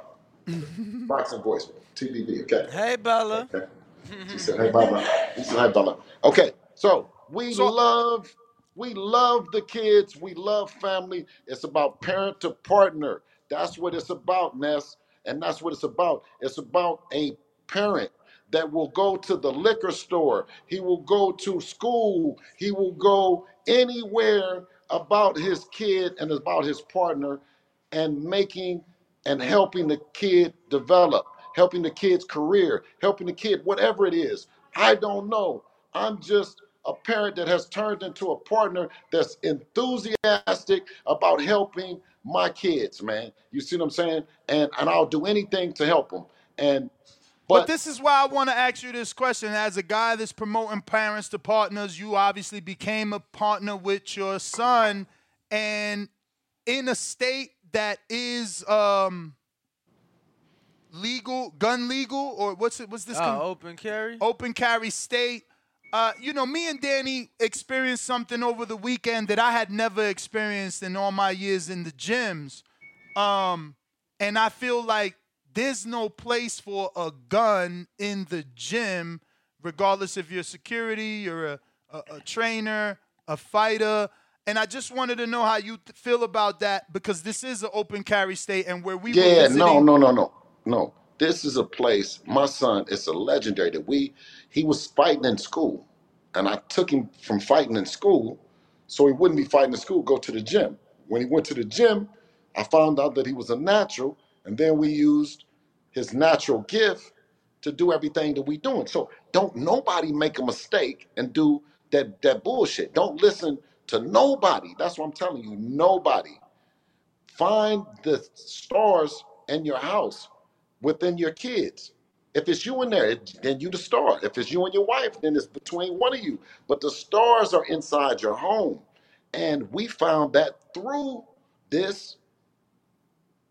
Boxing voice, TBV. Okay. Hey, Bella. Okay. She said, "Hey, Bella." He said, "Hey, Bella." Okay. So we love, we love the kids. We love family. It's about parent to partner. That's what it's about, Ness, and that's what it's about. It's about a parent that will go to the liquor store. He will go to school. He will go anywhere about his kid and about his partner and making and helping the kid develop, helping the kid's career, helping the kid, whatever it is. I don't know. I'm just a parent that has turned into a partner that's enthusiastic about helping my kids, man. You see what I'm saying? And and I'll do anything to help them. And But, this is why I want to ask you this question. As a guy that's promoting parents to partners, you obviously became a partner with your son, and in a state that is um legal, gun legal, or what's it? What's this? Oh, con- open carry. open carry state. Uh, you know, me and Danny experienced something over the weekend that I had never experienced in all my years in the gyms. Um, and I feel like there's no place for a gun in the gym, regardless if you're security, you're a, a, a trainer, a fighter. And I just wanted to know how you th- feel about that because this is an open carry state, and where we were yeah, visiting, no, no, no, no, no. This is a place. My son is a legendary. That we he was fighting in school, and I took him from fighting in school, so he wouldn't be fighting in school. Go to the gym. When he went to the gym, I found out that he was a natural, and then we used his natural gift to do everything that we doing. So don't nobody make a mistake and do that that bullshit. Don't listen to nobody. That's what I'm telling you. Nobody. Find the stars in your house within your kids. If it's you in there, then you the star. If it's you and your wife, then it's between one of you. But the stars are inside your home. And we found that through this,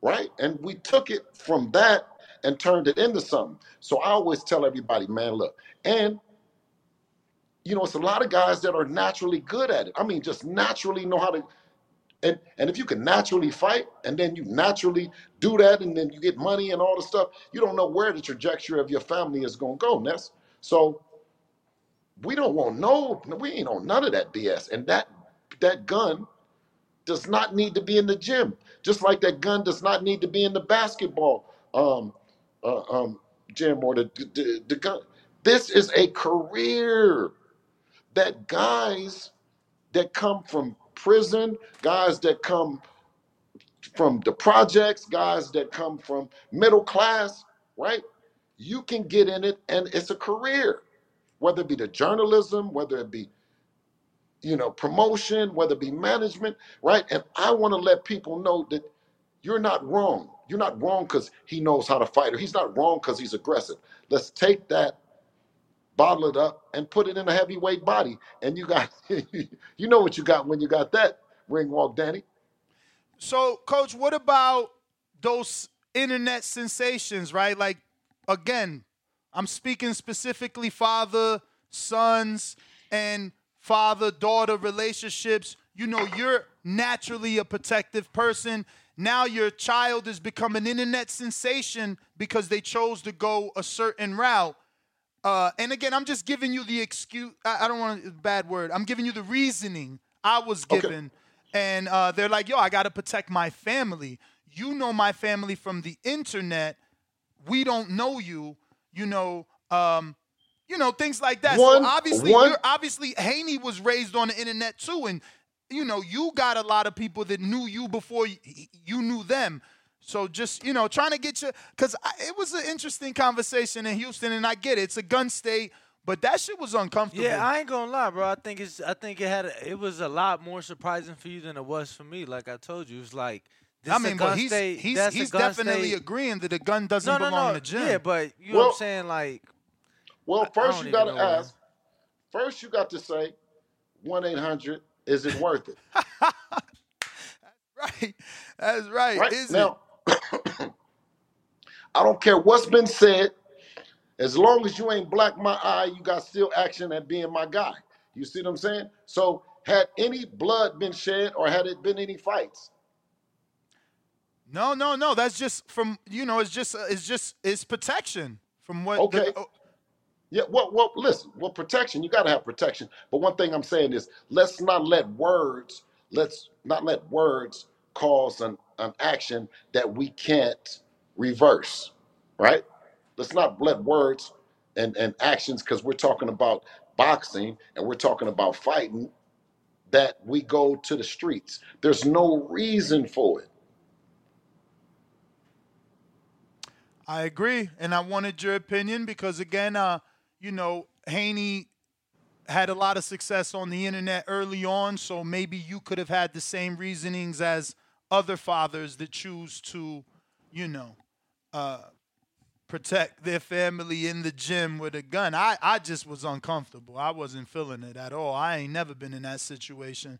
right? And we took it from that and turned it into something. So I always tell everybody, man, look, and you know, it's a lot of guys that are naturally good at it. I mean, just naturally know how to and and if you can naturally fight and then you naturally do that and then you get money and all the stuff, you don't know where the trajectory of your family is gonna go, Ness. So we don't want no, we ain't on none of that BS. And that that gun does not need to be in the gym, just like that gun does not need to be in the basketball um, uh, um, gym or the, the the gun. This is a career that guys that come from prison, guys that come from the projects, guys that come from middle class, right? You can get in it and it's a career, whether it be the journalism, whether it be you know promotion, whether it be management, right? And I want to let people know that you're not wrong. You're not wrong because he knows how to fight, or he's not wrong because he's aggressive. Let's take that, bottle it up, and put it in a heavyweight body. And you got, *laughs* you know what you got when you got that ring walk, Danny. So, coach, what about those internet sensations, right? Like, again, I'm speaking specifically father, sons, and father daughter relationships. You know, you're naturally a protective person. Now your child has become an internet sensation because they chose to go a certain route. Uh, and again, I'm just giving you the excuse. I, I don't want a bad word. I'm giving you the reasoning I was given. And uh, they're like, yo, I got to protect my family. You know my family from the internet. We don't know you. You know, um, you know, things like that. One- so obviously, one- you're obviously Haney was raised on the internet too, and you know, you got a lot of people that knew you before you knew them. So just you know, trying to get you because it was an interesting conversation in Houston, and I get it. It's a gun state, but that shit was uncomfortable. Yeah, I ain't gonna lie, bro. I think it's. I think it had. A, it was a lot more surprising for you than it was for me. Like I told you, it's like. This I a mean, gun but he's state, he's that's he's definitely state. agreeing that a gun doesn't No, no, belong no. in the gym. Yeah, but you know what I'm saying, like. Well, first you got to ask. First, you got to say, one eight hundred. Is it worth it? *laughs* That's right. That's right. Right Is now, *coughs* I don't care what's been said. As long as you ain't black my eye, you got still action at being my guy. You see what I'm saying? So, had any blood been shed, or had it been any fights? No, no, no. That's just from you know. It's just it's just it's protection from what. Okay. The, oh, Yeah, well, well, listen. Well, protection. You got to have protection. But one thing I'm saying is, let's not let words, let's not let words cause an, an action that we can't reverse. Right? Let's not let words and and actions, because we're talking about boxing and we're talking about fighting, that we go to the streets. There's no reason for it. I agree, and I wanted your opinion because again, uh, you know, Haney had a lot of success on the internet early on, so maybe you could have had the same reasonings as other fathers that choose to, you know, uh, protect their family in the gym with a gun. I, I just was uncomfortable. I wasn't feeling it at all. I ain't never been in that situation.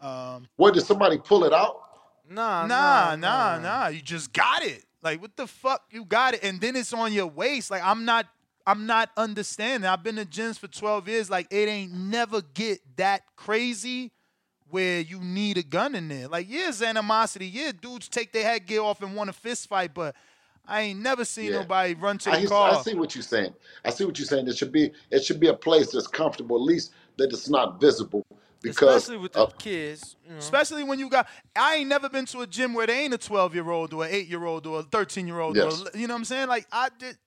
Um, What did somebody pull it out? Nah, nah, nah, nah. You just got it. Like what the fuck? You got it, and then it's on your waist. Like I'm not, I'm not understanding. I've been in gyms for 12 years. Like it ain't never get that crazy where you need a gun in there. Like yeah, it's animosity. Yeah, dudes take their headgear off and want a fist fight, but I ain't never seen Yeah. nobody run to I, the hear- car. I see what you're saying. I see what you're saying. It should be it should be a place that's comfortable, at least that it's not visible. Because Especially with the uh, kids. You know. Especially when you got, I ain't never been to a gym where there ain't a 12 year old or an 8 year old or a 13 year old. Yes. You know what I'm saying? Like, I did,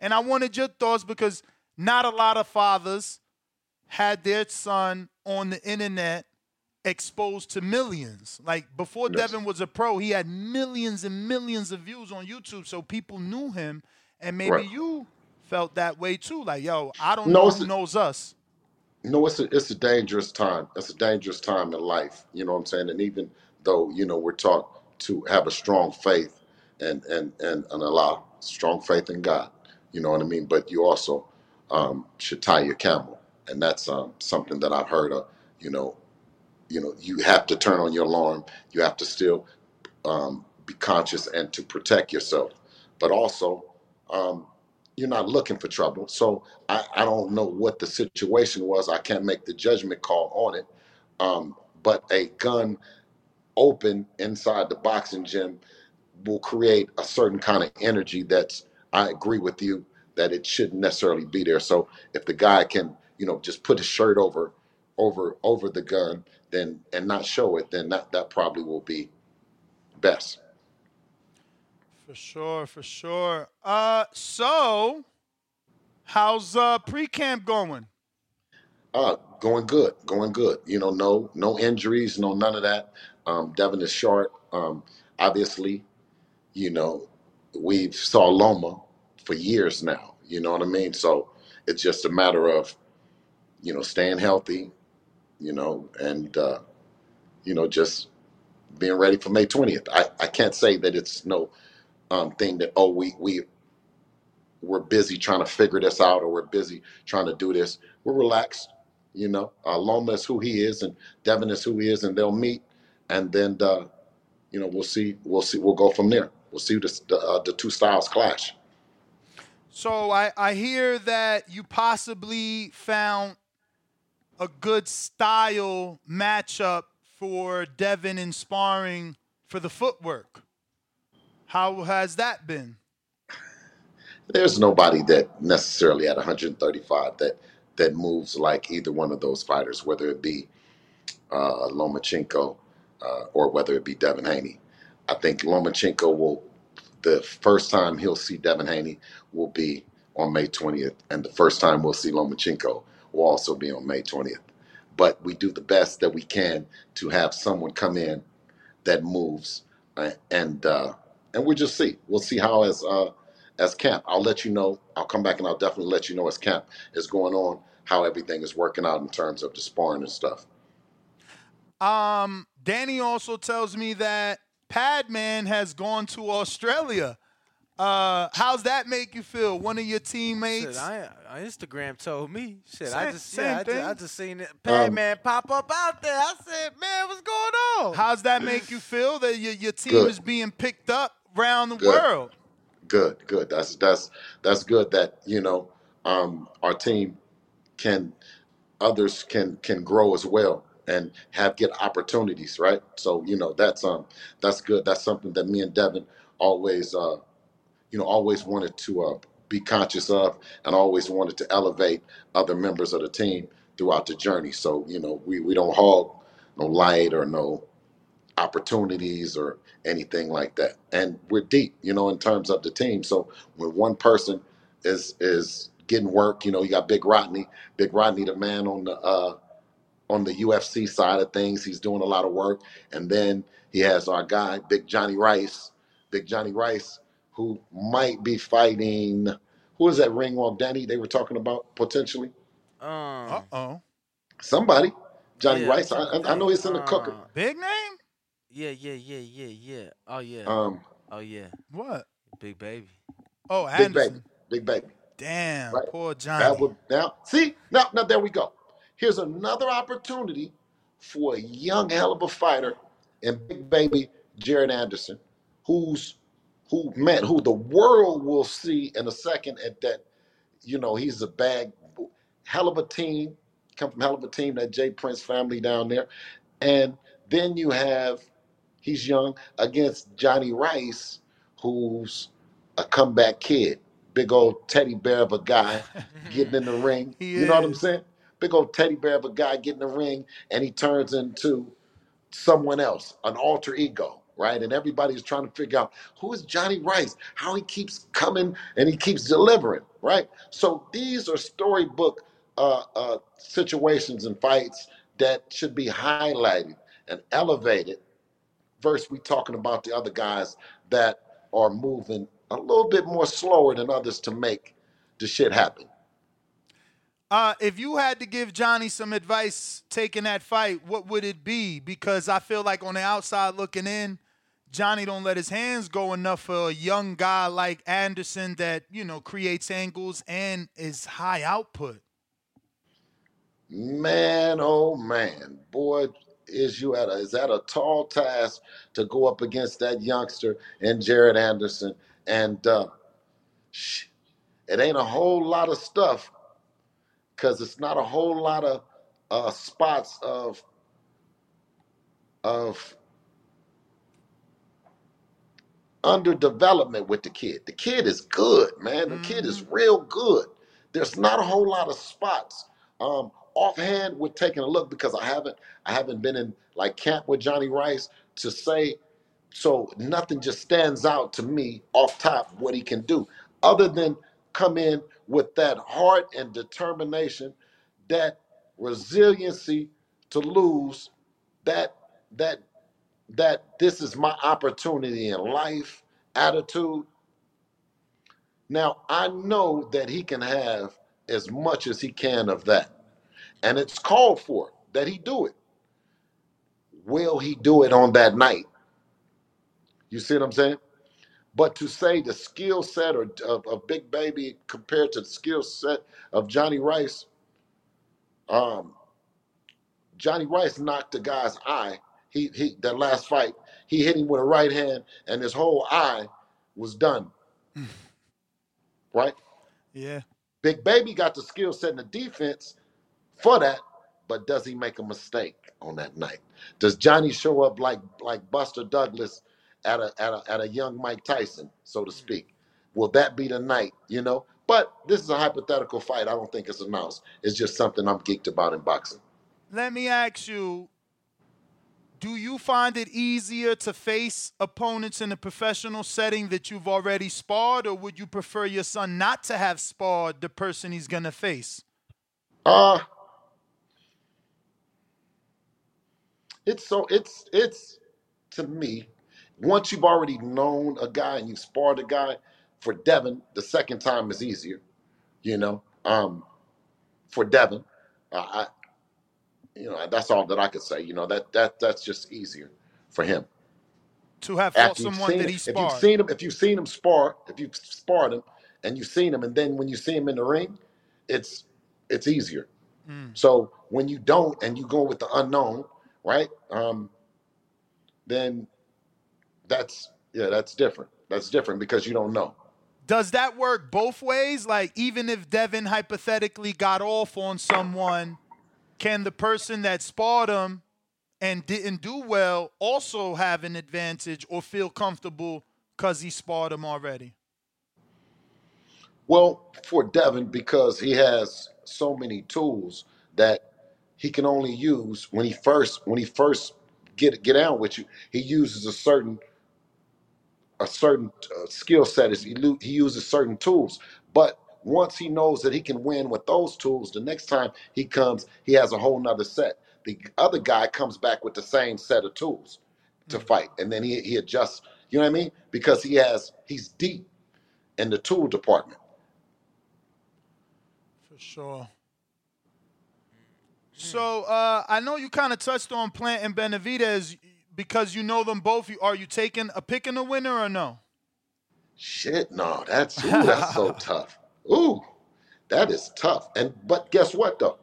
and I wanted your thoughts because not a lot of fathers had their son on the internet exposed to millions. Like, before Yes. Devin was a pro, he had millions and millions of views on YouTube, so people knew him, and maybe Right. you felt that way too. Like, yo, I don't No, know who a- knows us. No, it's a it's a dangerous time. It's a dangerous time in life. You know what I'm saying? And even though you know we're taught to have a strong faith and and and, and allow strong faith in God. You know what I mean? But you also um, should tie your camel, and that's um, something that I've heard of. You know, you know, you have to turn on your alarm. You have to still um, be conscious and to protect yourself. But also, um, you're not looking for trouble. So I, I don't know what the situation was. I can't make the judgment call on it. Um, but a gun open inside the boxing gym will create a certain kind of energy that's I agree with you that it shouldn't necessarily be there. So if the guy can, you know, just put his shirt over over over the gun then and not show it, then that, that probably will be best. For sure, for sure. Uh, so how's uh pre-camp going? Uh, going good, going good. You know, no no injuries, no none of that. Um, Devin is short. Um, obviously, you know, we've saw Loma for years now. You know what I mean? So it's just a matter of, you know, staying healthy, you know, and uh, you know, just being ready for May twentieth. I, I can't say that it's no um, thing that oh we we we're busy trying to figure this out or we're busy trying to do this. We're relaxed, you know. Uh, Loma is who he is, and Devin is who he is, and they'll meet, and then uh, you know we'll see. We'll see. We'll go from there. We'll see the uh, the two styles clash. So I I hear that you possibly found a good style matchup for Devin in sparring for the footwork. How has that been? There's nobody that necessarily at 135 that that moves like either one of those fighters, whether it be uh, Lomachenko uh, or whether it be Devin Haney. I think Lomachenko will, the first time he'll see Devin Haney will be on May 20th, and the first time we'll see Lomachenko will also be on May 20th. But we do the best that we can to have someone come in that moves, uh, and uh, and we'll just see. We'll see how as uh, as camp. I'll let you know. I'll come back and I'll definitely let you know as camp is going on how everything is working out in terms of the sparring and stuff. Um, Danny also tells me that Padman has gone to Australia. Uh, how's that make you feel? One of your teammates. Shit, I, I Instagram told me. Shit, Same- I just same yeah, I just. I just seen it. Um, Padman pop up out there. I said, man, what's going on? How's that make you feel that your, your team Good. is being picked up around the Good. world? Good, good. That's that's that's good that you know um, our team can others can can grow as well and have get opportunities, right? So you know that's um that's good. That's something that me and Devin always uh you know always wanted to uh, be conscious of and always wanted to elevate other members of the team throughout the journey. So you know we we don't hog no light or no opportunities or anything like that. And we're deep, you know, in terms of the team. So when one person is is getting work, you know, you got Big Rodney, Big Rodney, the man on the uh on the UFC side of things, he's doing a lot of work. And then he has our guy, Big Johnny Rice, Big Johnny Rice, who might be fighting who is that ring walk Danny they were talking about potentially? Um, Uh oh. Somebody. Johnny Yeah, Rice. I'm I, I I know think. he's in the cooker. Uh, Big name? Yeah, yeah, yeah, yeah, yeah. Oh yeah. Um oh yeah. What? Big baby. Oh, Big baby. Big baby. Damn, Right. poor Johnny. That would now see now now there we go. Here's another opportunity for a young hell of a fighter and big baby Jared Anderson, who's who man who the world will see in a second at that. You know he's a bag hell of a team, come from hell of a team that Jay Prince family down there, and then you have he's young against Johnny Rice, who's a comeback kid, big old teddy bear of a guy *laughs* getting in the ring. He you know what I'm is. saying? Big old teddy bear of a guy getting in the ring, and he turns into someone else, an alter ego, right? And everybody's trying to figure out who is Johnny Rice, how he keeps coming and he keeps delivering, right? So these are storybook uh, uh, situations and fights that should be highlighted and elevated. Versus we talking about the other guys that are moving a little bit more slower than others to make the shit happen. Uh, if you had to give Johnny some advice taking that fight, what would it be? Because I feel like on the outside looking in, Johnny don't let his hands go enough for a young guy like Anderson that you know creates angles and is high output. Man, oh man, boy, is you at a is that a tall task to go up against that youngster and Jared Anderson, and uh, sh- it ain't a whole lot of stuff because it's not a whole lot of uh, spots of of underdevelopment with the kid. The kid is good, man. The kid is real good. There's not a whole lot of spots. Um, offhand, we're taking a look because I haven't I haven't been in like camp with Johnny Rice to say so nothing just stands out to me off top what he can do, other than come in with that heart and determination, that resiliency to lose, that that that this is my opportunity in life attitude. Now I know that he can have as much as he can of that, and it's called for that he do it. Will he do it on that night? You see what I'm saying? But to say the skill set of, of Big Baby compared to the skill set of Johnny Rice, um, Johnny Rice knocked the guy's eye. He he that last fight, he hit him with a right hand, and his whole eye was done. *laughs* right? Yeah. Big Baby got the skill set and the defense for that, but does he make a mistake on that night? Does Johnny show up like like Buster Douglas at a at a at a young Mike Tyson, so to mm. speak? Will that be the night? You know. But this is a hypothetical fight. I don't think it's announced. It's just something I'm geeked about in boxing. Let me ask you: do you find it easier to face opponents in a professional setting that you've already sparred, or would you prefer your son not to have sparred the person he's gonna face? Uh it's so it's it's to me, once you've already known a guy and you've sparred a guy, for Devin, the second time is easier. You know, um, for Devin, I, you know, that's all that I could say. You know, that that that's just easier for him. To have fought After you've someone seen that him, he if you've sparred. seen him, if you've seen him spar, if you've sparred him and you've seen him, and then when you see him in the ring, it's it's easier. Mm. So when you don't and you go with the unknown, right? Um, then that's yeah, that's different. That's different because you don't know. Does that work both ways? Like, even if Devin hypothetically got off on someone, can the person that sparred him and didn't do well also have an advantage or feel comfortable because he sparred him already? Well, for Devin, because he has so many tools that he can only use when he first when he first get get down with you, he uses a certain a certain uh, skill set. Is he, he uses certain tools, but once he knows that he can win with those tools, the next time he comes, he has a whole nother set. The other guy comes back with the same set of tools to fight, and then he he adjusts. You know what I mean? Because he has he's deep in the tool department. For sure. So uh, I know you kind of touched on Plant and Benavidez because you know them both. You- Are you taking a picking a winner or no? Shit, no, that's ooh, that's so *laughs* tough. Ooh, that is tough. And but guess what though?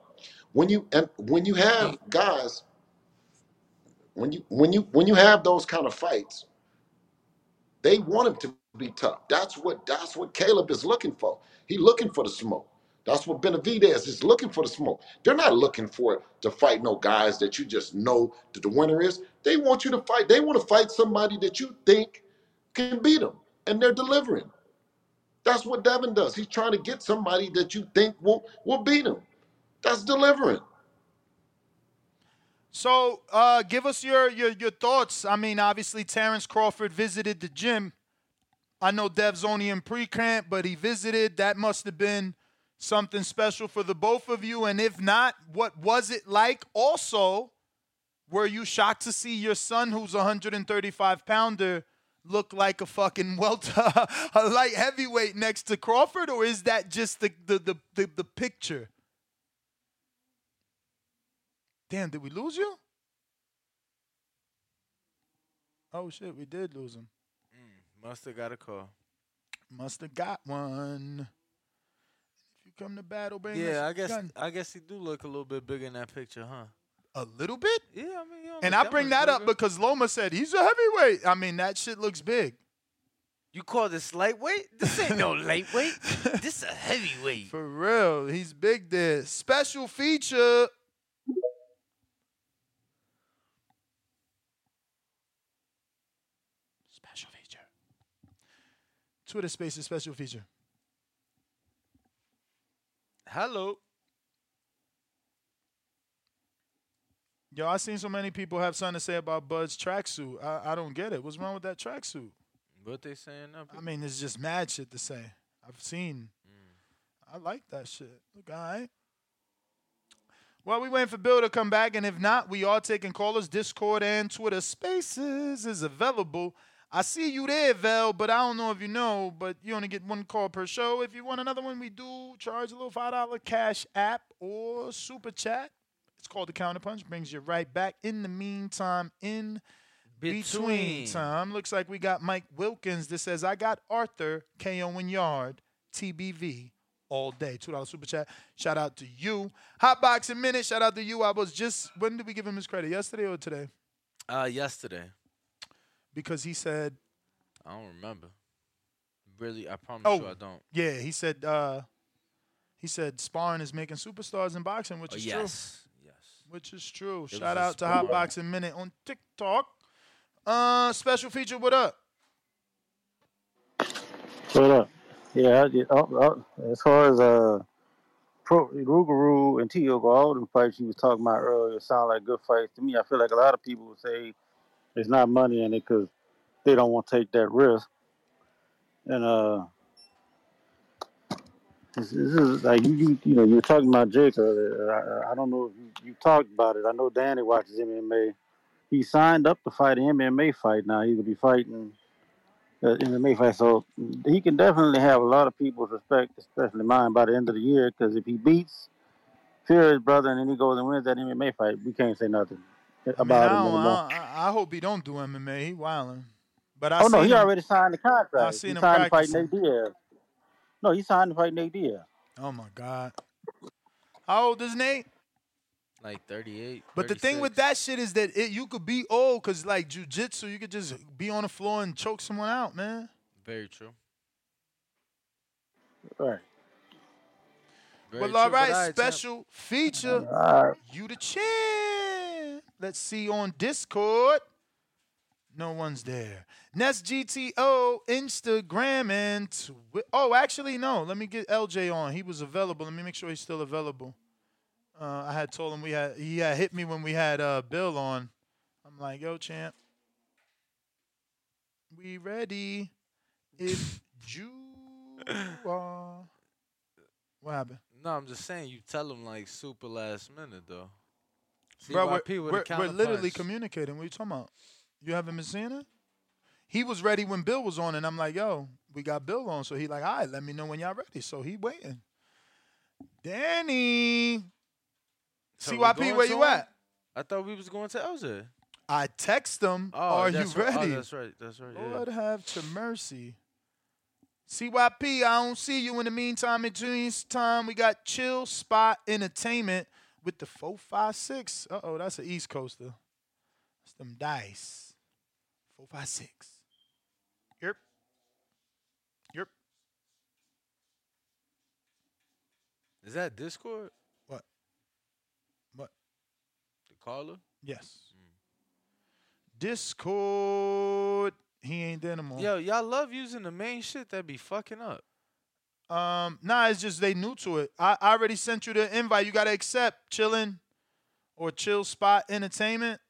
When you and when you have mm. guys, when you when you when you have those kind of fights, they want him to be tough. That's what that's what Caleb is looking for. He looking for the smoke. That's what Benavidez is looking for the smoke. They're not looking for to fight no guys that you just know that the winner is. They want you to fight. They want to fight somebody that you think can beat them, and they're delivering. That's what Devin does. He's trying to get somebody that you think will will beat him. That's delivering. So uh, give us your, your your thoughts. I mean, obviously Terrence Crawford visited the gym. I know Dev's only in pre-camp, but he visited. That must have been something special for the both of you. And if not, what was it like? Also, were you shocked to see your son, who's a 135 pounder, look like a fucking *laughs* welter, a light heavyweight next to Crawford, or is that just the the the, the, the picture? Damn, did we lose you? Oh shit, we did lose him. Mm, must have got a call. Must have got one. If you come to battle, bring Yeah, I guess gun. I guess he do look a little bit bigger in that picture, huh? A little bit. Yeah, I mean, And I bring that up bigger. because Loma said he's a heavyweight. I mean, that shit looks big. You call this lightweight? This ain't no lightweight. this a heavyweight. For real, he's big there. Special feature. Special feature. Twitter Spaces special feature. Hello. Yo, I seen so many people have something to say about Bud's tracksuit. I, I don't get it. What's wrong with that tracksuit? What they saying now? I mean, it's just mad shit to say. I've seen. Mm. I like that shit. Look, all right. Well, we waiting for Bill to come back, and if not, we are taking callers. Discord and Twitter Spaces is available. I see you there, Vel, but I don't know if you know, but you only get one call per show. If you want another one, we do charge a little five dollar cash app or super chat. It's called the counterpunch. Brings you right back. In the meantime, in between, Between. time, looks like we got Mike Wilkins that says, "I got Arthur KO and Yarde TBV." All day, two dollar super chat. Shout out to you, Hot Boxing Minute. Shout out to you. I was just when did we give him his credit? Yesterday or today? Uh, yesterday. Because he said, I don't remember. Really, I promise "Oh, you, I don't. yeah." He said, uh, "He said sparring is making superstars in boxing, which Oh, is yes, true. Yes, which is true. was Shout out to sport. Hot Boxing Minute on TikTok. Uh, special feature. What up? What up? Yeah, I did- oh, oh, as far as uh Pro Rougarou and Tiogo, all them fights you was talking about earlier sound like good fights to me. I feel like a lot of people would say it's not money in it because they don't want to take that risk. And uh, this, this is like you, you, you know, you were talking about Jake earlier. I, I don't know if you, you talked about it. I know Danny watches MMA. He signed up to fight an MMA fight now. He could be fighting uh, MMA fight, so he can definitely have a lot of people's respect, especially mine, by the end of the year. Because if he beats Fury's brother and then he goes and wins that MMA fight, we can't say nothing I mean, about I, him don't, anymore. I, I hope he don't do MMA. He wilding. But I oh no, he him- already signed the contract. I he seen him signed to fight practicing. Nate Diaz. No, he signed to fight Nate Diaz. Oh my God. How old is Nate? Like 38. But the thing with that shit is that it, you could be old because like jujitsu, you could just be on the floor and choke someone out, man. Very true. Right. Very well, all but right, all right, champ. special feature. All right. You the champ. Let's see on Discord. No one's there. Nest GTO, Instagram, and Twi- oh, actually no. Let me get LJ on. He was available. Let me make sure he's still available. Uh, I had told him we had he had hit me when we had uh, Bill on. I'm like, yo, champ, we ready? If you are, what happened? No, I'm just saying you tell him like super last minute though. Bro, we're, we're, we're literally communicating. What are you talking about? You haven't been seeing it? He was ready when Bill was on, and I'm like, yo, we got Bill on. So he like, all right, let me know when y'all ready. So he waiting. Danny. So CYP, where you at? I thought we was going to LJ. I text him, Oh, are you that's right. Oh, ready? that's right. That's right. yeah. Lord have to mercy. CYP, I don't see you in the meantime. In June's time, we got Chill Spot Entertainment with the 456. Uh oh, that's an East Coaster. That's them dice. 456. Yep. Yep. Is that Discord? What? What? The caller? Yes. Discord. He ain't there no more. Yo, y'all love using the main shit that be fucking up. Um, nah, it's just they new to it. I, I already sent you the invite. You gotta accept chillin' or chill spot entertainment.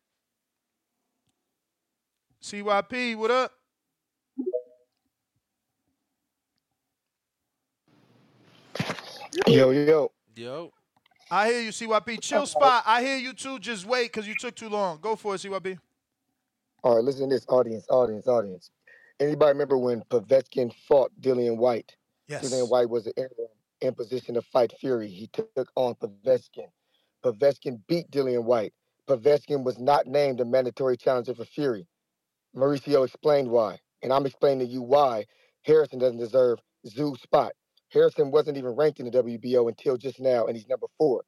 CYP, what up? Yo, yo. Yo. I hear you, CYP. Chill spot. I hear you too. Just wait, cause you took too long. Go for it, CYP. All right, listen to this, audience, audience, audience. Anybody remember when Povetkin fought Dillian Whyte? Yes. Dillian Whyte was in, in position to fight Fury. He took on Povetkin. Povetkin beat Dillian Whyte. Povetkin was not named a mandatory challenger for Fury. Mauricio explained why, and I'm explaining to you why Harrison doesn't deserve Tszyu's spot. Harrison wasn't even ranked in the WBO until just now, and he's number four.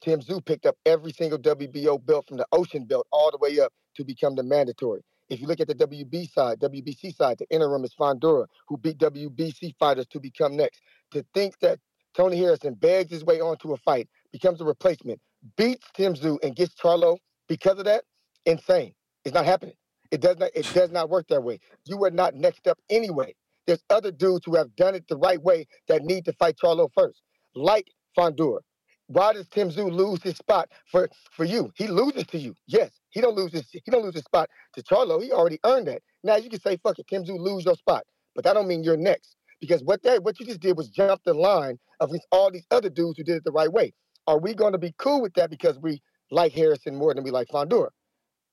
Tim Tszyu picked up every single WBO belt from the Ocean Belt all the way up to become the mandatory. If you look at the WB side, WBC side, the interim is Fundora, who beat WBC fighters to become next. To think that Tony Harrison begs his way onto a fight, becomes a replacement, beats Tim Tszyu, and gets Charlo because of that, insane. It's not happening. It does not. It does not work that way. You are not next up anyway. There's other dudes who have done it the right way that need to fight Charlo first, like Fundora. Why does Tim Tszyu lose his spot for for you? He loses to you. Yes, he don't lose his he don't lose his spot to Charlo. He already earned that. Now you can say fuck it, Tim Tszyu lose your spot, but that don't mean you're next because what that what you just did was jump the line of all these other dudes who did it the right way. Are we going to be cool with that because we like Harrison more than we like Fundora?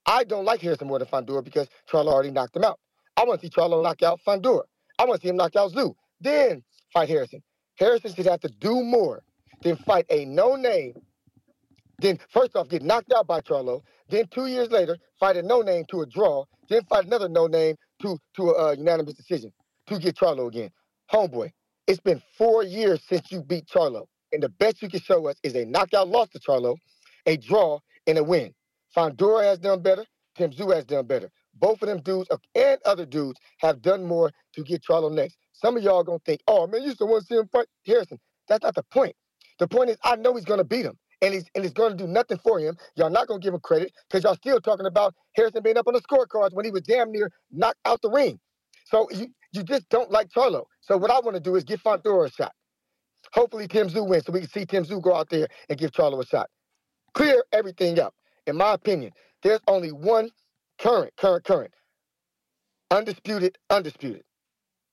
I don't like Harrison more than Fundora because Charlo already knocked him out. I want to see Charlo knock out Fundora. I want to see him knock out Tszyu. Then fight Harrison. Harrison should have to do more than fight a no name. Then first off, get knocked out by Charlo. Then two years later, fight a no name to a draw. Then fight another no name to to a uh, unanimous decision to get Charlo again. Homeboy, it's been four years since you beat Charlo, and the best you can show us is a knockout loss to Charlo, a draw, and a win. Fundora has done better. Tim Tszyu has done better. Both of them dudes uh, and other dudes have done more to get Charlo next. Some of y'all gonna think, oh man, you still want to see him fight Harrison. That's not the point. The point is, I know he's gonna beat him, and he's and he's gonna do nothing for him. Y'all not gonna give him credit because y'all still talking about Harrison being up on the scorecards when he was damn near knocked out the ring. So you you just don't like Charlo. So what I want to do is give Fundora a shot. Hopefully Tim Tszyu wins so we can see Tim Tszyu go out there and give Charlo a shot. Clear everything up. In my opinion, there's only one current, current, current, undisputed, undisputed.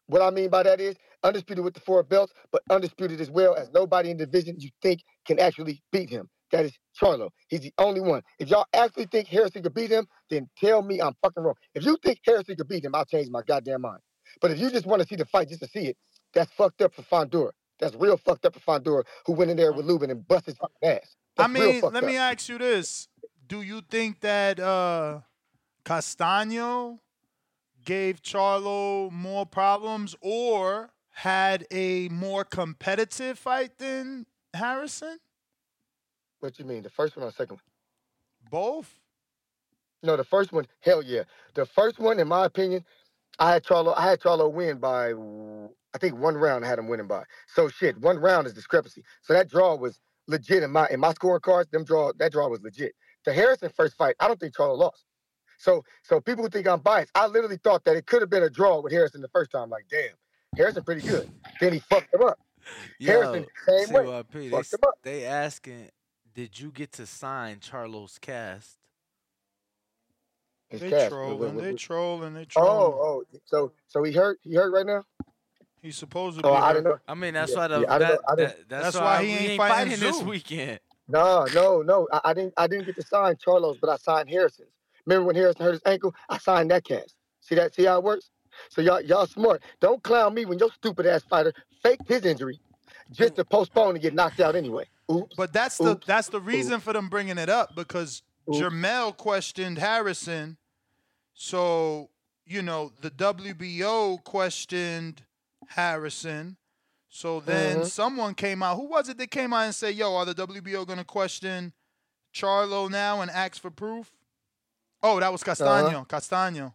What I mean by that is undisputed with the four belts, but undisputed as well as nobody in the division you think can actually beat him. That is Charlo. He's the only one. If y'all actually think Harrison could beat him, then tell me I'm fucking wrong. If you think Harrison could beat him, I'll change my goddamn mind. But if you just want to see the fight just to see it, that's fucked up for Fundora. That's real fucked up for Fundora, who went in there with Lubin and busted his fucking ass. I That's real mean, let up. me ask you this: Do you think that uh, Castaño gave Charlo more problems, or had a more competitive fight than Harrison? What you mean? The first one or the second one? Both. No, the first one, hell yeah. The first one, in my opinion, I had Charlo. I had Charlo win by, I think one round. I had him winning by. So shit, one round is discrepancy. So that draw was legit in my in my scoring cards. Them draw that draw was legit. The Harrison first fight, I don't think Charlo lost. So so people who think I'm biased, I literally thought that it could have been a draw with Harrison the first time. Like damn, Harrison pretty good. Then he fucked him up. Harrison same way. CYP, they, Fucked s- him up. they asking, did you get to sign Charlo's cast? His They cast. trolling. They trolling. They Oh, trolling. oh, oh, so so he hurt. He hurt right now. He's supposed to Oh, be. I hurt. didn't know. I mean, that's Yeah, why the, yeah, I didn't that, I didn't- that- that's, That's why, why he we ain't ain't fighting fighting this Tszyu. weekend. No, no, no. I, I didn't. I didn't get to sign Charlo's, but I signed Harrison's. Remember when Harrison hurt his ankle? I signed that cast. See that? See how it works? So y'all, y'all smart. Don't clown me when your stupid ass fighter faked his injury just to postpone and get knocked out anyway. Oops. But that's the Oops. that's the reason for them bringing it up because Oops. Jermell questioned Harrison, so you know the WBO questioned Harrison. So then Mhm. someone came out. Who was it that came out and said, "Yo, are the WBO going to question Charlo now and ask for proof?" Oh, that was Castaño. Castaño.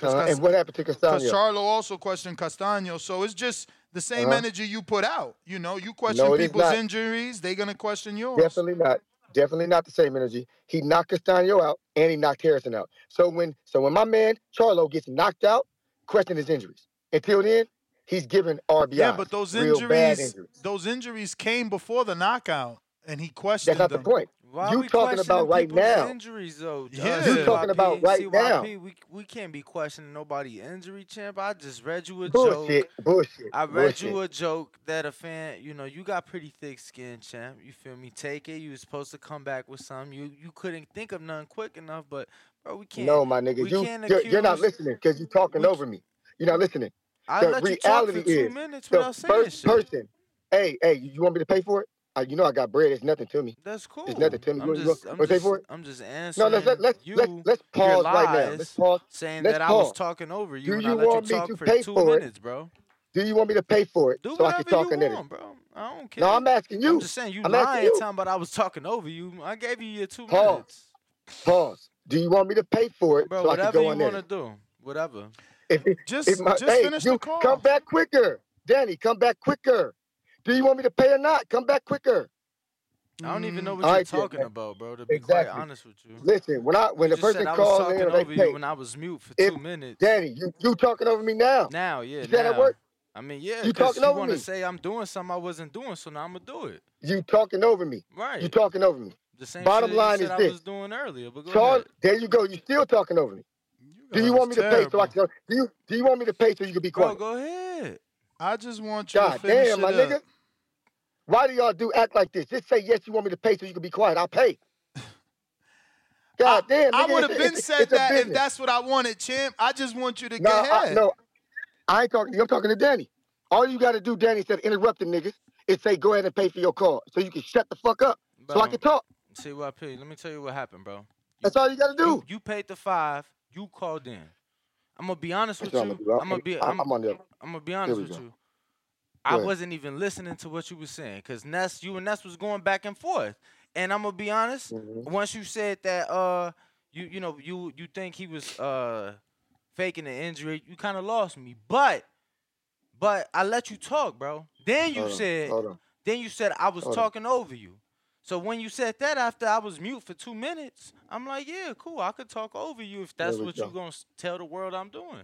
Uh, Cas- and what happened to Castaño? Because? Charlo also questioned Castaño. So it's just the same Uh-huh. energy you put out. You know, you question No, people's injuries, they're going to question yours. Definitely not. Definitely not the same energy. He knocked Castaño out and he knocked Harrison out. So when so when my man Charlo gets knocked out, question his injuries. Until then, he's given RBI. Yeah, but those injuries, injuries. those injuries came before the knockout, and he questioned That's not them. the point. Why you we talking about questioning right people's now. Injuries though. Yeah. You talking about right now. We we can't be questioning nobody injury, champ. I just read you a Bullshit. joke. Bullshit. I read bullshit. you a joke that a fan, you know, you got pretty thick skin, champ. You feel me? Take it. You was supposed to come back with some. You you couldn't think of none quick enough, but bro, we can't. No, my nigga, we you can't you're, you're not listening because you're talking over me. You're not listening. I the let you talk reality for two is minutes the without saying first shit. person. Hey, hey, you want me to pay for it? Uh, you know I got bread. It's nothing to me. That's cool. It's nothing to me. I'm You want- you just, want- I'm want to pay just, for it? I'm just No, answering let's let, let's you let's let's your pause right now. Let's pause. saying let's that I was pause. talking over you Do and you I let want you me talk to for pay two for it? minutes, bro. Do you want me to pay for it Do so I whatever can talk you edit? want, bro. I don't care. No, I'm asking you. I'm just saying you I'm asking lying, you. talking about I was talking over you. I gave you your two Pause. minutes, Pause. Do you want me to pay for it bro. so I can whatever go you want to do, whatever. If, if, Just- if my, just hey, finish you the call. come back quicker, Danny. Come back quicker. Do you want me to pay or not? Come back quicker. I don't even know mm. what All you're right, then, talking man. about, bro. To be Exactly. quite honest with you, Listen, when I when you the person said I was calls in, over they you pay. when I was mute for If- two minutes. Danny, you you talking over me now? Now, yeah, You see how that now. work? I mean, yeah, You because talking you over want to say I'm doing something I wasn't doing, so now I'm gonna do it. You talking over me. Right. You talking over me. The same Bottom shit line you is I this. was doing earlier, but go Charles, ahead. there you go. You still talking over me. Do you oh, want me to pay so I can? Do you do you want me to pay so you can be quiet? Bro, quiet? go ahead. I just want you God to finish damn, it my up. nigga. Why do y'all do act like this? Just say yes. You want me to pay so you can be quiet. I'll pay. *laughs* God damn, I would have been it's- said it's a that if that's what I wanted, champ. I just want you to No, get I, ahead. no, I ain't talking. I'm talking to Danny. All you got to do, Danny, instead of interrupting niggas, is say go ahead and pay for your car so you can shut the fuck up so I can talk. See what I paid. Let me tell you what happened, bro. That's all you got to do. You, you paid the five. You called in. I'm gonna be honest with you. I'm gonna. Be. I'm- I'm, on the- I'm gonna be honest with go. you. I wasn't even listening to what you were saying because Ness, you and Ness was going back and forth. And I'm gonna be honest. Mm-hmm. Once you said that, uh, you you know you you think he was uh faking the injury, you kind of lost me. But but I let you talk, bro. Then you Hold on, said. hold on. Then you said I was Hold on. talking over you. So when you said that after I was mute for two minutes, I'm like, yeah, cool. I could talk over you if that's what you're gonna s- tell the world I'm doing.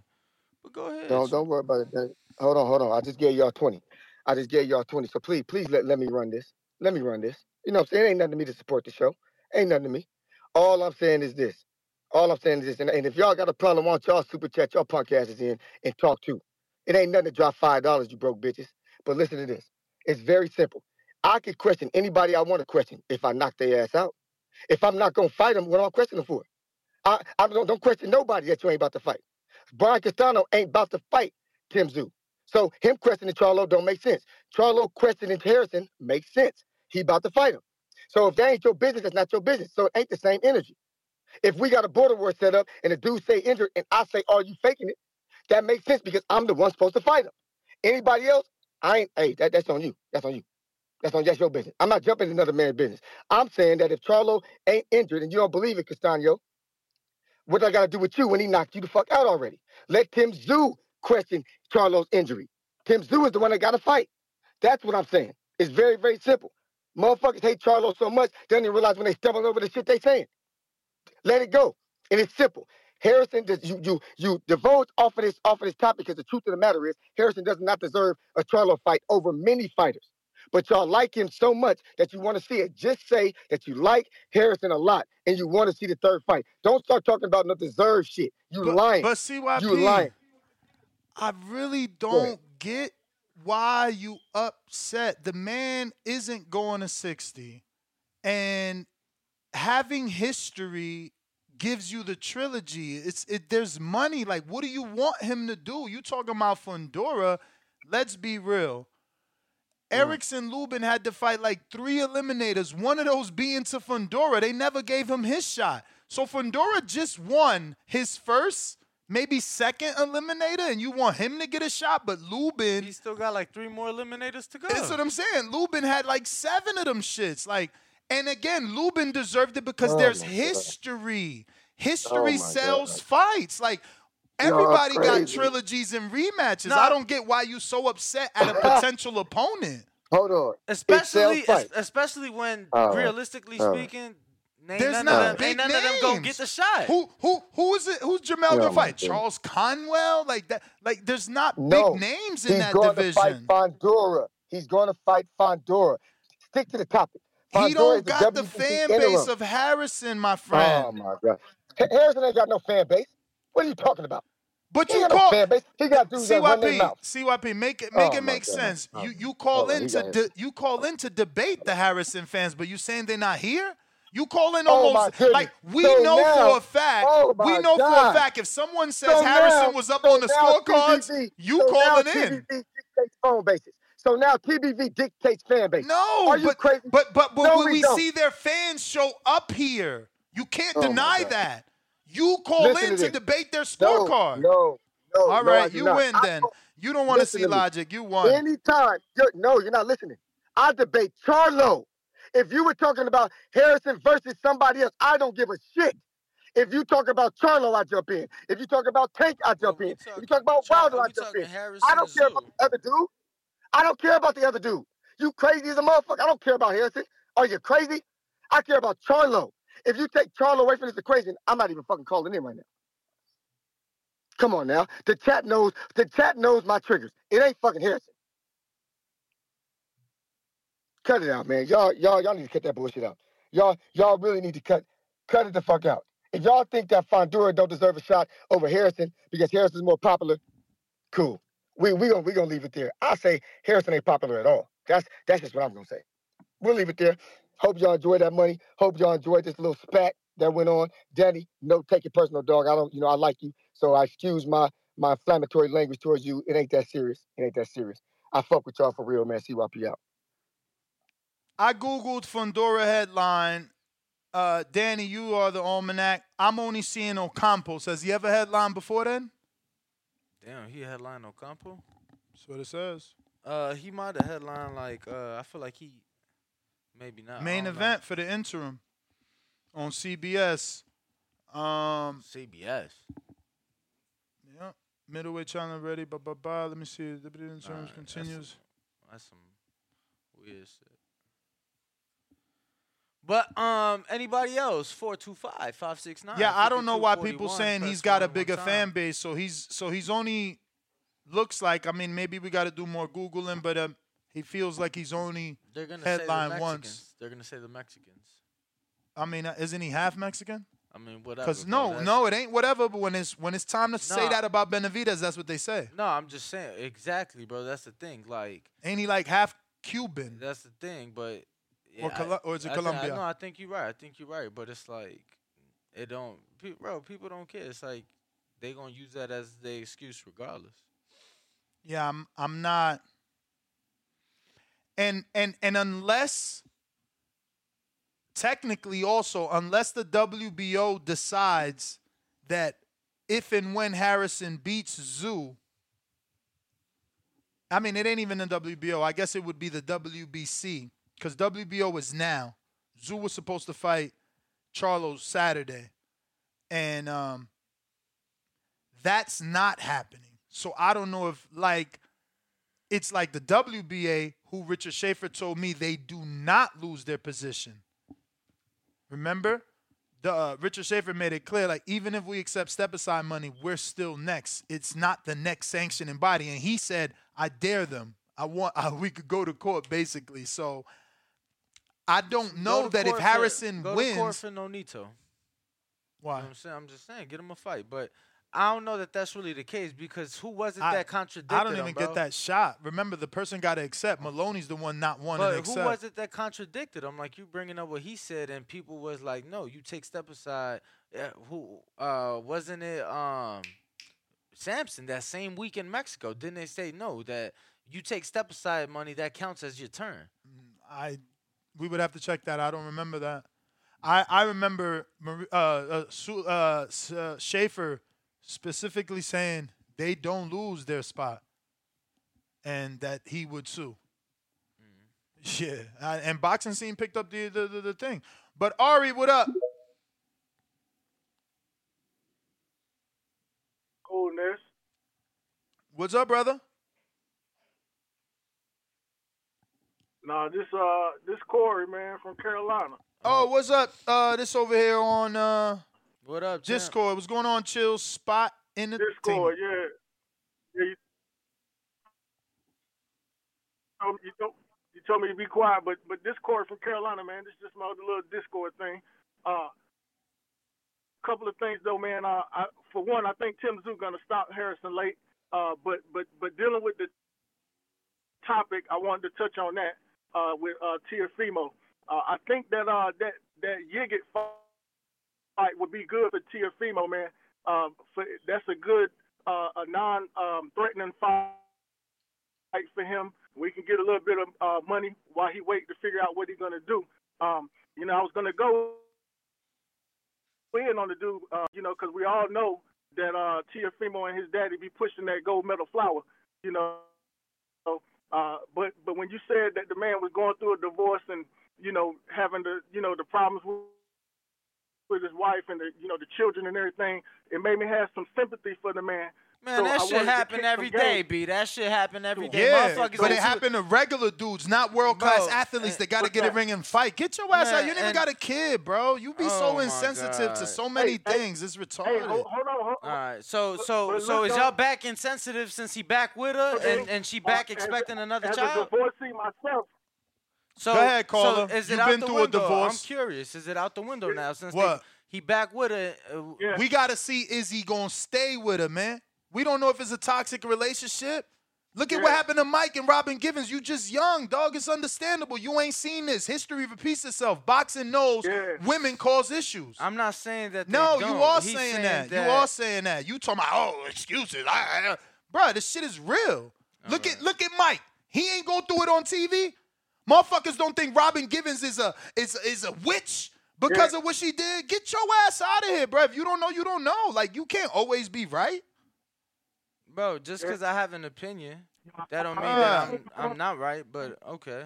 But go ahead. Don't don't worry about it. Hold on, hold on. I just gave y'all twenty. I just gave y'all 20. So please, please let, let me run this. Let me run this. You know what I'm saying? It ain't nothing to me to support the show. Ain't nothing to me. All I'm saying is this. All I'm saying is this. And, and if y'all got a problem, why don't y'all super chat your punk asses in and talk too. It ain't nothing to drop five dollars, you broke bitches. But listen to this. It's very simple. I could question anybody I want to question if I knock their ass out. If I'm not gonna fight them, what am I questioning for? I, I don't, don't question nobody that you ain't about to fight. Brian Castano ain't about to fight Tim Tszyu. So him questioning Charlo don't make sense. Charlo questioning Harrison makes sense. He about to fight him. So if that ain't your business, that's not your business. So it ain't the same energy. If we got a border war set up and the dude say injured and I say, are you faking it? That makes sense because I'm the one supposed to fight him. Anybody else, I ain't, hey, that, that's on you. That's on you. That's on that's your business. I'm not jumping in another man's business. I'm saying that if Charlo ain't injured and you don't believe it, Castano, what I got to do with you when he knocked you the fuck out already? Let Tim Tszyu question Charlo's injury. Tim Tszyu is the one that got to fight. That's what I'm saying. It's very, very simple. Motherfuckers hate Charlo so much, they don't even realize when they stumble over the shit they saying. Let it go. And it's simple. Harrison, does you you you divulge off of this off of this topic because the truth of the matter is Harrison does not deserve a Charlo fight over many fighters. But y'all like him so much that you want to see it. Just say that you like Harrison a lot and you want to see the third fight. Don't start talking about no deserved shit. You But, lying. but CYP, You lying. I really don't get why you upset. The man isn't going to 60. And having history gives you the trilogy. It's it there's money. Like, what do you want him to do? You talking about Fundora? Let's be real. Erickson Lubin had to fight like three eliminators, one of those being to Fundora. They never gave him his shot. So Fundora just won his first, maybe second eliminator, and you want him to get a shot, but Lubin. He still got like three more eliminators to go. That's what I'm saying. Lubin had like seven of them shits. Like, and again, Lubin deserved it because Oh there's my God. history. Oh history Oh sells God. fights. Like, Y'all everybody got trilogies and rematches. Nah. I don't get why you so upset at a *laughs* potential opponent. Hold on. Especially, es- especially when All right. realistically All right. speaking, ain't There's none not of them, big ain't none of them gonna get the shot. Who who who is it? Who's Jermell Oh gonna fight? Charles Conwell? Like that? Like there's not No, big names in that division. he's that going division. to fight Fundora. He's going to fight Fundora. Stick to the topic. He don't got the WBC fan interim. base of Harrison, my oh, friend. Oh my God. Harrison ain't got no fan base. What are you talking about? But He you got no call base. He got dudes that run their CYP. CYP, make it make Oh it make sense. Oh, You you call oh, on, in to de- you call in to debate the Harrison fans, but you saying they're not here? You call in Oh, almost like we So know now- for a fact. oh, we know for a fact if someone says So Harrison now- was up so on the scorecards, TBV you so now calling in. Dictates phone bases. So now TBV dictates fan base. No, Are you but, crazy? but but but No, when we we see their fans show up here, you can't Oh, deny that. You call Listen in to to, debate their scorecard. no, no. All no, I right, do you not. win I then. don't- You don't want to see logic. You won. Anytime. You're, no, you're not listening. I debate Charlo. If you were talking about Harrison versus somebody else, I don't give a shit. If you talk about Charlo, I jump in. If you talk about Tank, I jump in. if you talk about Char- Wilder, I jump in. Harrison I don't care about the other dude. I don't care about the other dude. You crazy as a motherfucker. I don't care about Harrison. Are you crazy? I care about Charlo. If you take Charlo away from this equation, I'm not even fucking calling in right now. Come on now. The chat knows the chat knows my triggers. It ain't fucking Harrison. Cut it out, man. Y'all, y'all, y'all need to cut that bullshit out. Y'all, y'all really need to cut cut it the fuck out. If y'all think that Fundora don't deserve a shot over Harrison because Harrison's more popular, cool. We we gonna we gonna leave it there. I say Harrison ain't popular at all. That's that's just what I'm gonna say. We'll leave it there. Hope y'all enjoyed that money. Hope y'all enjoyed this little spat that went on. Danny, no take it personal, dog. I don't, you know, I like you, so I excuse my my inflammatory language towards you. It ain't that serious. It ain't that serious. I fuck with y'all for real, man. See CYP out. I googled Fundora headline. Uh, Danny, you are the almanac. I'm only seeing Ocampos. Has he ever headlined before then? Damn, he headline Ocampo. That's what it says. Uh, he might have headline like uh, I feel like he maybe not. Main don't know. event for the interim on CBS. Um, CBS. yeah, middleweight channel ready. Ba ba ba. Let me see. The interim Nah, that's continues. That's some weird shit. But um, anybody else? 425-569. Yeah, I don't know why people saying he's got a bigger fan base. So he's so he's only looks like. I mean, maybe we got to do more googling, but um, He feels like he's only They're gonna say the headline Mexicans. once. They're gonna say the Mexicans. I mean, uh, isn't he half Mexican? I mean, whatever. Because bro, no, that's- no, it ain't whatever. But when it's when it's time to say that about Benavidez, that's what they say. No, I'm just saying exactly, bro. That's the thing. Like, Ain't he like half Cuban? that's the thing. But Or yeah, Colo- I- or is it I think- Colombia? I, no, I think you're right. I think you're right. But it's like, it don't, pe- bro. People don't care. It's like they gonna use that as their excuse regardless. Yeah, I'm I'm not and and and unless technically also unless the WBO decides that if and when Harrison beats Tszyu I mean it ain't even the WBO. I guess it would be the WBC cuz WBO is now. Tszyu was supposed to fight Charlo Saturday. And um that's not happening. So I don't know if like it's like the WBA who Richard Schaefer told me they do not lose their position. Remember? The uh, Richard Schaefer made it clear like even if we accept step aside money, we're still next. It's not the next sanctioning body and he said, "I dare them. I want uh, *laughs* we could go to court basically." So I don't know that if court for- Harrison go wins, to court for Nonito. why? You know what I'm saying? I'm just saying, get him a fight. But I don't know that that's really the case because who was it I- that contradicted I don't him, even bro? get that shot. Remember, the person got to accept. Maloney's the one not wanting to But accept. who was it that contradicted him? Like you bringing up what he said, and people was like, "No, you take step aside." Uh, who uh, wasn't it? Um, Sampson that same week in Mexico. Didn't they say no that you take step aside money that counts as your turn? I we would have to check that. I don't remember that. I I remember uh, uh, uh, uh, Schaefer specifically saying they don't lose their spot, and that he would sue. Yeah, uh, and boxing scene picked up the, the the the thing. But Ari, what up? Coolness. What's up, brother? Nah, this uh this Corey man from Carolina. Oh, what's up? Uh, this over here on uh what up, Discord. What's going on? Chill spot in the Discord, yeah. Yeah, you, told me- you, told, you told me to be quiet, but but Discord from Carolina, man. This is just my other little Discord thing. Uh, couple of things though, man. Uh, I, for one, I think Tim Tszyu gonna stop Harrison late. Uh, but but but dealing with the topic, I wanted to touch on that uh, with uh, Teofimo. Uh, I think that uh, that that Yigit fight would be good for Teofimo, man. Uh, for, that's a good, uh, a non-threatening fight for him. We can get a little bit of uh, money while he wait to figure out what he's gonna do. Um, you know, I was gonna go in on the dude, uh, you know, because we all know that uh, Teofimo and his daddy be pushing that gold medal flower, you know. Uh, but but when you said that the man was going through a divorce and you know having the you know the problems with, with his wife and the you know the children and everything, it made me have some sympathy for the man. Man, So that wanted shit happen kick every some day, game. B. That shit happen every day. Yeah, Motherfuckers but it into- happened to regular dudes, not world class athletes and- that got to but get a ring and fight. Get your ass out. Man, You ain't even got a kid, bro. You be Oh so my insensitive to so many Hey, hey, things. It's Hey, retarded. hold, hold on, hold All right, so so but so is y'all back insensitive since he back with her and, and she back Uh, as expecting another as child? a divorcee myself. So Go ahead, so caller. is it You've out been the through a window? I'm curious. Is it out the window now since they- What? he back with her? Uh, We got to see is he going to stay with her, man. We don't know if it's a toxic relationship. Look at what Yeah. happened to Mike and Robin Givens. You just young, dog. It's understandable. You ain't seen this. History repeats itself. Boxing knows women cause issues. I'm not saying that. they No, you don't. are He's saying, that. that. You are saying that. You talking about oh excuses? I, I, bro, this shit is real. look at look at Mike. He ain't go through it on TV. Motherfuckers don't think Robin Givens is a is is a witch because of what she did. Get your ass out of here, bro. If you don't know, you don't know. Like you can't always be right. Bro, just because I have an opinion, that don't mean that uh. I'm, I'm not right. But okay.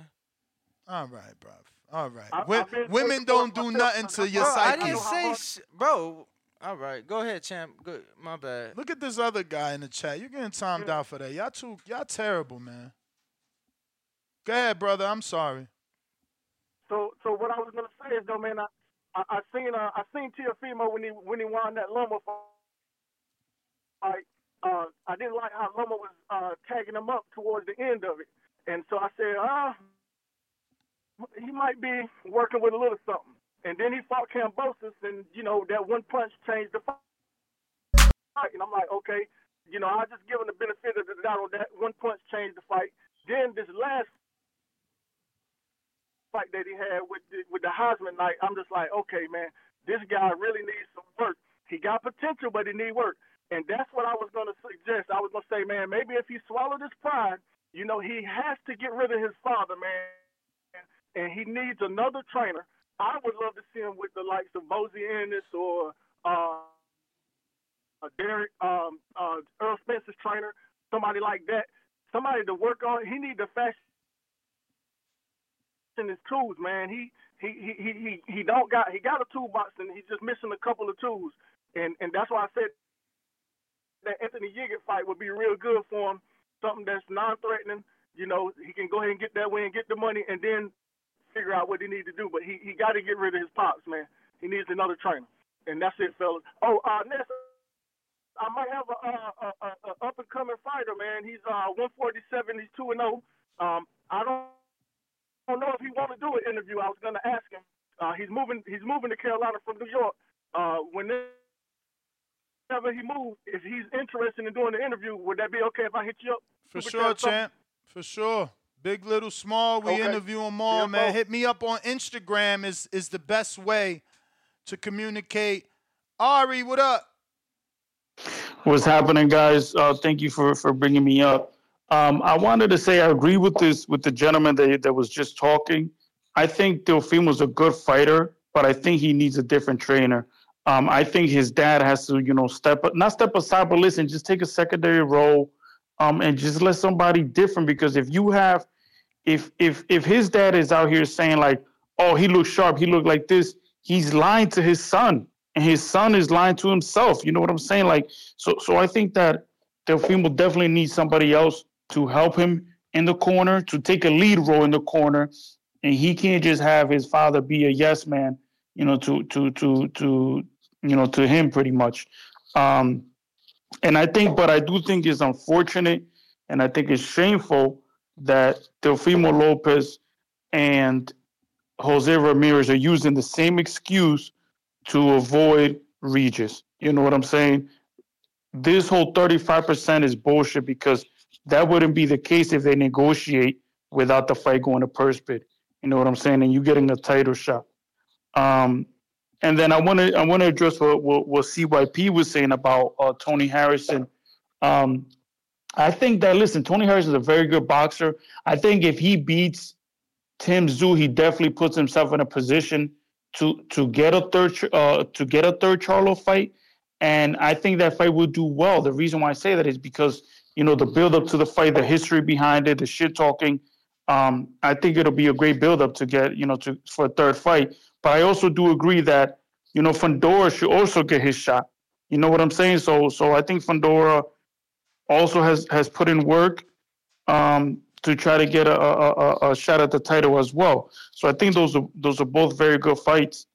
All right, bro. All right. I- Wo- women don't do nothing to your Bro, I psyche. didn't say, sh- bro. All right, go ahead, champ. Good, my bad. Look at this other guy in the chat. You're getting timed out for that. Y'all too. Y'all terrible, man. Go ahead, brother. I'm sorry. So so what I was gonna say is though, man, I I, I seen uh, I seen Teofimo when he when he won that Loma fight. Uh, I didn't like how Loma was uh, tagging him up towards the end of it, And so I said, uh, he might be working with a little something. And then he fought Kambosos, and you know that one punch changed the fight. And I'm like, okay, you know, I just give him the benefit of the doubt on that one punch changed the fight. Then this last fight that he had with the, with the Heisman night, I'm just like, okay, man, this guy really needs some work. He got potential, but he need work. And that's what I was going to suggest. I was going to say, man, maybe if he swallowed his pride, you know, he has to get rid of his father, man, and he needs another trainer. I would love to see him with the likes of Bozy Ennis or uh, uh, Derek um, uh, Earl Spencer's trainer, somebody like that, somebody to work on. He need to fashion his tools, man. He he he he he don't got he got a toolbox and he's just missing a couple of tools, and and that's why I said that Anthony Yigit fight would be real good for him. Something that's non-threatening. You know, he can go ahead and get that win, get the money, and then figure out what he needs to do. But he he got to get rid of his pops, man. He needs another trainer, and that's it, fellas. Oh, uh, next. I might have a, a, a, a up and coming fighter, man. He's uh 147. He's two and zero. Um, I don't don't know if he want to do an interview. I was going to ask him. Uh, he's moving. He's moving to Carolina from New York. Uh, whenever he moves, if he's interested in doing the interview, would that be okay if I hit you up? For sure, champ. For sure. Big, little, small. We Okay. interview them all, Yeah, man. bro. Hit me up on Instagram. Is is the best way to communicate. Ari, what up? What's happening, guys? Uh, thank you for for bringing me up. Um, I wanted to say I agree with this with the gentleman that that was just talking. I think Teofimo's a good fighter, but I think he needs a different trainer. Um, I think his dad has to, you know, step up, not step aside, but listen, just take a secondary role, um, and just let somebody different. Because if you have, if if if his dad is out here saying like, oh, he looks sharp, he looked like this, he's lying to his son, and his son is lying to himself. You know what I'm saying? Like, so so I think that Teofimo definitely needs somebody else to help him in the corner, to take a lead role in the corner, and he can't just have his father be a yes man, you know, to to to to you know to him pretty much. Um, and I think, but I do think it's unfortunate, and I think it's shameful that Teofimo Lopez and Jose Ramirez are using the same excuse to avoid Regis. You know what I'm saying? This whole 35% is bullshit because that wouldn't be the case if they negotiate without the fight going to purse bid. You know what I'm saying? And you getting a title shot. Um, and then I want to I want to address what, what what CYP was saying about uh, Tony Harrison. Um, I think that listen, Tony Harrison is a very good boxer. I think if he beats Tim Tszyu, he definitely puts himself in a position to to get a third uh, to get a third Charlo fight, and I think that fight will do well. The reason why I say that is because you know the build up to the fight, the history behind it, the shit talking. Um, I think it'll be a great build up to get you know to for a third fight. But I also do agree that you know Fundora should also get his shot. You know what I'm saying? So so I think Fundora also has has put in work um, to try to get a, a, a, shot at the title as well. So I think those are those are both very good fights.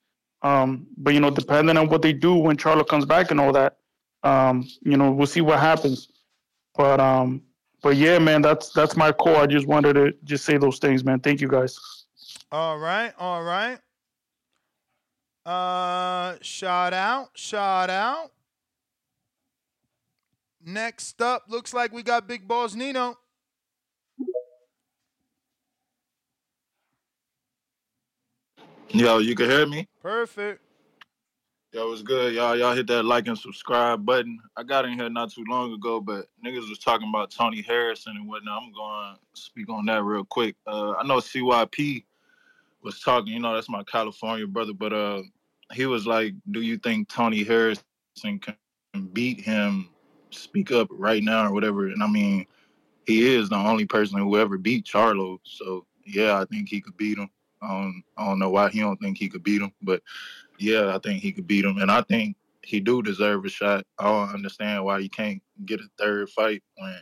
Um, but you know, depending on what they do when Charlo comes back and all that, um, you know, we'll see what happens. But um, but yeah, man, that's that's my core. I just wanted to just say those things, man. Thank you guys. All right, all right. Uh, shout out, shout out. Next up, looks like we got Big Balls Nino. Yo, you can hear me? Perfect. Yo, was good? Y'all, y'all hit that like and subscribe button. I got in here not too long ago, but niggas was talking about Tony Harrison and whatnot. I'm going to speak on that real quick. Uh, I know CYP was talking, you know, that's my California brother, but uh, he was like, Do you think Tony Harrison can beat him? Speak up right now or whatever. And I mean, he is the only person who ever beat Charlo. So, yeah, I think he could beat him. Don't, I don't know why he don't think he could beat him, but yeah, I think he could beat him, and I think he do deserve a shot. I don't understand why he can't get a third fight when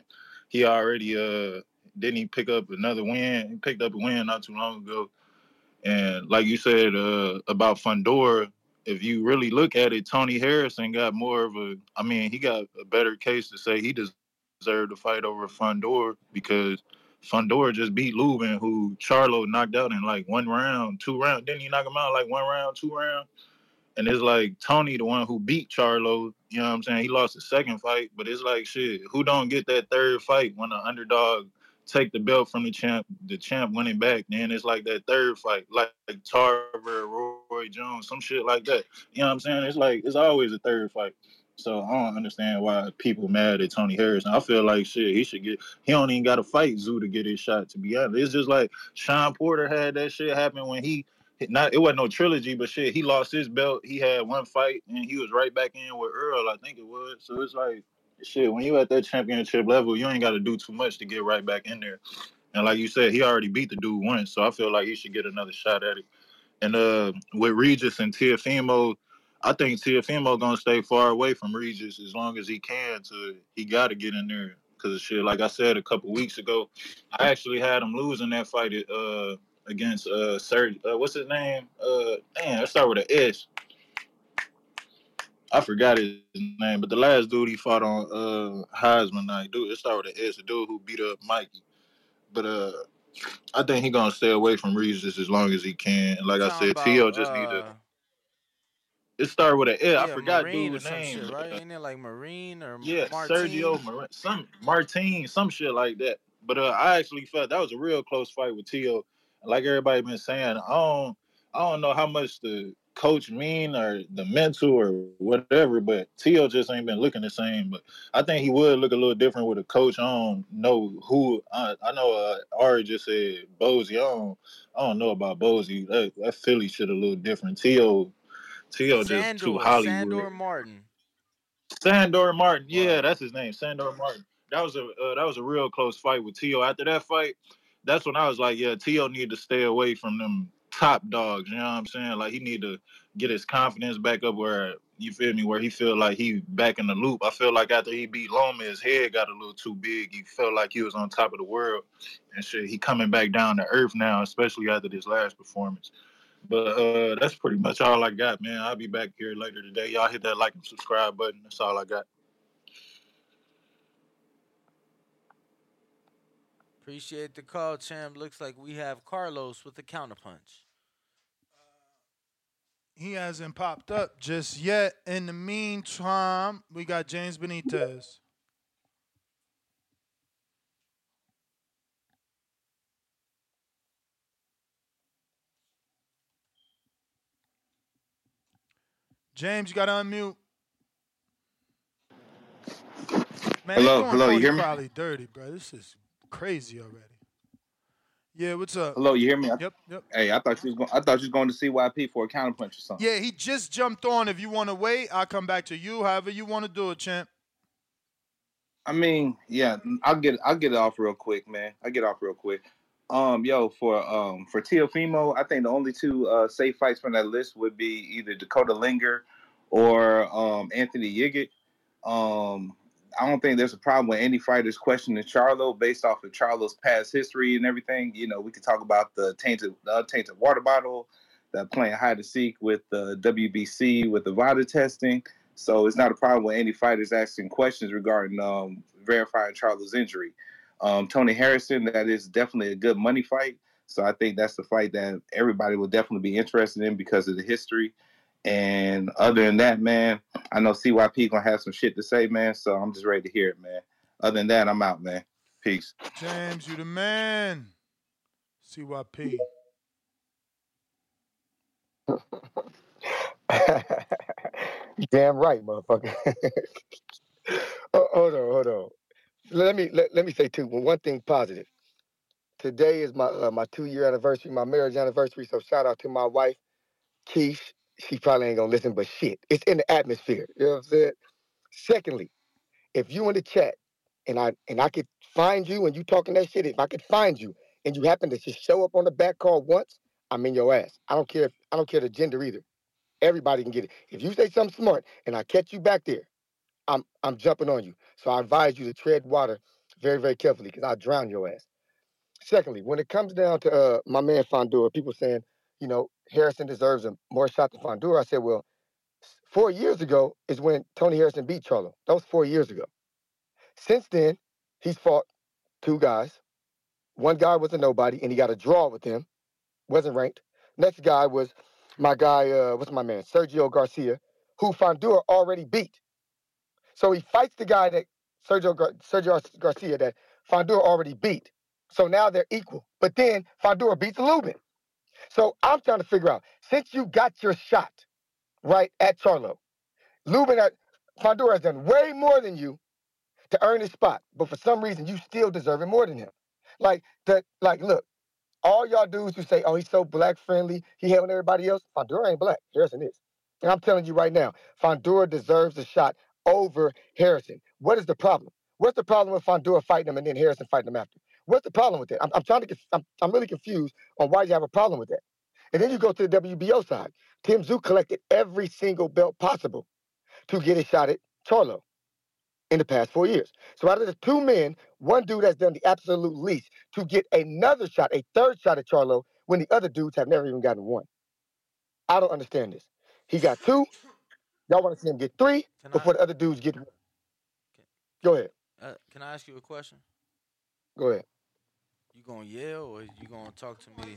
he already uh didn't he pick up another win? He picked up a win not too long ago, and like you said uh about Fundora, if you really look at it, Tony Harrison got more of a. I mean, he got a better case to say he deserved to fight over Fundora because Fundora just beat Lubin, who Charlo knocked out in like one round, two round. Didn't he knock him out like one round, two round? And it's like Tony, the one who beat Charlo. You know what I'm saying? He lost the second fight, but it's like shit. Who don't get that third fight when the underdog take the belt from the champ, the champ winning back? Then it's like that third fight, like, like Tarver, Roy Jones, some shit like that. You know what I'm saying? It's like it's always a third fight. So I don't understand why people mad at Tony Harrison. I feel like shit, he should get. He don't even got to fight Tszyu to get his shot. To be honest, it's just like Shawn Porter had that shit happen when he not. It wasn't no trilogy, but shit, he lost his belt. He had one fight and he was right back in with Earl. I think it was. So it's like shit. When you at that championship level, you ain't got to do too much to get right back in there. And like you said, he already beat the dude once, so I feel like he should get another shot at it. And uh, with Regis and Teofimo, I think Teofimo gonna stay far away from Regis as long as he can. To he got to get in there because shit. Like I said a couple weeks ago, I actually had him losing that fight uh, against uh, Sir. Uh, what's his name? Uh, damn, let's start with an S. I forgot his name, but the last dude he fought on uh Heisman night, dude, it started with an S, the dude who beat up Mikey. But uh I think he gonna stay away from Regis as long as he can. And like I said, about T.O. just need uh, to. It started with an L. I yeah, forgot Marine dude's name. shit, right? but- Ain't it like Marine or Yeah, Martin? Sergio Mar- some Martin, some shit like that. But uh, I actually felt that was a real close fight with Tio. Like everybody been saying, I don't, I don't know how much the coach mean or the mental or whatever, but Tio just ain't been looking the same. But I think he would look a little different with a coach. I don't know who. I, I know uh, Ari just said Bozy. I don't, I don't know about Bozy. That, that Philly shit a little different. Tio, Tio just too Hollywood. Sandor Martin. Sandor Martin, yeah, that's his name, Sandor Martin. That was a uh, that was a real close fight with Tio. After that fight, that's when I was like, yeah, Tio need to stay away from them top dogs. You know what I'm saying? Like he need to get his confidence back up where you feel me, where he feel like he back in the loop. I feel like after he beat Loma, his head got a little too big. He felt like he was on top of the world and shit. He coming back down to earth now, especially after this last performance. But uh, that's pretty much all I got, man. I'll be back here later today. Y'all hit that like and subscribe button. That's all I got. Appreciate the call, champ. Looks like we have Carlos with the counterpunch. Uh, he hasn't popped up just yet. In the meantime, we got James Benitez. James, you got to unmute. Man, Hello, hello, you hear me? Crowley dirty, bro. This is crazy already. Yeah, what's up? Hello, you hear me? Yep, yep. Hey, I thought you was going. I thought you was going to CYP for a counterpunch or something. Yeah, he just jumped on. If you want to wait, I'll come back to you. However you want to do it, champ. I mean, yeah, I'll get I'll get it off real quick, man. I get off real quick. Um, yo, for um for Teofimo, I think the only two uh safe fights from that list would be either Dakota Linger or um Anthony Yigit. Um, I don't think there's a problem with any fighters questioning Charlo based off of Charlo's past history and everything. You know, we could talk about the tainted the untainted water bottle, the playing hide and seek with the WBC with the VADA testing. So it's not a problem with any fighters asking questions regarding um, verifying Charlo's injury. Um, Tony Harrison, that is definitely a good money fight. So I think that's the fight that everybody will definitely be interested in because of the history. And other than that, man, I know CYP gonna have some shit to say, man. So I'm just ready to hear it, man. Other than that, I'm out, man. Peace. James, you the man. CYP. *laughs* Damn right, motherfucker. *laughs* Oh, hold on, hold on. Let me let, let me say two. Well, one thing positive. Today is my uh, my two year anniversary, my marriage anniversary. So shout out to my wife, Keish. She probably ain't gonna listen, but shit, it's in the atmosphere. You know what I'm saying? Secondly, if you in the chat and I and I could find you and you talking that shit, if I could find you and you happen to just show up on the back call once, I'm in your ass. I don't care if I don't care the gender either. Everybody can get it. If you say something smart and I catch you back there, I'm I'm jumping on you. So I advise you to tread water very, very carefully because I'll drown your ass. Secondly, when it comes down to uh, my man Fundora, people saying, you know, Harrison deserves a more shot than Fundora. I said, well, four years ago is when Tony Harrison beat Charlo. That was four years ago. Since then, he's fought two guys, One guy was a nobody, and he got a draw with him. Wasn't ranked. Next guy was my guy. Uh, what's my man? Sergio Garcia, who Fundora already beat. So he fights the guy that Sergio Gar- Sergio Garcia that Fundora already beat. So now they're equal. But then Fundora beats Lubin. So I'm trying to figure out since you got your shot right at Charlo, Lubin at Fundora has done way more than you to earn his spot, but for some reason you still deserve it more than him. Like the like, look, all y'all dudes who say, "Oh, he's so black friendly, he helping everybody else." Fundora ain't black. Harrison is, and I'm telling you right now, Fundora deserves a shot over Harrison. What is the problem? What's the problem with Fundora fighting him and then Harrison fighting him after? What's the problem with that? I'm, I'm trying to get. I'm, I'm really confused on why you have a problem with that. And then you go to the WBO side. Tim Tszyu collected every single belt possible to get a shot at Charlo in the past four years. So out of the two men, one dude has done the absolute least to get another shot, a third shot at Charlo, when the other dudes have never even gotten one. I don't understand this. He got two. Y'all want to see him get three before the other dudes get one. Go ahead. Uh, can I ask you a question? Go ahead. You gonna yell or you gonna talk to me?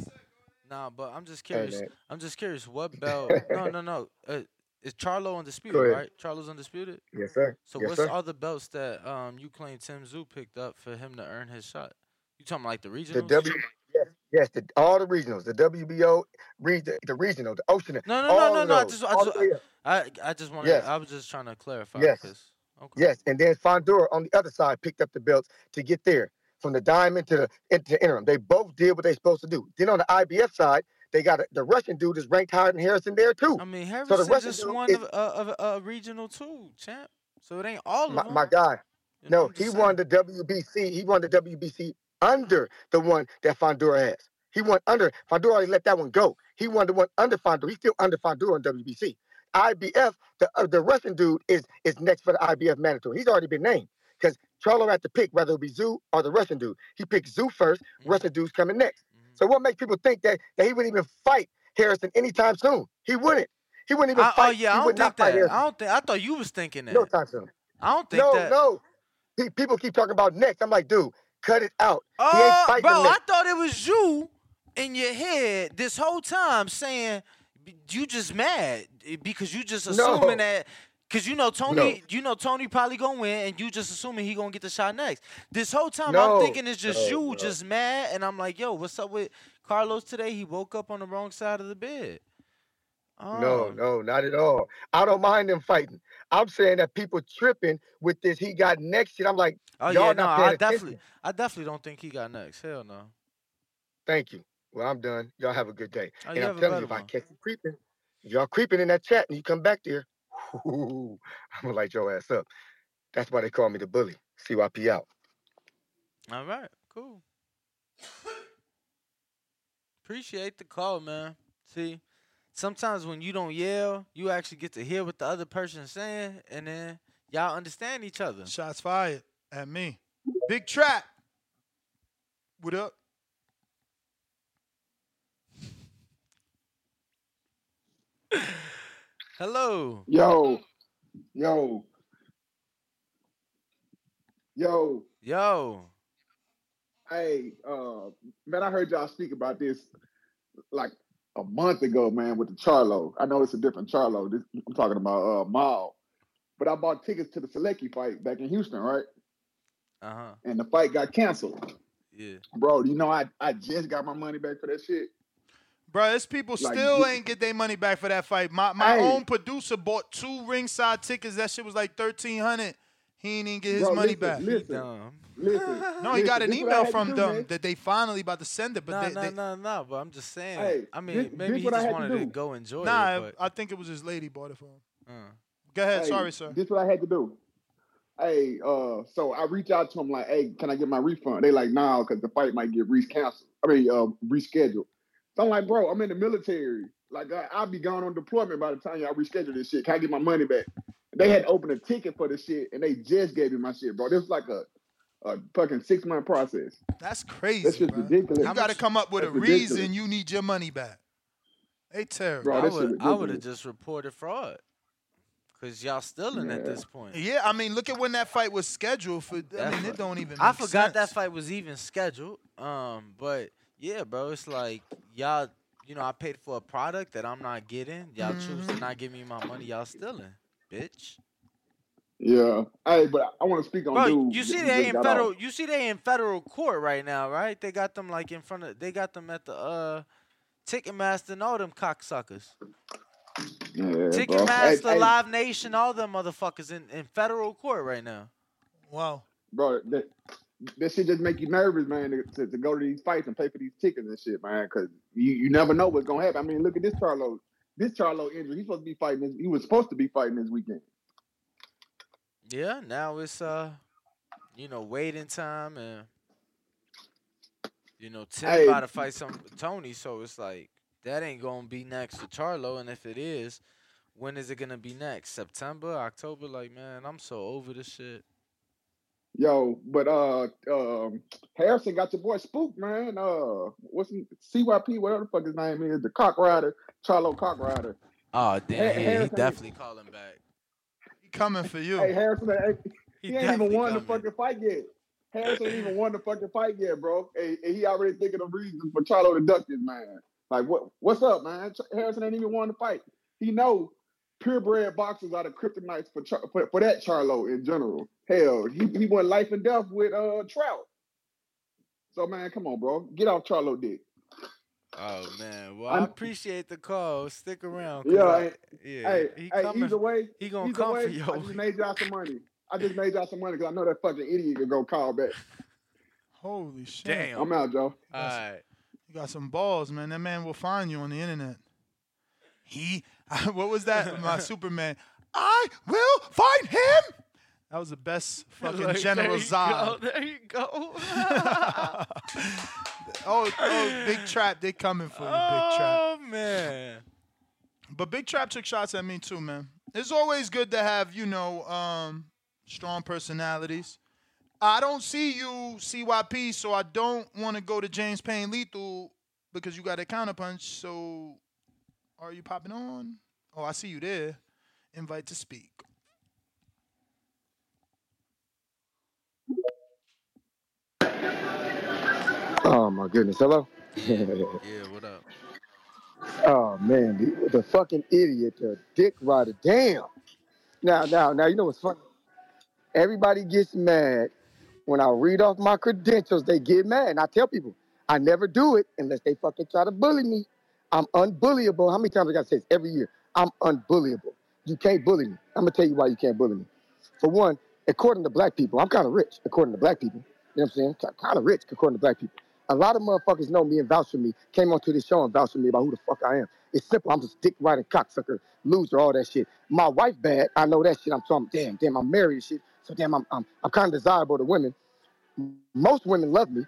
Nah, but I'm just curious. man. I'm just curious. What *laughs* belt? no, no, no. Uh, is Charlo undisputed, Go ahead. right? Charlo's undisputed. Yes, sir. So Yes, what's sir. the belts that um you claim Tim Tszyu picked up for him to earn his shot? You talking like the regionals? The W, yes, yes, the, all the regionals, the WBO, re, the, the regional, the Ocean. No, no, all no, no, no. I just, I just, three of. I, I just wanted. Yes. I was just trying to clarify. Yes. 'cause- Yes, and then Fundora on the other side picked up the belts to get there from the diamond to the into the interim. They both did what they supposed to do. Then on the IBF side, they got a, the Russian dude is ranked higher than Harrison there too. I mean, so the Russian just won is a, a, a, regional too, champ. So it ain't all of my, them. my guy. You know, No, he just won the WBC. He won the WBC under the one that Fundora has. He won under Fundora. Already let that one go. He won the one under Fundora. He's still under Fundora in WBC. IBF, the uh, the Russian dude is is next for the IBF mandatory. He's already been named because Charlo had to pick whether it be Tszyu or the Russian dude. He picked Tszyu first. Mm-hmm. Russian dude's coming next. Mm-hmm. So what makes people think that that he wouldn't even fight Harrison anytime soon? He wouldn't. He wouldn't even I, oh, fight. oh yeah, he I don't think that. Harrison. I don't think. I thought you was thinking that. No time soon. I don't think no, that. no. Pe- People keep talking about next. I'm like, dude, cut it out. he Oh, ain't uh, fighting bro, I thought it was you in your head this whole time saying you just mad eh, because you just No. assuming that because you know Tony, No. you know Tony probably gonna win, and you just assuming he gonna get the shot next. This whole time No, I'm thinking it's just no, you, just mad, and I'm like, yo, what's up with Carlos today? He woke up on the wrong side of the bed. No, Oh. no, not at all. I don't mind them fighting. I'm saying that people tripping with this. He got next shit. I'm like, Oh y'all yeah, not no, I attention. definitely, I definitely don't think he got next. Hell no. Thank you. Well, I'm done. Y'all have a good day. Oh, and I'm telling you, if I catch you creeping, y'all creeping in that chat and you come back there, I'm gonna light your ass up. That's why they call me the bully. CYP out. All right, cool. Appreciate the call, man. See, sometimes when you don't yell, you actually get to hear what the other person's saying, and then y'all understand each other. Shots fired at me. Big trap. What up? *laughs* Hello. Yo, yo, yo. Yo. Hey, uh, man, I heard y'all speak about this like a month ago, man, with the Charlo. I know it's a different Charlo. This, I'm talking about uh Mall. But I bought tickets to the Sulecki fight back in Houston, right? Uh huh. And the fight got canceled. Yeah. Bro, you know I, I just got my money back for that shit. Bro, there's people Like, still you- ain't get their money back for that fight. My my Hey. own producer bought two ringside tickets. That shit was like thirteen hundred. He ain't even get his Bro, money listen, back. Listen, listen. No, he got an listen, this what I email from do, them man. that they finally about to send it, but No, they, no, they, no, no. But I'm just saying. Hey, I mean, this- maybe this he just had to wanted to go enjoy nah, it. Nah, I think it was his lady bought it for him. uh. Go ahead, Hey, sorry, sir. This is what I had to do. Hey, uh, so I reach out to him like, hey, can I get my refund? They like, nah, because the fight might get rescheduled. I mean, uh, rescheduled. So I'm like, bro, I'm in the military. Like, I, I'll be gone on deployment by the time y'all reschedule this shit. Can I get my money back? They had opened a ticket for the shit, and they just gave me my shit, bro. This was like a, a fucking six month process. That's crazy, That's just bro. ridiculous. You got to come up with a ridiculous. reason you need your money back. They terrible. Bro, I would, I would have just reported fraud. Cause y'all still in at this point. Yeah, I mean, look at when that fight was scheduled for. I That mean, it don't even. I make forgot that fight was even scheduled. Um, but yeah, bro, it's like y'all. You know, I paid for a product that I'm not getting. Y'all choose to not give me my money. Y'all stealing, bitch. Yeah. Hey, but I want to speak on Bro, dude. you see they just in federal. off. You see they in federal court right now, right? They got them like in front of. They got them at the uh, Ticketmaster and all them cocksuckers. Yeah, bro. Ticketmaster, Hey, hey, Live Nation, all them motherfuckers in, in federal court right now. Wow. bro, that that shit just make you nervous, man, to, to, to go to these fights and pay for these tickets and shit, man, because you, you never know what's gonna happen. I mean, look at this Charlo, this Charlo injury. He's supposed to be fighting this. He was supposed to be fighting this weekend. Yeah, now it's uh, you know, waiting time and you know Tim Hey. about to fight some Tony, so it's like that ain't gonna be next to Charlo, and if it is, when is it gonna be next? September, October? Like, man, I'm so over this shit. Yo, but uh, um, Harrison got your boy spooked, man. Uh, what's he, CYP? Whatever the fuck his name is, the cock rider, Charlo cock rider. Oh damn, Ha- he, he Harrison- definitely calling back. He coming for you. Hey, Harrison, ain't- He he, ain't even definitely won the coming. fucking fight yet. Harrison ain't even won the fucking fight yet, bro. And, and he already thinking of reasons for Charlo to duck this man. Like, what? What's up, man? Ch- Harrison ain't even won the fight. He know purebred boxers are the kryptonites for, Char- for for that Charlo in general. Hell, he he went life and death with uh Trout. So man, come on, bro, get off Charlo dick. Oh man, well I I'm- appreciate the call. Stick around. Yeah, I- hey, yeah. hey, he hey, coming. either way, he gonna either come way, for your I just made y'all some money. I just made y'all some money because I know that fucking idiot can go call back. *laughs* Holy shit. Damn. I'm out, Joe. All right. You got some balls, man. That man will find you on the internet. He, *laughs* what was that? My *laughs* Superman. I will find him. That was the best *laughs* fucking Like, General Zod. go, *laughs* There you go. *laughs* oh, oh, Big Trap, they coming for you, Big Trap. oh man. But Big Trap took shots at me too, man. It's always good to have, you know, um, strong personalities. I don't see you CYP, so I don't want to go to James Payne Lethal because you got a counterpunch. So, are you popping on? Oh, I see you there. Invite to speak. Oh my goodness. Hello. *laughs* Yeah, what up? Oh man, the, the fucking idiot, the dick rider. Damn. Now, now, now, you know what's funny? Everybody gets mad when I read off my credentials. They get mad, and I tell people I never do it unless they fucking try to bully me. I'm unbullyable. How many times I got to say this every year? I'm unbullyable. You can't bully me. I'm gonna tell you why you can't bully me. For one, according to black people, I'm kind of rich. According to black people, you know what I'm saying? Kind of rich according to black people. A lot of motherfuckers know me and vouch for me. Came onto this show and vouch for me about who the fuck I am. It's simple. I'm just dick riding cocksucker, loser, all that shit. My wife bad. I know that shit. I'm talking. Damn, damn. I'm married and shit. So damn, I'm I'm, I'm kind of desirable to women. Most women love me.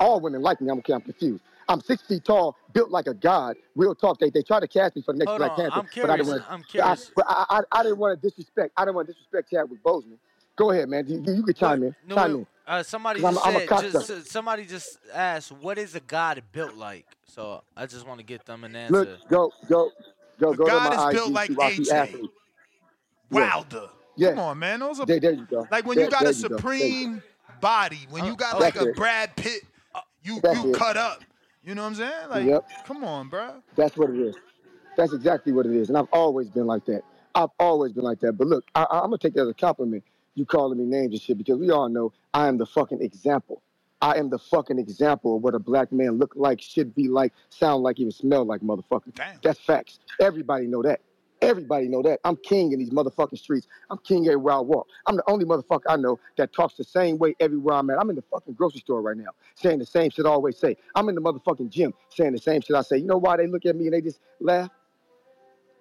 All women like me. I'm okay. I'm confused. I'm six feet tall, built like a god. Real talk. They they try to cast me for the next Hold Black on, Panther, I'm but I didn't curious. want. I'm curious. I, but I, I, I didn't want to disrespect. I didn't want to disrespect Chadwick Boseman. Go ahead, man. You, you, you can chime in. No, chime in. Uh, somebody 'Cause just I'm- I'm a just, somebody just asked, "What is a god built like?" So I just want to get them an answer. Look, go, go, go, go God to my is IG. built like see AJ. athlete. Wilder. Yeah. Come on, man. Those are There, there you go. like when There- you got a you go. Go. supreme body, when you got That's like a it. Brad Pitt, you That's you it. cut up. You know what I'm saying? Like, Yep. come on, bro. That's what it is. That's exactly what it is. And I've always been like that. I've always been like that. But look, I, I'm gonna take that as a compliment. You calling me names and shit because we all know I am the fucking example. I am the fucking example of what a black man look like, should be like, sound like, even smell like, motherfucker. That's facts. Everybody know that. Everybody know that. I'm king in these motherfucking streets. I'm king everywhere I walk. I'm the only motherfucker I know that talks the same way everywhere I'm at. I'm in the fucking grocery store right now saying the same shit I always say. I'm in the motherfucking gym saying the same shit I say. You know why they look at me and they just laugh?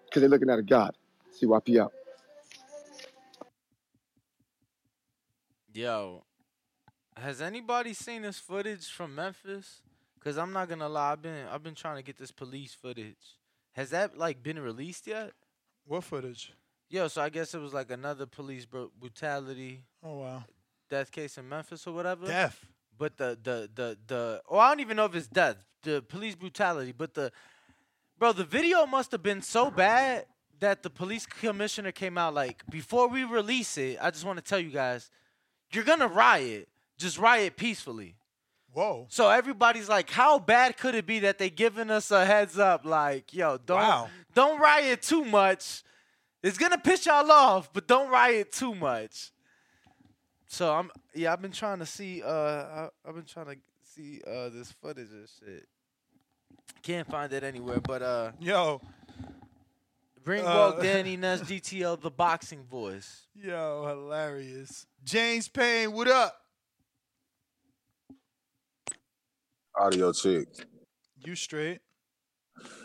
Because they're looking at a God. CYP out. Yo, has anybody seen this footage from Memphis? Cause I'm not gonna lie, I've been I've been trying to get this police footage. Has that like been released yet? What footage? Yo, so I guess it was like another police bru- brutality Oh wow. death case in Memphis or whatever. Death. But the the the the oh I don't even know if it's death. The police brutality, but the bro, the video must have been so bad that the police commissioner came out like before we release it. I just want to tell you guys, you're gonna riot. Just riot peacefully. Whoa. So everybody's like, how bad could it be that they giving us a heads up? Like, yo, don't Wow. don't riot too much. It's gonna piss y'all off, but don't riot too much. So I'm yeah, I've been trying to see uh I, I've been trying to see uh this footage and shit. Can't find it anywhere, but uh Yo. Ringwalk Uh, *laughs* Danny Nuts GTL the boxing voice. Yo, hilarious. James Payne, what up? Audio check. You straight?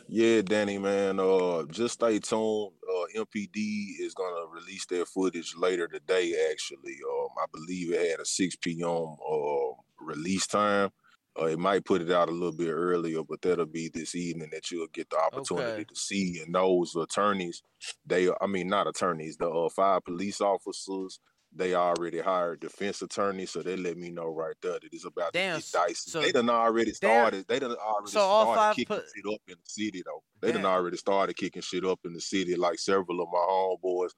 Yeah, Danny, man. Uh, just stay tuned. Uh, MPD is gonna release their footage later today. Actually, um, I believe it had a 6 p.m. uh release time. Uh, it might put it out a little bit earlier, but that'll be this evening that you'll get the opportunity Okay. to see. And those attorneys, they, I mean, not attorneys, the uh, five police officers, they already hired defense attorneys, so they let me know right there that it's about Damn, to get dicey. so they done already started. They done already so all started five kicking po- shit up in the city though. They done Damn. already started kicking shit up in the city. Like several of my homeboys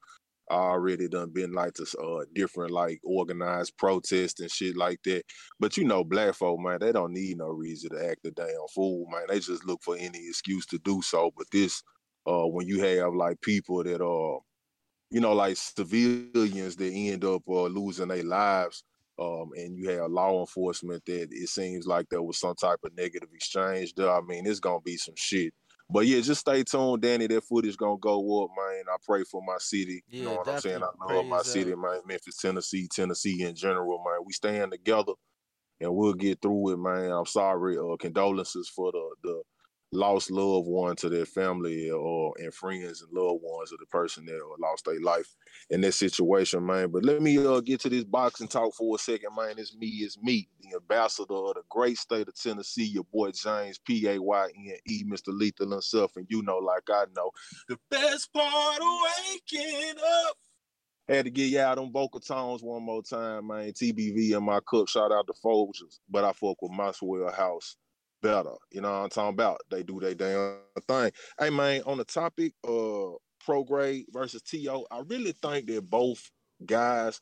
already done been like to uh different like organized protests and shit like that. But you know, black folk, man, they don't need no reason to act a damn fool, man. They just look for any excuse to do so. But this, uh, when you have like people that are you know, like civilians that end up uh, losing their lives. Um, and you have law enforcement that it seems like there was some type of negative exchange there. I mean, it's gonna be some shit. But yeah, just stay tuned, Danny. That footage gonna go up, man. I pray for my city. you know what I'm saying? I love my Praise city, up. man. Memphis, Tennessee, Tennessee in general, man. We stand together and we'll get through it, man. I'm sorry. Uh, condolences for the the lost loved one to their family or and friends and loved ones of the person that uh, lost their life in this situation, man. But let me uh, get to this boxing talk for a second, man. It's me, it's me, the ambassador of the great state of Tennessee, your boy James P A Y N E, Mr. Lethal himself, and you know, like I know, the best part of waking up. Had to get y'all them vocal tones one more time, man. TBV in my cup. Shout out to Folgers, but I fuck with Maxwell House better. You know what I'm talking about? They do their damn thing. Hey man, on the topic uh Prograis versus Tio, I really think that both guys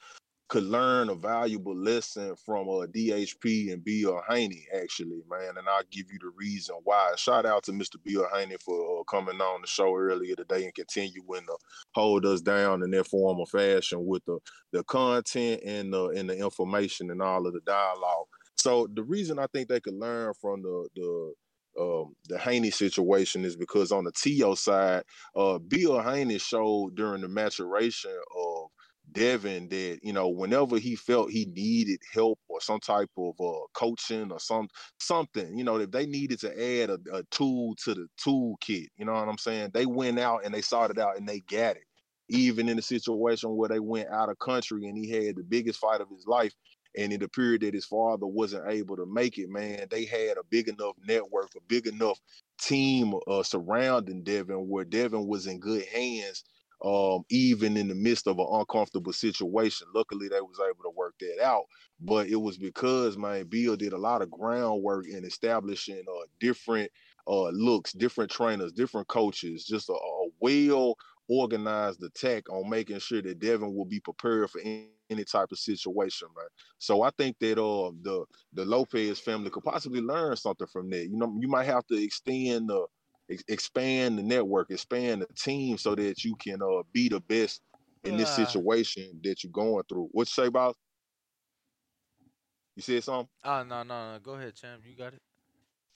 could learn a valuable lesson from a DHP and Bill Haney, actually, man. And I'll give you the reason why. Shout out to Mr. Bill Haney for uh, coming on the show earlier today and continuing to hold us down in that form of fashion with the the content and the and the information and all of the dialogue. So the reason I think they could learn from the the um, the Haney situation is because on the Tio side, uh, Bill Haney showed during the maturation of Devin that you know whenever he felt he needed help or some type of uh, coaching or some something, you know, if they needed to add a, a tool to the toolkit, you know what I'm saying? They went out and they sought it out and they got it. Even in a situation where they went out of country and he had the biggest fight of his life, and in the period that his father wasn't able to make it, man, they had a big enough network, a big enough team uh, surrounding Devin where Devin was in good hands, um, even in the midst of an uncomfortable situation. Luckily, they was able to work that out. But it was because, man, Bill did a lot of groundwork in establishing uh, different uh, looks, different trainers, different coaches, just a, a well organized attack on making sure that Devin will be prepared for any, any type of situation, right? So I think that uh the the Lopez family could possibly learn something from that. You know, you might have to extend the ex- expand the network, expand the team so that you can uh be the best in this Ah. situation that you're going through. What you say about? You said something? Oh no no no. Go ahead, champ. You got it.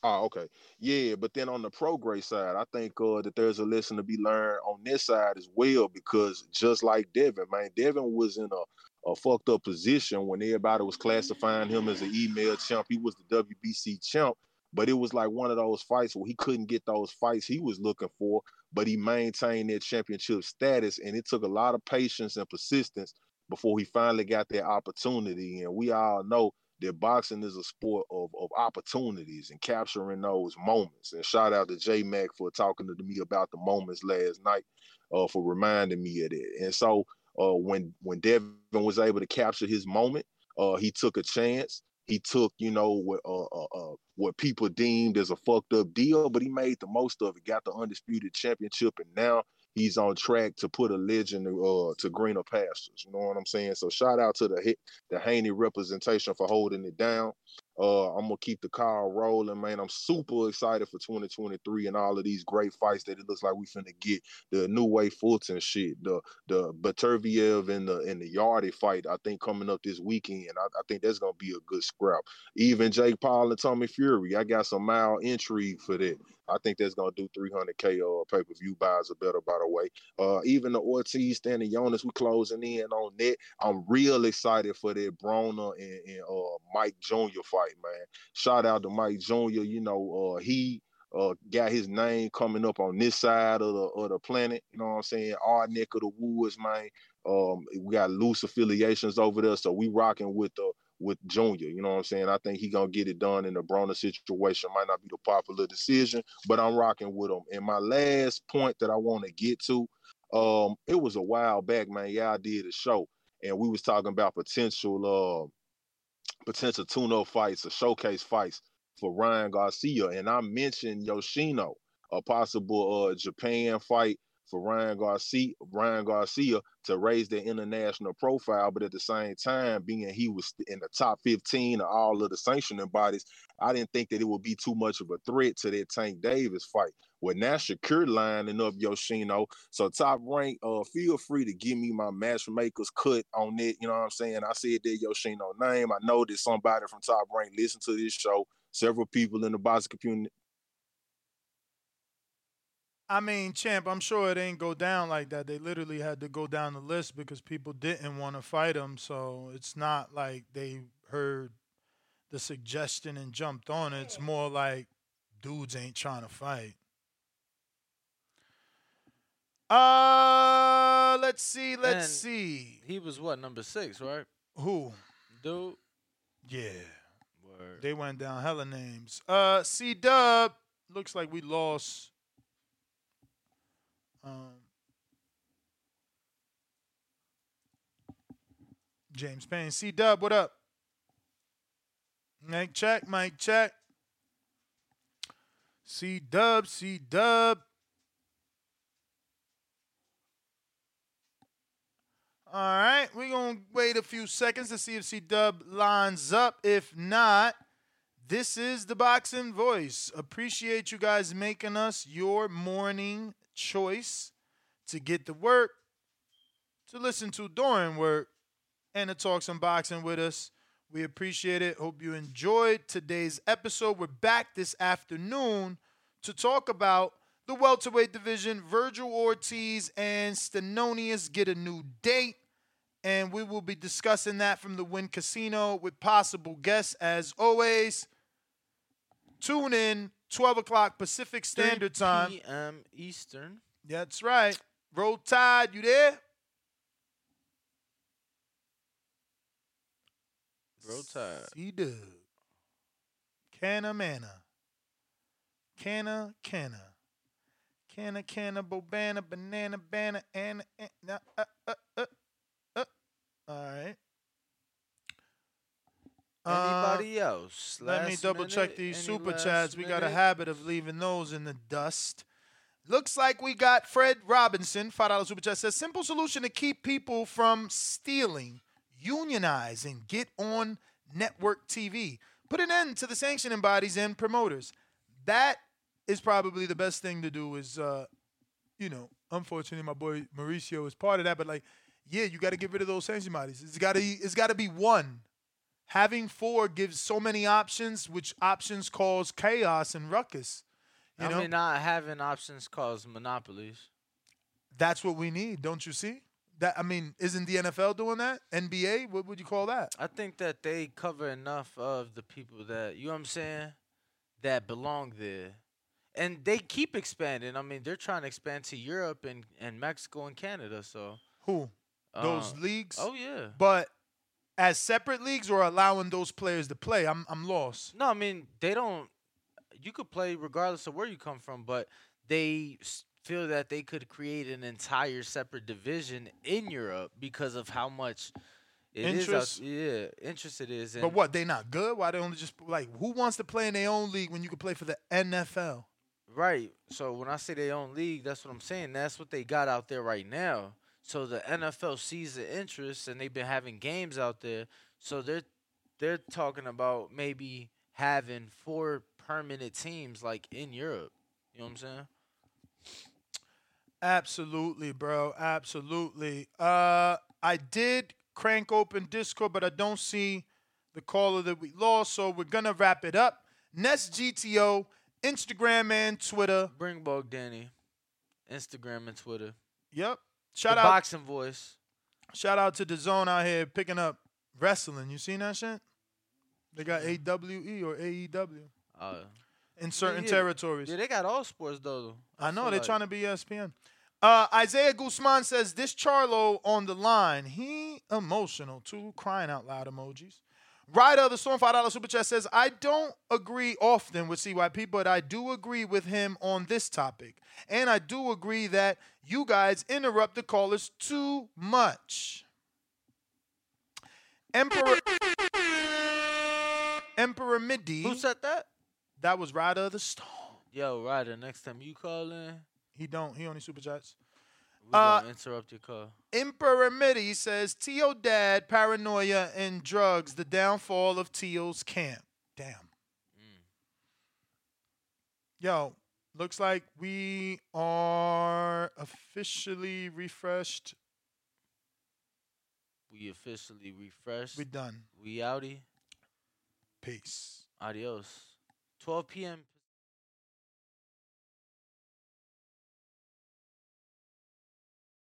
Oh, okay. Yeah, but then on the Prograis side, I think uh, that there's a lesson to be learned on this side as well because just like Devin, man, Devin was in a, a fucked up position when everybody was classifying him as an email champ. He was the WBC champ, but it was like one of those fights where he couldn't get those fights he was looking for, but he maintained that championship status, and it took a lot of patience and persistence before he finally got that opportunity. And we all know that boxing is a sport of, of opportunities and capturing those moments. And shout out to J Mac for talking to me about the moments last night, uh, for reminding me of that. And so uh, when when Devin was able to capture his moment, uh, he took a chance. He took, you know, what uh, uh, uh, what people deemed as a fucked up deal, but he made the most of it. Got the undisputed championship, and now he's on track to put a legend uh, to greener pastures. You know what I'm saying? So shout out to the the Haney representation for holding it down. Uh, I'm gonna keep the car rolling, man. I'm super excited for 2023 and all of these great fights that it looks like we finna get. The new way Fulton shit, the the Beterbiev and the and the Yarde fight. I think coming up this weekend, I, I think that's gonna be a good scrap. Even Jake Paul and Tommy Fury, I got some mild intrigue for that. I think that's gonna do 300k uh, pay per view buys are better, by the way. Uh, even the Ortiz, Stanionis, we closing in on that. I'm real excited for that Broner and, and uh, Mike Jr. fight, man. Shout out to Mike Jr. You know, uh, he uh, got his name coming up on this side of the of the planet. You know what I'm saying? Our neck of the woods, man. Um, we got loose affiliations over there, so we rocking with the with Junior. You know what I'm saying? I think he gonna get it done in the Broner situation. Might not be the popular decision, but I'm rocking with him. And my last point that I want to get to, um, it was a while back, man. Yeah, I did a show, and we was talking about potential, uh, potential tune-up fights or showcase fights for Ryan Garcia, and I mentioned Yoshino, a possible uh Japan fight for Ryan Garcia, Ryan Garcia to raise their international profile, but at the same time, being he was in the top 15 of all of the sanctioning bodies, I didn't think that it would be too much of a threat to that Tank Davis fight. Well, now Shakur lining up Yoshino, so top rank, uh, feel free to give me my matchmakers cut on it. You know what I'm saying? I said that Yoshino name. I know that somebody from top rank listened to this show. Several people in the boxing community I mean, champ, I'm sure it ain't go down like that. They literally had to go down the list because people didn't want to fight him. So it's not like they heard the suggestion and jumped on it. It's more like dudes ain't trying to fight. Uh, let's see, let's And see. He was what number six, right? Who? Dude. Yeah. Word. They went down hella names. Uh, C Dub looks like we lost. Um, James Payne. C Dub, what up? Mike check, Mike check. C Dub, C Dub. All right, we're going to wait a few seconds to see if C Dub lines up. If not, this is the boxing voice. Appreciate you guys making us your morning choice to get to work, to listen to during work, and to talk some boxing with us. We appreciate it. Hope you enjoyed today's episode. We're back this afternoon to talk about the welterweight division. Vergil Ortiz and Stanionis get a new date, and we will be discussing that from the Win Casino with possible guests as always. Tune in 12 o'clock Pacific Standard 3 Time. p.m. Eastern. That's right. Roll Tide, you there? Roll Tide. C Dub. Canna Manna. Canna Canna. Canna Canna Bobana Banana Banana and uh, uh, uh, uh, uh. All right. Uh, Anybody else? Let me double check these Any super chats. We got a habit of leaving those in the dust. Looks like we got Fred Robinson, $5 super chat says simple solution to keep people from stealing, unionize, and get on network TV. Put an end to the sanctioning bodies and promoters. That is probably the best thing to do is uh, you know, unfortunately my boy Mauricio is part of that, but like, yeah, you gotta get rid of those sanctioning bodies. It's gotta it's gotta be one. Having four gives so many options, which options cause chaos and ruckus. You I know, mean, not having options cause monopolies. that's what we need, don't you see? That I mean, isn't the NFL doing that? NBA? What would you call that? I think that they cover enough of the people that you know what I'm saying that belong there. And they keep expanding. I mean, they're trying to expand to Europe and, and Mexico and Canada, so Who? Those uh, leagues? Oh yeah. But as separate leagues or allowing those players to play? I'm I'm lost. No, I mean, they don't you could play regardless of where you come from, but they feel that they could create an entire separate division in Europe because of how much it is Interest? out, yeah, interest it is. But what? They not good? Why they only just like who wants to play in their own league when you can play for the NFL? Right. So when I say they own league, that's what I'm saying. That's what they got out there right now. So the NFL sees the interest, and they've been having games out there. So they're they're talking about maybe having four permanent teams like in Europe. You know what I'm saying? Absolutely, bro. Absolutely. Uh, I did crank open Discord, but I don't see the caller that we lost, so we're gonna wrap it up. Nest GTO, Instagram and Twitter. Bring Bog Danny, Instagram and Twitter. Yep. Shout the out boxing voice. Shout out to the zone out here picking up wrestling. You seen that shit? They got AWE or AEW Uh, in certain yeah. territories. Yeah, they got all sports though. I know they're like- trying to be ESPN. Uh, Isaiah Guzman says this Charlo on the line. He emotional. too, crying out loud emojis. Ryder of the Storm five dollar super chat says I don't agree often with CYP, but I do agree with him on this topic, and I do agree that you guys interrupt the callers too much. Emperor Emperor Midi. Who said that? That was Ryder of the Storm. Yo, Ryder, next time you call in, He don't. He only super chats. Uh, interrupt your call. Emperor Mitty says Tio dad, paranoia, and drugs, the downfall of Tio's camp. Damn. Yo, looks like we are officially refreshed. We officially refreshed. We done. We outie. Peace. Adios. 12 p.m.